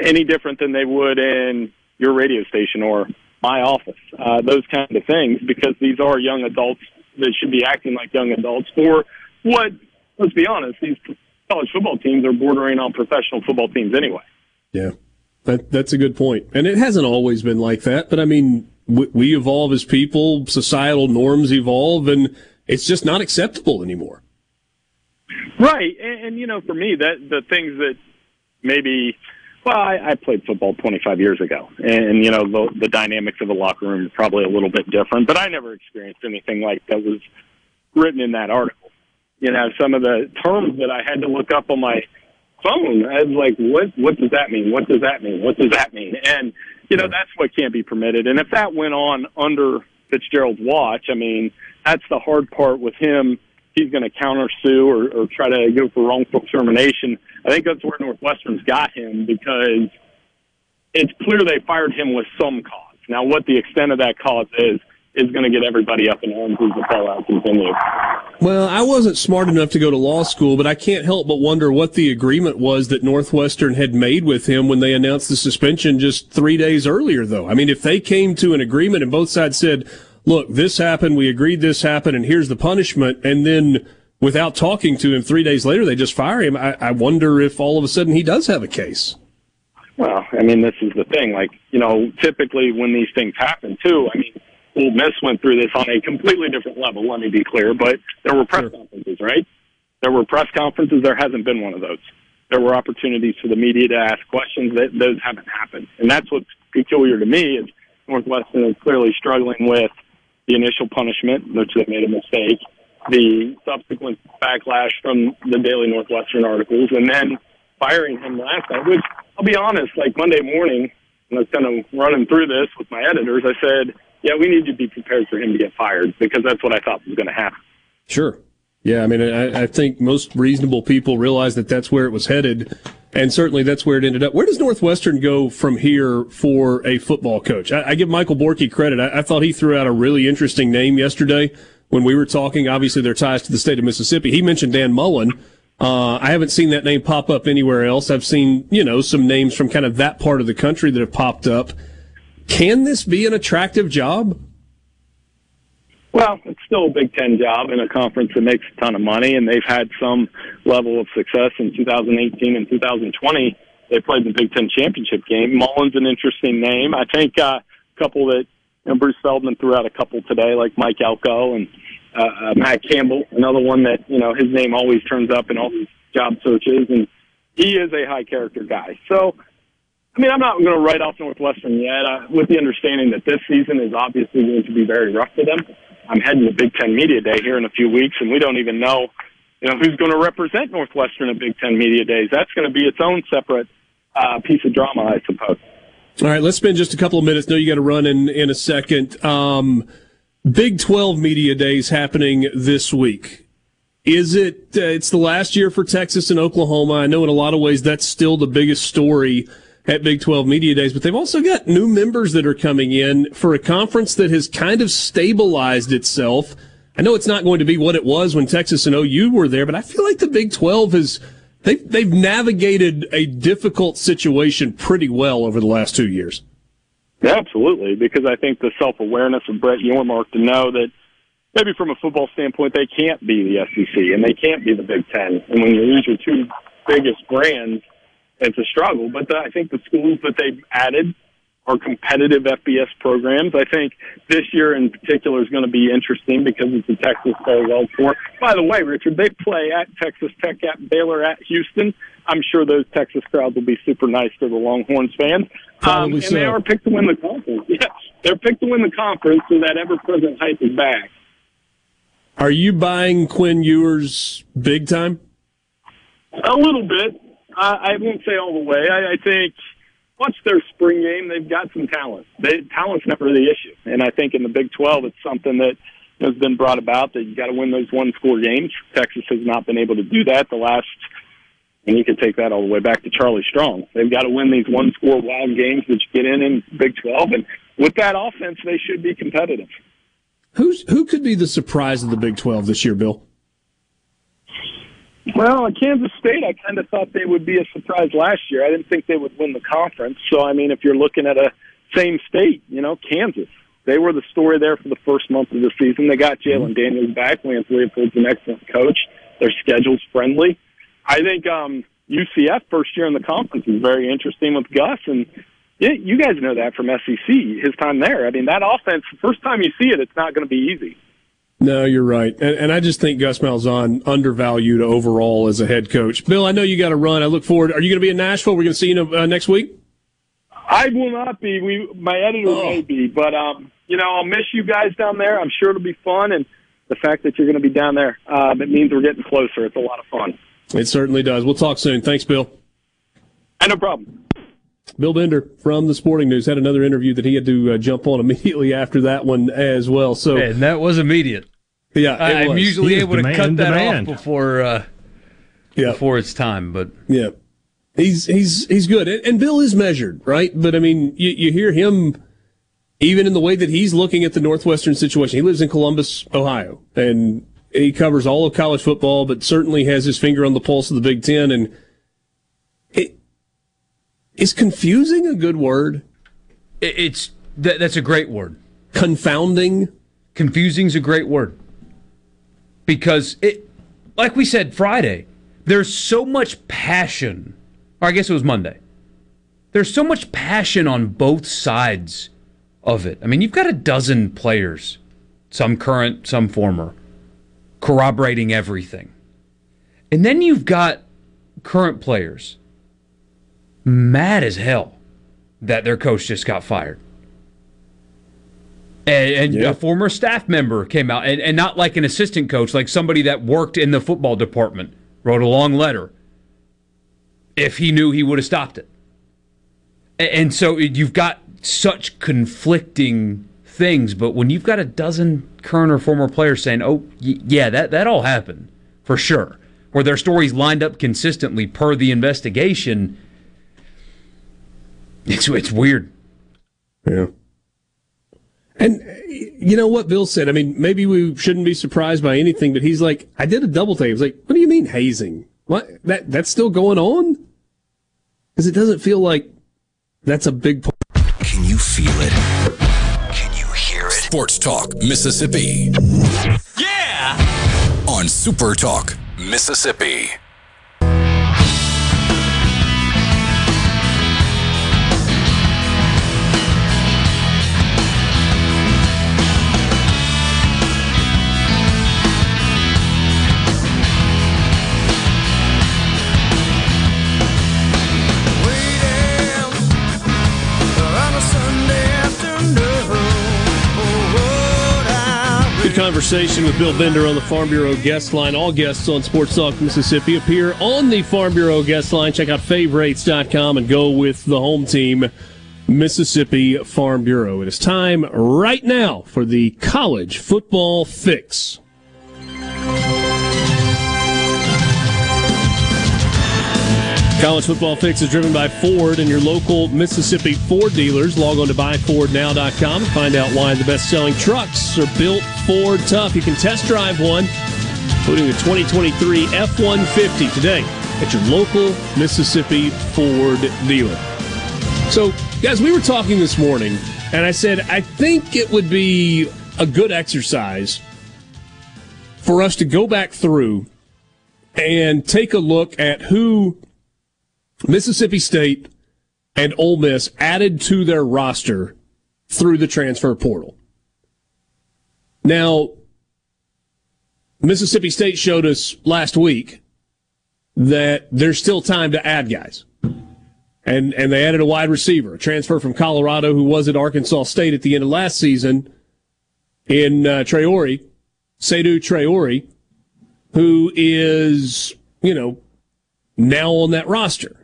S12: any different than they would in your radio station or my office. Uh, those kind of things, because these are young adults that should be acting like young adults for what, let's be honest, these college football teams are bordering on professional football teams anyway.
S1: Yeah, that, that's a good point. And it hasn't always been like that, but I mean, we, we evolve as people, societal norms evolve, and it's just not acceptable anymore.
S12: Right. And, and you know, for me, that the things that maybe well, I, I played football 25 years ago, and you know the, the dynamics of the locker room are probably a little bit different. But I never experienced anything like that was written in that article. You know, some of the terms that I had to look up on my phone, I was like, "What? What does that mean? What does that mean? What does that mean?" And you know, that's what can't be permitted. And if that went on under Fitzgerald's watch, I mean, that's the hard part with him he's going to counter sue or, or try to go for wrongful termination. I think that's where Northwestern's got him because it's clear they fired him with some cause. Now, what the extent of that cause is, is going to get everybody up in arms as the fallout continues.
S1: Well, I wasn't smart enough to go to law school, but I can't help but wonder what the agreement was that Northwestern had made with him when they announced the suspension just three days earlier, though. I mean, if they came to an agreement and both sides said, look, this happened, we agreed this happened, and here's the punishment, and then without talking to him three days later, they just fire him. I, I wonder if all of a sudden he does have a case.
S12: Well, I mean, this is the thing. Like, you know, typically when these things happen, too, I mean, Ole Miss went through this on a completely different level, let me be clear, but there were press sure. conferences, right? There were press conferences. There hasn't been one of those. There were opportunities for the media to ask questions. That those haven't happened, and that's what's peculiar to me is Northwestern is clearly struggling with the initial punishment, which they made a mistake, the subsequent backlash from the Daily Northwestern articles, and then firing him last night, which I'll be honest, like Monday morning, when I was kind of running through this with my editors, I said, yeah, we need to be prepared for him to get fired because that's what I thought was going to happen.
S1: Sure. Yeah, I mean, I, I think most reasonable people realize that that's where it was headed and certainly that's where it ended up. Where does Northwestern go from here for a football coach? I, I give Michael Borky credit. I, I, thought he threw out a really interesting name yesterday when we were talking. Obviously, their ties to the state of Mississippi. He mentioned Dan Mullen. Uh, I haven't seen that name pop up anywhere else. I've seen, you know, some names from kind of that part of the country that have popped up. Can this be an attractive job?
S12: Well, it's still a Big Ten job in a conference that makes a ton of money, and they've had some level of success in 2018 and 2020. They played the Big Ten championship game. Mullen's an interesting name. I think uh, a couple that you know, Bruce Feldman threw out a couple today, like Mike Elko and uh, uh, Matt Campbell, another one that you know his name always turns up in all these job searches, and he is a high character guy. So I mean, I'm not going to write off Northwestern yet, uh, with the understanding that this season is obviously going to be very rough for them. I'm heading to Big Ten Media Day here in a few weeks, and we don't even know, you know, who's going to represent Northwestern at Big Ten Media Days. That's going to be its own separate uh, piece of drama, I suppose.
S1: All right, let's spend just a couple of minutes. No, you got to run in in a second. Um, Big Twelve Media Days happening this week. Is it? Uh, it's the last year for Texas and Oklahoma. I know in a lot of ways that's still the biggest story at Big 12 Media Days, but they've also got new members that are coming in for a conference that has kind of stabilized itself. I know it's not going to be what it was when Texas and OU were there, but I feel like the Big 12 has they've they've navigated a difficult situation pretty well over the last two years.
S12: Absolutely, because I think the self awareness of Brett Yormark to know that maybe from a football standpoint they can't be the SEC and they can't be the Big Ten, and when you lose your two biggest brands, it's a struggle. But the, I think the schools that they've added are competitive FBS programs. I think this year in particular is going to be interesting because it's a Texas farewell tour. By the way, Richard, they play at Texas Tech, at Baylor, at Houston. I'm sure those Texas crowds will be super nice to the Longhorns fans. Um, and
S1: so.
S12: they are picked to win the conference. Yes, they're picked to win the conference, so that ever-present hype is back.
S1: Are you buying Quinn Ewers big time?
S12: A little bit. I, won't say all the way. I, I think watch their spring game. They've got some talent. They, talent's never the issue, and I think in the Big 12, it's something that has been brought about that you got to win those one-score games. Texas has not been able to do that the last. And you can take that all the way back to Charlie Strong. They've got to win these one-score wild games that you get in in Big 12, and with that offense, they should be competitive.
S1: Who's who could be the surprise of the Big 12 this year, Bill?
S12: Well, at Kansas State, I kind of thought they would be a surprise last year. I didn't think they would win the conference. So, I mean, if you're looking at a same state, you know, Kansas, they were the story there for the first month of the season. They got Jalon Daniels back. Lance Leipold's an excellent coach. Their schedule's friendly. I think um, UCF first year in the conference is very interesting with Gus, and yeah, you guys know that from SEC, his time there. I mean, that offense, first time you see it, it's not going to be easy.
S1: No, you're right. And, and, I just think Gus Malzahn undervalued overall as a head coach. Bill, I know you got to run. I look forward. Are you going to be in Nashville? We're going to see you uh, next week?
S12: I will not be. We, my editor oh. may be, but, um, you know, I'll miss you guys down there. I'm sure it'll be fun. And the fact that you're going to be down there, um, it means we're getting closer. It's a lot of fun.
S1: It certainly does. We'll talk soon. Thanks, Bill.
S12: And no problem.
S1: Bill Bender from the Sporting News had another interview that he had to uh, jump on immediately after that one as well. So,
S2: and that was immediate.
S1: Yeah,
S2: I, am usually able to cut that demand. off before uh,
S1: yeah.
S2: before it's time. But
S1: yeah, he's he's he's good, and, and Bill is measured, right? But I mean, you, you hear him even in the way that he's looking at the Northwestern situation. He lives in Columbus, Ohio, and he covers all of college football, but certainly has his finger on the pulse of the Big Ten. And it is confusing a good word.
S2: It's that, that's a great word.
S1: Confounding.
S2: Confusing's a great word because it, like we said Friday, there's so much passion. Or I guess it was Monday. There's so much passion on both sides of it. I mean, you've got a dozen players, some current, some former, corroborating everything. And then you've got current players mad as hell that their coach just got fired and, and yeah. a former staff member came out, and, and not like an assistant coach, like somebody that worked in the football department, wrote a long letter. If he knew, he would have stopped it. And, and so you've got such conflicting things, but when you've got a dozen current or former players saying, "Oh, y- yeah, that that all happened for sure," where their stories lined up consistently per the investigation, it's it's weird.
S1: Yeah. And you know what Bill said? I mean, maybe we shouldn't be surprised by anything, but he's like, I did a double take. I was like, what do you mean hazing? What? That that's still going on? Because it doesn't feel like that's a big part.
S4: Can you feel it? Can you hear it? Sports Talk, Mississippi.
S9: Yeah!
S4: On Super Talk, Mississippi.
S1: Conversation with Bill Bender on the Farm Bureau guest line. All guests on Sports Talk Mississippi appear on the Farm Bureau guest line. Check out favorites.com and go with the home team, Mississippi Farm Bureau. It is time right now for the college football fix. College Football Fix is driven by Ford and your local Mississippi Ford dealers. Log on to buyfordnow.com and find out why the best selling trucks are built Ford tough. You can test drive one, including the 2023 F 150 today at your local Mississippi Ford dealer. So, guys, we were talking this morning, and I said, I think it would be a good exercise for us to go back through and take a look at who Mississippi State and Ole Miss added to their roster through the transfer portal. Now, Mississippi State showed us last week that there's still time to add guys. And and they added a wide receiver, a transfer from Colorado who was at Arkansas State at the end of last season in uh, Traore, Seydou Traore, who is, you know, now on that roster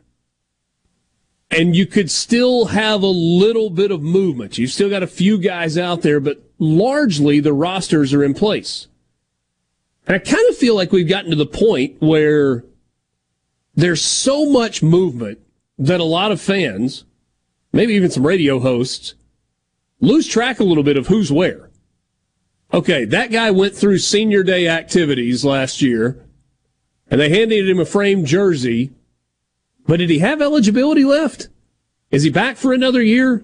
S1: and you could still have a little bit of movement. You've still got a few guys out there, but largely the rosters are in place. And I kind of feel like we've gotten to the point where there's so much movement that a lot of fans, maybe even some radio hosts, lose track a little bit of who's where. Okay, that guy went through senior day activities last year, and they handed him a framed jersey but did he have eligibility left? Is he back for another year?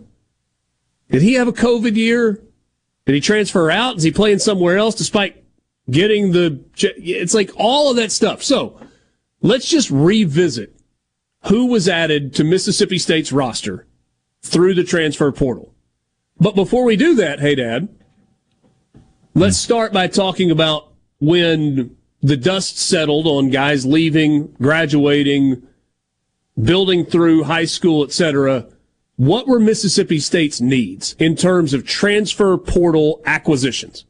S1: Did he have a COVID year? Did he transfer out? Is he playing somewhere else despite getting the. It's like all of that stuff. So let's just revisit who was added to Mississippi State's roster through the transfer portal. But before we do that, hey, Dad, let's start by talking about when the dust settled on guys leaving, graduating, building through high school, etc. What were Mississippi State's needs in terms of transfer portal acquisitions?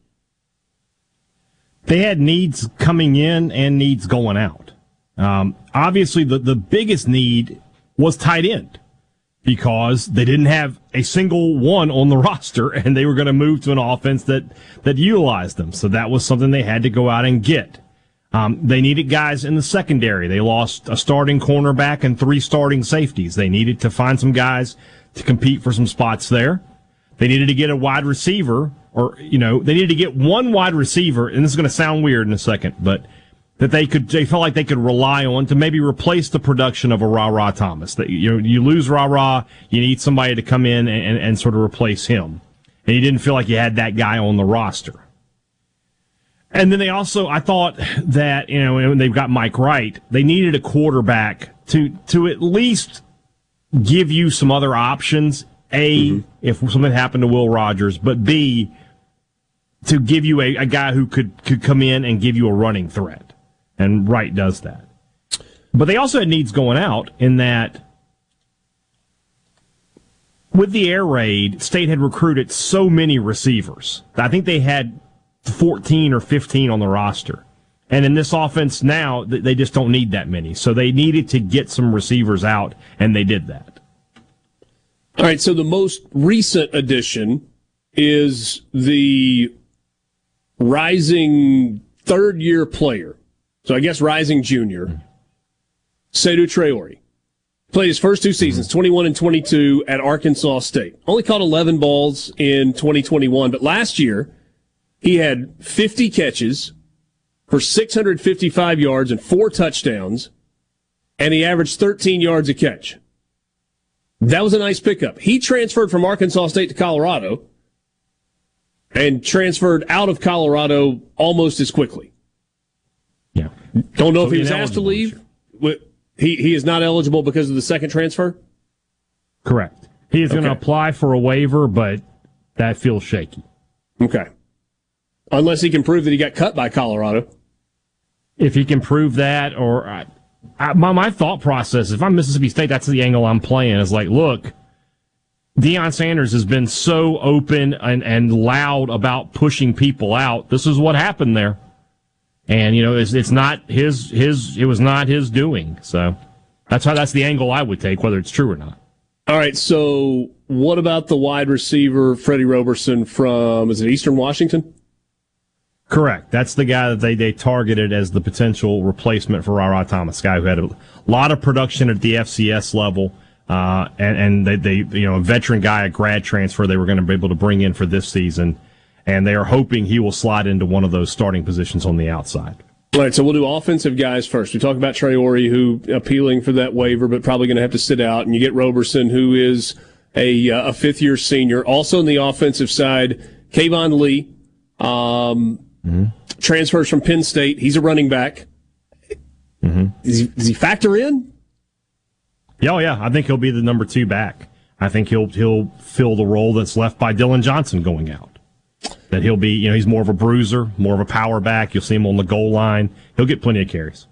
S3: They had needs coming in and needs going out. Um, obviously, the, the biggest need was tight end because they didn't have a single one on the [LAUGHS] roster and they were going to move to an offense that, that utilized them. So that was something they had to go out and get. Um, they needed guys in the secondary. They lost a starting cornerback and three starting safeties. They needed to find some guys to compete for some spots there. They needed to get a wide receiver, or you know, they needed to get one wide receiver. And this is going to sound weird in a second, but that they could, they felt like they could rely on to maybe replace the production of a Rara Thomas. That you know, you lose Rara, you need somebody to come in and, and, and sort of replace him. And you didn't feel like you had that guy on the roster. And then they also, I thought that you know, when they've got Mike Wright, they needed a quarterback to to at least give you some other options. A, mm-hmm. if something happened to Will Rogers, but B, to give you a, a guy who could could come in and give you a running threat. And Wright does that. But they also had needs going out in that with the air raid, State had recruited so many receivers. I think they had 14 or 15 on the roster. And in this offense now, they just don't need that many. So they needed to get some receivers out, and they did that.
S1: All right. So the most recent addition is the rising third year player. So I guess rising junior, Seydou Traore. Played his first two seasons, mm-hmm. 21 and 22 at Arkansas State. Only caught 11 balls in 2021, but last year, he had 50 catches for 655 yards and four touchdowns, and he averaged 13 yards a catch. That was a nice pickup. He transferred from Arkansas State to Colorado and transferred out of Colorado almost as quickly.
S3: Yeah.
S1: Don't know so if he was asked to leave. He, he is not eligible because of the second transfer?
S3: Correct. He is okay. going to apply for a waiver, but that feels shaky.
S1: Okay. Unless he can prove that he got cut by Colorado.
S3: If he can prove that, or I, I, my, my thought process, if I'm Mississippi State, that's the angle I'm playing. Is like, look, Deion Sanders has been so open and, and loud about pushing people out. This is what happened there. And, you know, it's, it's not his, his, it was not his doing. So that's how, that's the angle I would take, whether it's true or not.
S1: All right. So what about the wide receiver, Freddie Roberson from, is it Eastern Washington?
S3: Correct. That's the guy that they, they targeted as the potential replacement for Rara Thomas, guy who had a lot of production at the FCS level, uh, and, and they, they, you know, a veteran guy, a grad transfer they were going to be able to bring in for this season. And they are hoping he will slide into one of those starting positions on the outside.
S1: All right, so we'll do offensive guys first. We talk about Traore, who appealing for that waiver, but probably going to have to sit out. And you get Roberson, who is a, uh, a fifth year senior. Also on the offensive side, Keyvone Lee, um, mm-hmm. transfers from Penn State. He's a running back. Mm-hmm. Does, he, does he factor in?
S3: Yeah, oh yeah. I think he'll be the number two back. I think he'll he'll fill the role that's left by Dillon Johnson going out. That he'll be, you know, he's more of a bruiser, more of a power back. You'll see him on the goal line. He'll get plenty of carries.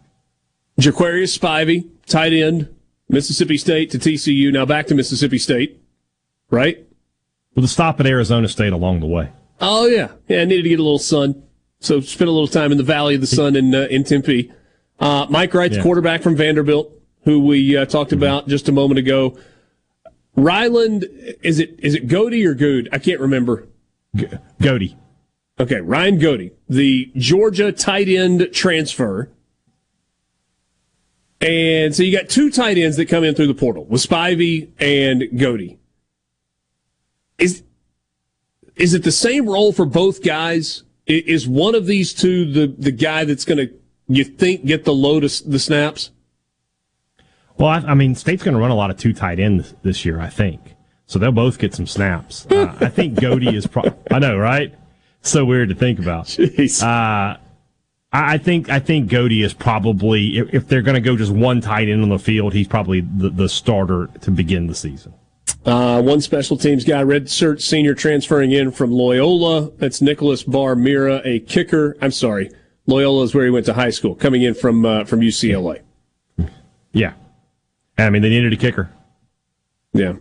S1: Jaquarius Spivey, tight end, Mississippi State to TCU. Now back to Mississippi State, right?
S3: With a stop at Arizona State along the way.
S1: Oh yeah, yeah. I needed to get a little sun, so spent a little time in the Valley of the Sun in uh, in Tempe. Uh, Mike Wright's yeah. quarterback from Vanderbilt, who we uh, talked mm-hmm. about just a moment ago. Ryland, is it is it Goody or Good? I can't remember.
S3: G- Goody.
S1: Okay, Ryan Goede, the Georgia tight end transfer. And so you got two tight ends that come in through the portal with Spivey and Goede. Is is it the same role for both guys? Is one of these two the, the guy that's going to, you think, get the load of the snaps?
S3: Well, I, I mean, State's going to run a lot of two tight ends this year, I think. So they'll both get some snaps. [LAUGHS] Uh, I think Goede is pro- I know, right? So weird to think about. Jeez. Uh, I think I think Goede is probably if, if they're going to go just one tight end on the field, he's probably the, the starter to begin the season.
S1: Uh, one special teams guy, red shirt senior transferring in from Loyola. That's Nicholas Barr-Mira, a kicker. I'm sorry, Loyola is where he went to high school, coming in from uh, from UCLA.
S3: Yeah, I mean they needed a kicker.
S1: Yeah.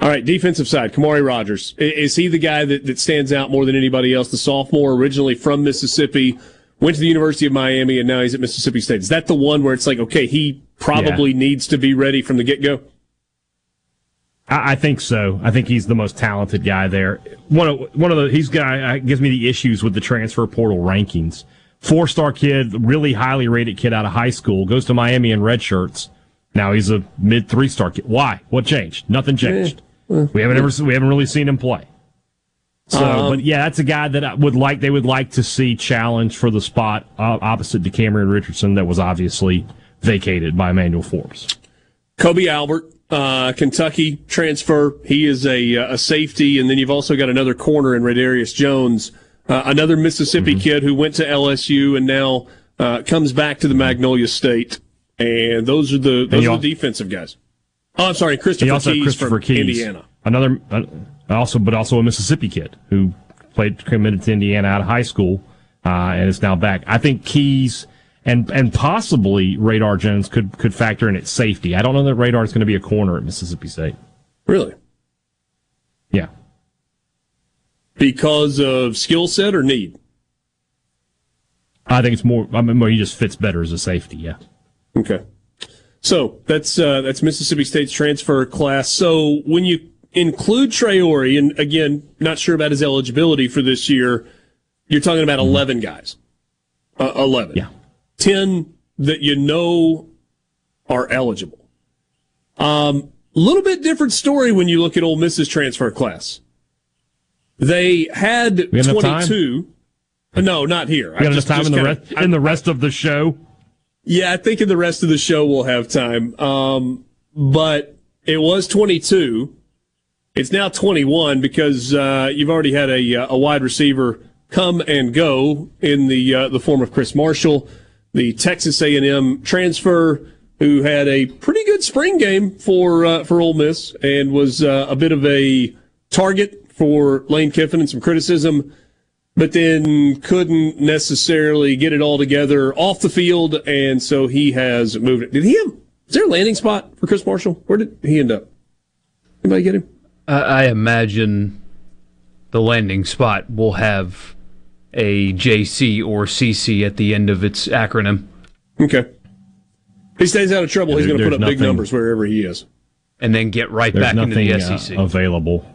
S1: All right, defensive side, Khamauri Rogers. Is he the guy that, that stands out more than anybody else? The sophomore, originally from Mississippi, went to the University of Miami, and now he's at Mississippi State. Is that the one where it's like, okay, he probably yeah. needs to be ready from the get go?
S3: I, think so. I think he's the most talented guy there. One of one of the he's guy uh, gives me the issues with the transfer portal rankings. Four star kid, really highly rated kid out of high school, goes to Miami in red shirts. Now he's a mid three star kid. Why? What changed? Nothing changed. we haven't ever we haven't really seen him play. So, um, but yeah, that's a guy that I would like. They would like to see challenge for the spot uh, opposite DeCamerion Richardson that was obviously vacated by Emmanuel Forbes.
S1: Kobe Albert uh, Kentucky transfer. He is a, a safety, and then you've also got another corner in Raydarious Jones, uh, another Mississippi mm-hmm. kid who went to LSU and now uh, comes back to the Magnolia State. And those are the those are the defensive guys. Oh, I'm sorry, Christopher Keys Christopher from Keys, Indiana.
S3: Another uh, also, but also a Mississippi kid who played committed to Indiana out of high school uh, and is now back. I think Keys and and possibly Radar Jones could could factor in its safety. I don't know that Radar is going to be a corner at Mississippi State.
S1: Really?
S3: Yeah.
S1: Because of skill set or need?
S3: I think it's more. I mean, he just fits better as a safety. Yeah.
S1: Okay. So that's uh, that's Mississippi State's transfer class. So when you include Traore, and again, not sure about his eligibility for this year, you're talking about mm-hmm. 11 guys. Uh, 11.
S3: Yeah.
S1: 10 that you know are eligible. A um, little bit different story when you look at Ole Miss's transfer class. They had 22. No, not here.
S3: We got enough time in the, rest, in the rest of the show?
S1: Yeah, I think in the rest of the show we'll have time. Um, but it was 22. It's now 21 because uh, you've already had a, a wide receiver come and go in the uh, the form of Chris Marshall the Texas A&M transfer who had a pretty good spring game for uh, for Ole Miss and was uh, a bit of a target for Lane Kiffin and some criticism, but then couldn't necessarily get it all together off the field, and so he has moved it. Did he have? Is there a landing spot for Chris Marshall? Where did he end up? Anybody get him?
S2: I imagine the landing spot will have a JC or CC at the end of its acronym.
S1: Okay. He stays out of trouble. Yeah, He's going to put up nothing, big numbers wherever he is,
S2: and then get right back into the SEC.
S3: Uh, available.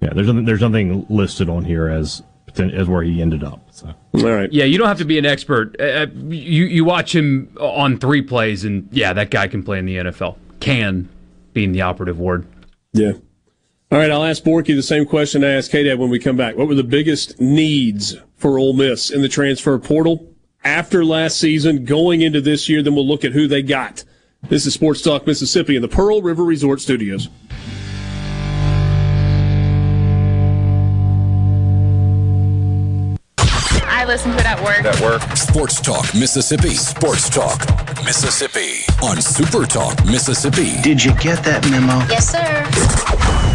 S3: Yeah, there's nothing, there's nothing listed on here as is where he ended up. So.
S1: All right.
S2: Yeah, you don't have to be an expert. Uh, you you watch him on three plays, and yeah, that guy can play in the NFL. Can being the operative word.
S1: Yeah. All right, I'll ask Borky the same question I asked K when we come back. What were the biggest needs for Ole Miss in the transfer portal after last season, going into this year? Then we'll look at who they got. This is Sports Talk Mississippi in the Pearl River Resort Studios.
S13: I listen to it at work.
S4: At work. Sports Talk Mississippi. Sports Talk Mississippi on Super Talk Mississippi.
S14: Did you get that memo?
S10: Yes, sir.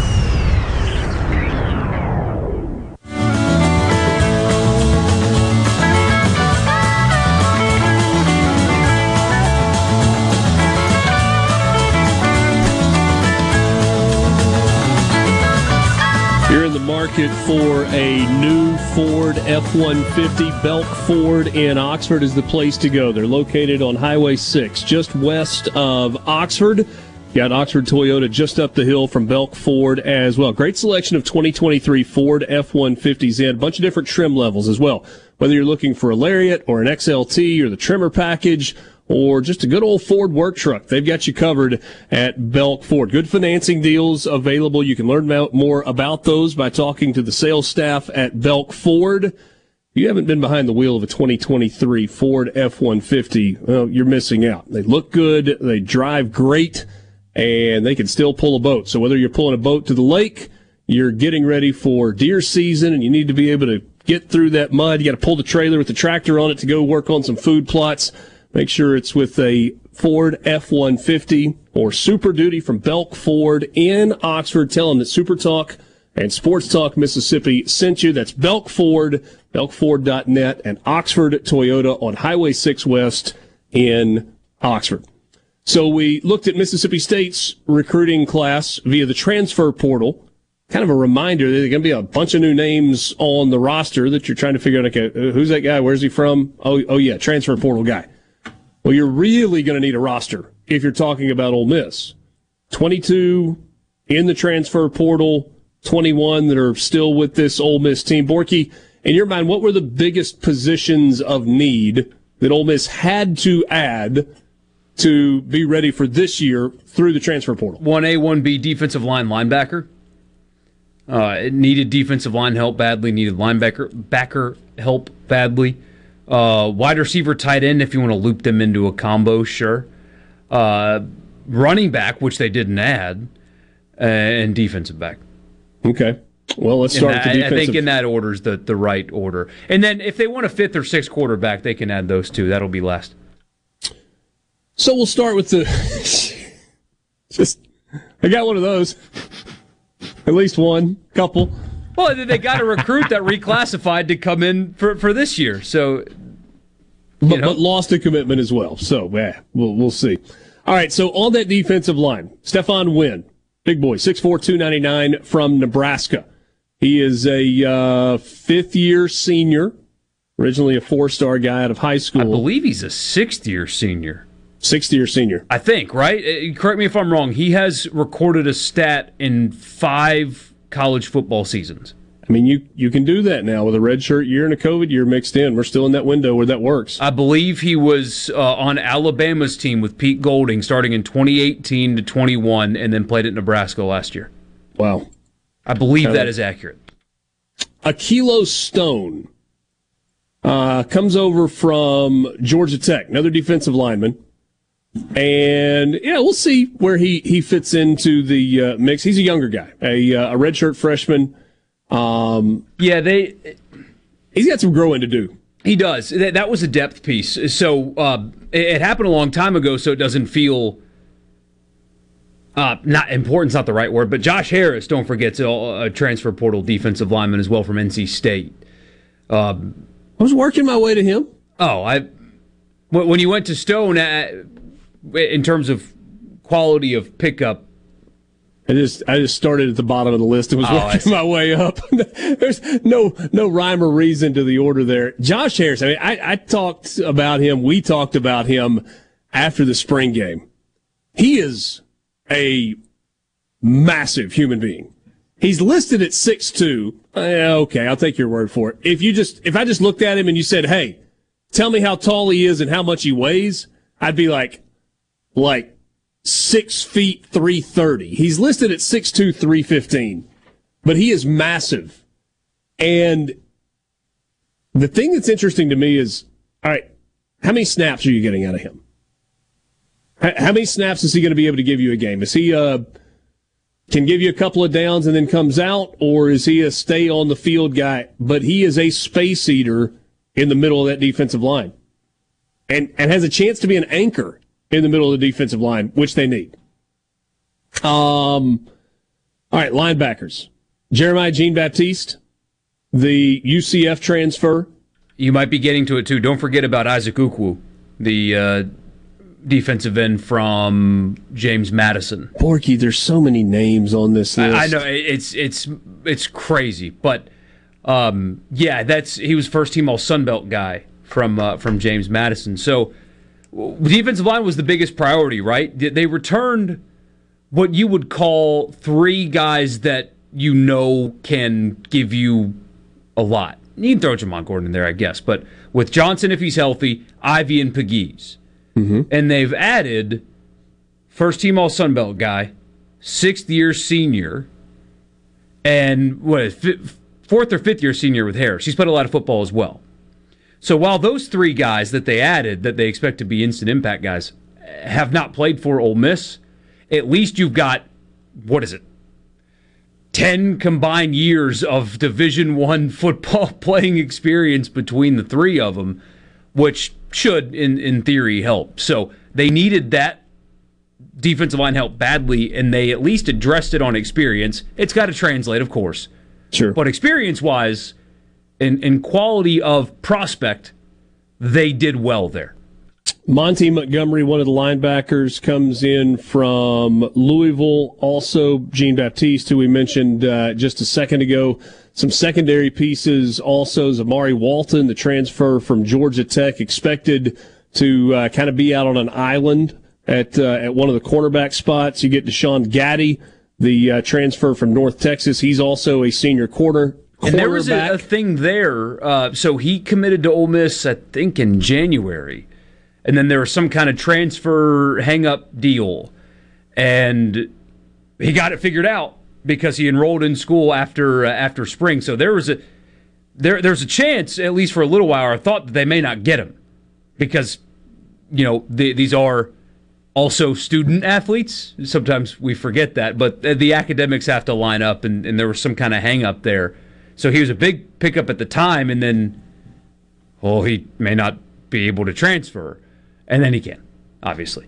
S1: Market for a new Ford F 150. Belk Ford in Oxford is the place to go. They're located on Highway 6, just west of Oxford. Got Oxford Toyota just up the hill from Belk Ford as well. Great selection of 2023 Ford F 150s in a bunch of different trim levels as well. Whether you're looking for a Lariat or an XLT or the Tremor package, or just a good old Ford work truck. They've got you covered at Belk Ford. Good financing deals available. You can learn more about those by talking to the sales staff at Belk Ford. You haven't been behind the wheel of a 2023 Ford F-150, well, you're missing out. They look good. They drive great and they can still pull a boat. So whether you're pulling a boat to the lake, you're getting ready for deer season and you need to be able to get through that mud. You got to pull the trailer with the tractor on it to go work on some food plots. Make sure it's with a Ford F-150 or Super Duty from Belk Ford in Oxford. Tell them that Super Talk and Sports Talk Mississippi sent you. That's Belk Ford, belkford.net, and Oxford Toyota on Highway 6 West in Oxford. So we looked at Mississippi State's recruiting class via the transfer portal. Kind of a reminder that there's going to be a bunch of new names on the roster that you're trying to figure out. Okay, uh, who's that guy? Where's he from? Oh, oh yeah, transfer portal guy. Well, you're really going to need a roster if you're talking about Ole Miss. 22 in the transfer portal, 21 that are still with this Ole Miss team. Borky, in your mind, what were the biggest positions of need that Ole Miss had to add to be ready for this year through the transfer portal?
S2: 1A, 1B defensive line linebacker. Uh, it needed defensive line help badly, needed linebacker backer help badly. Uh, wide receiver, tight end, if you want to loop them into a combo, sure. Uh, running back, which they didn't add, uh, and defensive back.
S1: Okay. Well, let's start
S2: that,
S1: with the defensive.
S2: I think in that order is the, the right order. And then if they want a fifth or sixth quarterback, they can add those two. That'll be last.
S1: So we'll start with the. [LAUGHS] just, I got one of those. At least one, couple.
S2: Well, they got a recruit that reclassified to come in for, for this year. So,
S1: but, but, lost a commitment as well. So, yeah, we'll, we'll see. All right. So on that defensive line, Stephon Wynn, big boy, 6'4", 299 from Nebraska. He is a uh, fifth year senior, originally a four star guy out of high school. I
S2: believe he's a sixth year senior.
S1: Sixth year senior.
S2: I think, right? Uh, correct me if I'm wrong. He has recorded a stat in five college football seasons.
S1: I mean, you you can do that now with a red shirt year and a COVID year mixed in. We're still in that window where that works.
S2: I believe he was uh, on Alabama's team with Pete Golding starting in 2018 to 21, and then played at Nebraska last year.
S1: Wow,
S2: I believe that is accurate.
S1: Akelo Stone uh, comes over from Georgia Tech, another defensive lineman. And yeah, we'll see where he, he fits into the uh, mix. He's a younger guy, a, uh, a redshirt freshman. Um,
S2: yeah, they.
S1: He's got some growing to do.
S2: He does. That, that was a depth piece. So uh, it, it, happened a long time ago, so it doesn't feel. Uh, not important's not the right word, but Josh Harris, don't forget, a transfer portal defensive lineman as well from NC State.
S1: Um, I was working my way to him.
S2: Oh, I when you went to Stone, uh, in terms of quality of pickup.
S1: I just I just started at the bottom of the list and was oh, working my way up. [LAUGHS] There's no no rhyme or reason to the order there. Josh Harris. I mean, I, I talked about him. We talked about him after the spring game. He is a massive human being. He's listed at six two. Eh, okay, I'll take your word for it. If you just if I just looked at him and you said, "Hey, tell me how tall he is and how much he weighs," I'd be like, like six feet three thirty. He's listed at six two three fifteen, but he is massive. And the thing that's interesting to me is, all right, how many snaps are you getting out of him? How many snaps is he going to be able to give you a game? Is he uh can give you a couple of downs and then comes out, or is he a stay on the field guy? But he is a space eater in the middle of that defensive line, and and has a chance to be an anchor in the middle of the defensive line, which they need. Um, all right, linebackers. Jeremiah Jean Baptiste, the UCF transfer.
S2: You might be getting to it too. Don't forget about Isaac Ukwu, the uh, defensive end from James Madison.
S1: Borky, there's so many names on this list.
S2: I, I know it's it's it's crazy, but um, yeah, that's he was first team All Sun Belt guy from uh, from James Madison. So defensive line was the biggest priority, right? They returned what you would call three guys that you know can give you a lot. You can throw Jamon Gordon in there, I guess, but with Johnson if he's healthy, Ivey and Pegues. Mm-hmm. And they've added first team All Sun Belt guy, sixth year senior, and what is fifth, fourth or fifth year senior with Harris. He's played a lot of football as well. So while those three guys that they added, that they expect to be instant impact guys, have not played for Ole Miss, at least you've got what is it? 10 combined years of division 1 [LAUGHS] football [LAUGHS] playing experience between the three of them which should, in, in theory, help. So they needed that defensive line help badly, and they at least addressed it on experience. It's got to translate, of course.
S1: Sure.
S2: But experience in quality of prospect, they did well there.
S1: Monty Montgomery, one of the linebackers, comes in from Louisville. Also, Jean Baptiste, who we mentioned uh, just a second ago, some secondary pieces also. Zamari Walton, the transfer from Georgia Tech, expected to uh, kind of be out on an island at uh, at one of the cornerback spots. You get Deshaun Gaddy, the uh, transfer from North Texas. He's also a senior quarter.
S2: And there was a, a thing there. Uh, so he committed to Ole Miss, I think, in January, and then there was some kind of transfer hang up deal, and he got it figured out because he enrolled in school after uh, after spring. So there was a there there's a chance, at least for a little while, I thought that they may not get him because you know the, these are also student athletes. Sometimes we forget that, but the academics have to line up, and, and there was some kind of hang up there. So he was a big pickup at the time, and then oh, he may not be able to transfer, and then he can, obviously.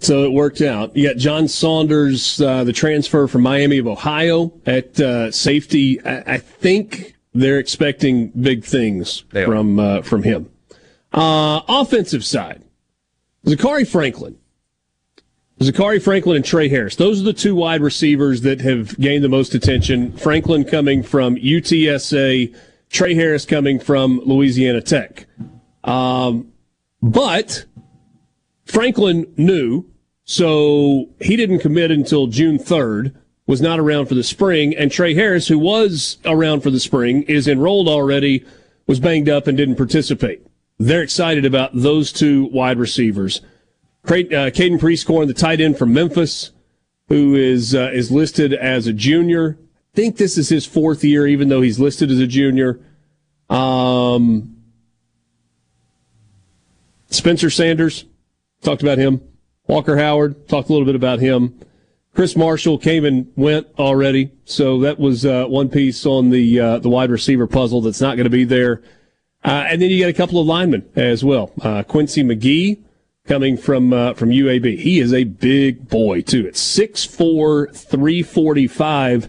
S1: So it worked out. You got John Saunders, uh, the transfer from Miami of Ohio at uh, safety. I-, I, think they're expecting big things from uh, from him. Uh, offensive side, Zakhari Franklin. Zakhari Franklin and Tre Harris. Those are the two wide receivers that have gained the most attention. Franklin coming from UTSA, Tre Harris coming from Louisiana Tech. Um, but Franklin knew, so he didn't commit until June 3rd, was not around for the spring, and Tre Harris, who was around for the spring, is enrolled already, was banged up and didn't participate. They're excited about those two wide receivers. Uh, Caden Prieskorn, the tight end from Memphis, who is uh, is listed as a junior. I think this is his fourth year, even though he's listed as a junior. Um, Spencer Sanders, talked about him. Walker Howard, talked a little bit about him. Chris Marshall came and went already, so that was uh, one piece on the uh, the wide receiver puzzle that's not going to be there. Uh, and then you got a couple of linemen as well. Uh, Quincy McGee coming from uh, from UAB. He is a big boy too. It's 6'4", 345.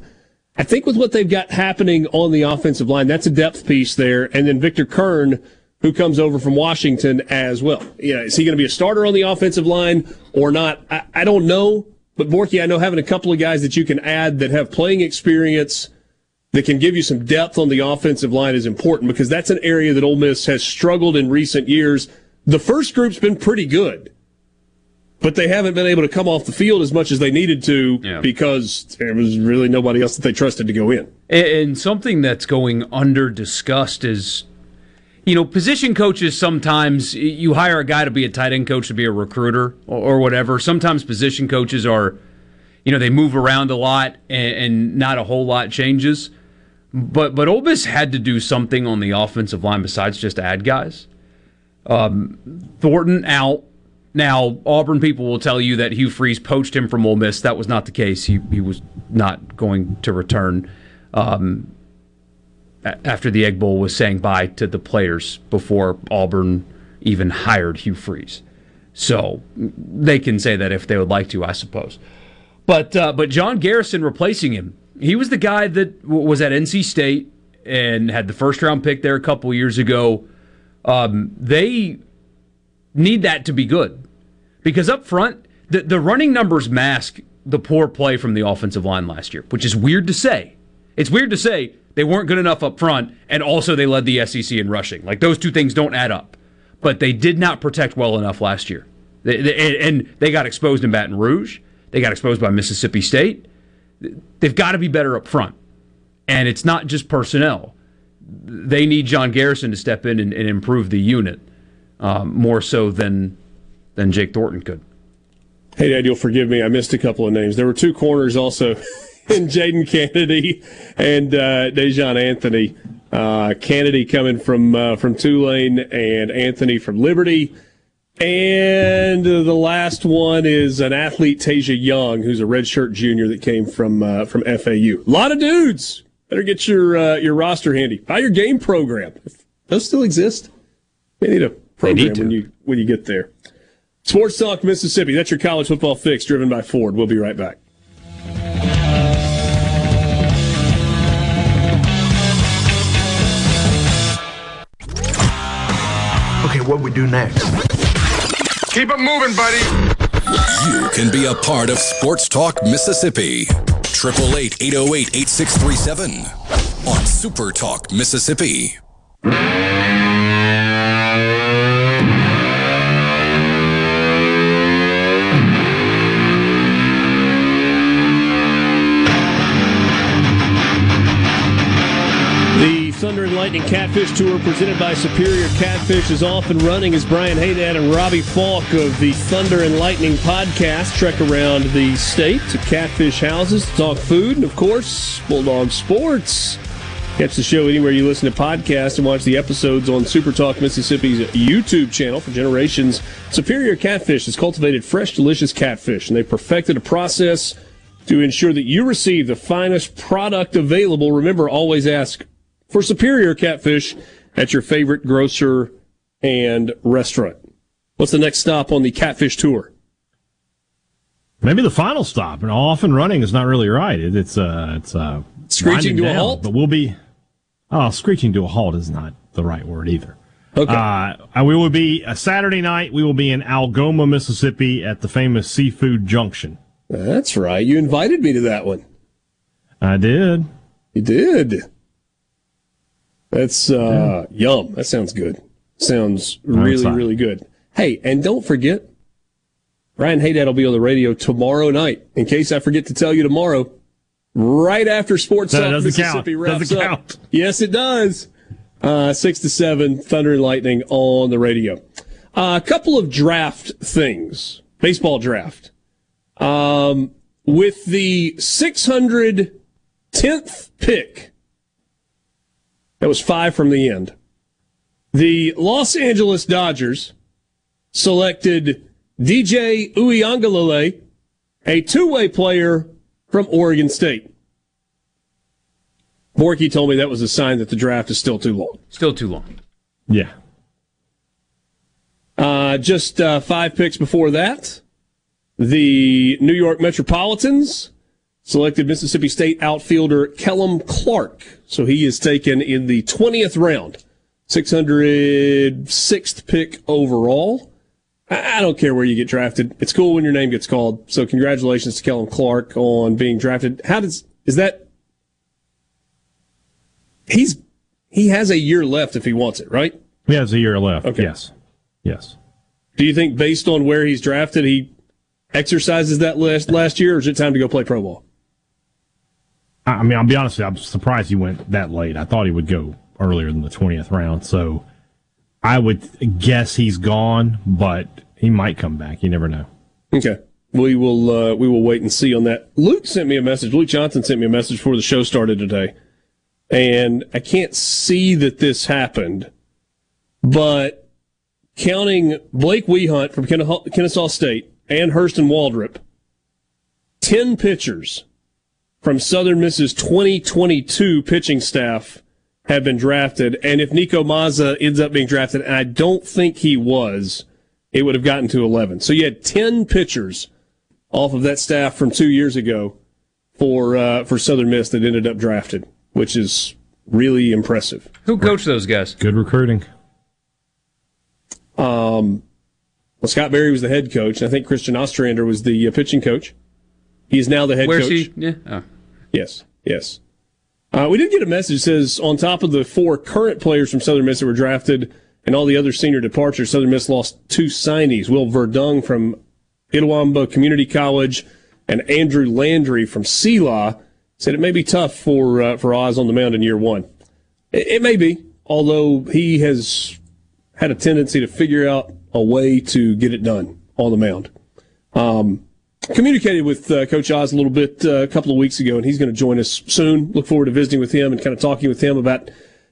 S1: I think with what they've got happening on the offensive line, that's a depth piece there. And then Victor Curne who comes over from Washington as well. Yeah, is he going to be a starter on the offensive line or not? I, I don't know. But Borky, I know having a couple of guys that you can add that have playing experience that can give you some depth on the offensive line is important because that's an area that Ole Miss has struggled in recent years. The first group's been pretty good, but they haven't been able to come off the field as much as they needed to
S2: Yeah.
S1: because there was really nobody else that they trusted to go in.
S2: And, and something that's going under discussed is, you know, position coaches sometimes you hire a guy to be a tight end coach to be a recruiter or, or whatever. Sometimes position coaches are, you know, they move around a lot and, and not a whole lot changes. But but Ole Miss had to do something on the offensive line besides just add guys. Um, Thornton out. Now Auburn people will tell you that Hugh Freeze poached him from Ole Miss. That was not the case. He he was not going to return. Um, after the Egg Bowl was saying bye to the players before Auburn even hired Hugh Freeze. So they can say that if they would like to, I suppose. But uh, but John Garrison replacing him, he was the guy that was at NC State and had the first round pick there a couple years ago. Um, they need that to be good because up front, the, the running numbers mask the poor play from the offensive line last year, which is weird to say. It's weird to say they weren't good enough up front, and also they led the SEC in rushing. Like those two things don't add up. But they did not protect well enough last year, they, they, and they got exposed in Baton Rouge. They got exposed by Mississippi State. They've got to be better up front, and it's not just personnel. They need John Garrison to step in and, and improve the unit um, more so than than Jake Thornton could.
S1: Hey, Dad, you'll forgive me. I missed a couple of names. There were two corners also [LAUGHS] in Jadon Canady and uh, Daijahn Anthony. Uh, Canady coming from uh, from Tulane and Anthony from Liberty. And the last one is an athlete, Tasia Young, who's a redshirt junior that came from uh, from FAU. A lot of dudes. Better get your uh, your roster handy. Buy your game program. If those still exist. They need a program
S2: need
S1: when you when you get there. Sports Talk Mississippi. That's your college football fix, driven by Ford. We'll be right back.
S7: Okay, what we do next? Keep it moving, buddy.
S4: You can be a part of Sports Talk Mississippi. 888 808 8637 on Super Talk Mississippi.
S1: Lightning Catfish Tour presented by Superior Catfish is off and running as Brian Haydad and Robbie Falk of the Thunder and Lightning podcast trek around the state to catfish houses to talk food and, of course, Bulldog Sports. Catch the show anywhere you listen to podcasts and watch the episodes on Super Talk Mississippi's YouTube channel for generations. Superior Catfish has cultivated fresh, delicious catfish, and they perfected a process to ensure that you receive the finest product available. Remember, always ask for Superior Catfish at your favorite grocer and restaurant. What's the next stop on the Catfish Tour?
S3: Maybe the final stop. And off and running is not really right. It, it's uh, it's uh,
S1: Screeching to a halt?
S3: But we'll be. Oh, screeching to a halt is not the right word either.
S1: Okay.
S3: Uh, we will be a Saturday night. We will be in Algoma, Mississippi, at the famous Seafood Junction.
S1: That's right. You invited me to that one.
S3: I did.
S1: You did. That's uh, yum. That sounds good. Sounds really,
S3: excited.
S1: really good. Hey, and don't forget, Ryan Haydad will be on the radio tomorrow night. In case I forget to tell you tomorrow, right after Sports
S3: That
S1: Talk Mississippi
S3: count.
S1: wraps
S3: Doesn't
S1: up.
S3: count.
S1: Yes, it does. Uh, six to seven, Thunder and Lightning on the radio. Uh, a couple of draft things. Baseball draft. Um, with the 610th pick, that was five from the end. The Los Angeles Dodgers selected DJ Uyangalele, a two-way player from Oregon State. Borky told me that was a sign that the draft is still too long.
S2: Still too long.
S3: Yeah.
S1: Uh, just uh, five picks before that, the New York Metropolitans selected Mississippi State outfielder Kellum Clark. So he is taken in the 20th round, 606th pick overall. I don't care where you get drafted. It's cool when your name gets called. So congratulations to Kellum Clark on being drafted. How does is that? He's he has a year left if he wants it, right?
S3: He has a year left.
S1: Okay.
S3: Yes. Yes.
S1: Do you think based on where he's drafted, he exercises that list last year, or is it time to go play pro ball?
S3: I mean, I'll be honest with you, I'm surprised he went that late. I thought he would go earlier than the 20th round. So I would guess he's gone, but he might come back. You never know.
S1: Okay. We will uh, we will wait and see on that. Luke sent me a message. Luke Johnson sent me a message before the show started today, and I can't see that this happened, but counting Blake Wehunt from Kennesaw State and Hurston Waldrep, ten pitchers from Southern Miss's 2022 pitching staff have been drafted, and if Nico Mazza ends up being drafted, and I don't think he was, it would have gotten to 11. So you had 10 pitchers off of that staff from two years ago for uh, for Southern Miss that ended up drafted, which is really impressive.
S2: Who coached those guys?
S3: Good recruiting.
S1: Um, well, Scott Berry was the head coach, and I think Christian Ostrander was the uh, pitching coach. He's now the head
S2: Where's
S1: coach.
S2: he? Yeah. Oh.
S1: Yes. Yes. Uh, we did get a message that says on top of the four current players from Southern Miss that were drafted and all the other senior departures, Southern Miss lost two signees. Will Verdung from Itawamba Community College, and Andrew Landry from Selah said it may be tough for uh, for Oz on the mound in year one. It, it, may be, although he has had a tendency to figure out a way to get it done on the mound. Um, communicated with uh, Coach Oz a little bit uh, a couple of weeks ago, and he's going to join us soon. Look forward to visiting with him and kind of talking with him about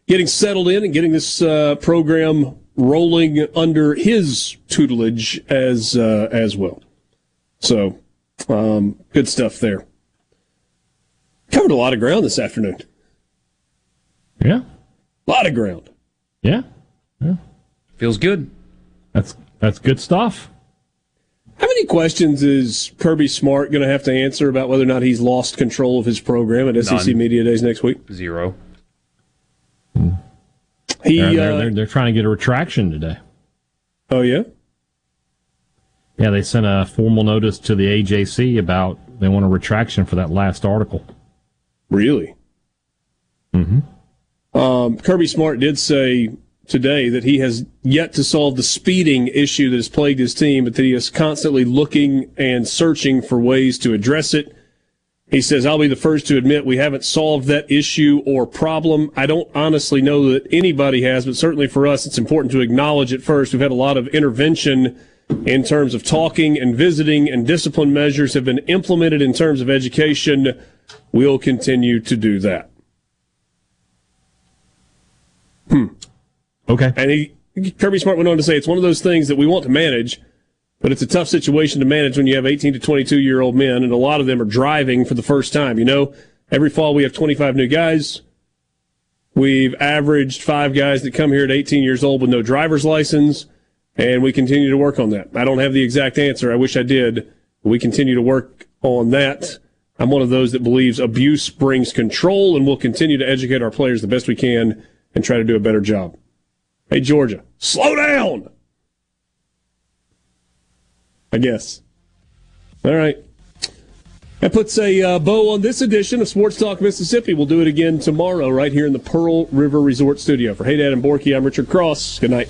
S1: getting settled in and getting this uh, program rolling under his tutelage as uh, as well. So, um, good stuff there. Covered a lot of ground this afternoon.
S3: Yeah.
S1: A lot of ground.
S3: Yeah. Yeah.
S2: Feels good.
S3: That's that's good stuff.
S1: How many questions is Kirby Smart going to have to answer about whether or not he's lost control of his program at SEC None. Media Days next week?
S2: Zero.
S1: He,
S3: they're, they're,
S1: uh,
S3: they're, they're trying to get a retraction today.
S1: Oh yeah.
S3: Yeah, they sent a formal notice to the AJC about they want a retraction for that last article.
S1: Really?
S3: Mm-hmm.
S1: Um, Kirby Smart did say today that he has yet to solve the speeding issue that has plagued his team, but that he is constantly looking and searching for ways to address it. He says, I'll be the first to admit we haven't solved that issue or problem. I don't honestly know that anybody has, but certainly for us, it's important to acknowledge it first. We've had a lot of intervention in terms of talking and visiting, and discipline measures have been implemented in terms of education. We'll continue to do that. Hmm.
S3: Okay.
S1: And he, Kirby Smart went on to say it's one of those things that we want to manage, but it's a tough situation to manage when you have 18 to 22 year old men, and a lot of them are driving for the first time. You know, every fall we have 25 new guys. We've averaged five guys that come here at 18 years old with no driver's license and we continue to work on that. I don't have the exact answer. I wish I did. We continue to work on that. I'm one of those that believes abuse brings control, and we'll continue to educate our players the best we can and try to do a better job. Hey, Georgia, slow down. I guess. All right. That puts a uh, bow on this edition of Sports Talk Mississippi. We'll do it again tomorrow right here in the Pearl River Resort Studio. For Haydad and Borky, I'm Richard Cross. Good night.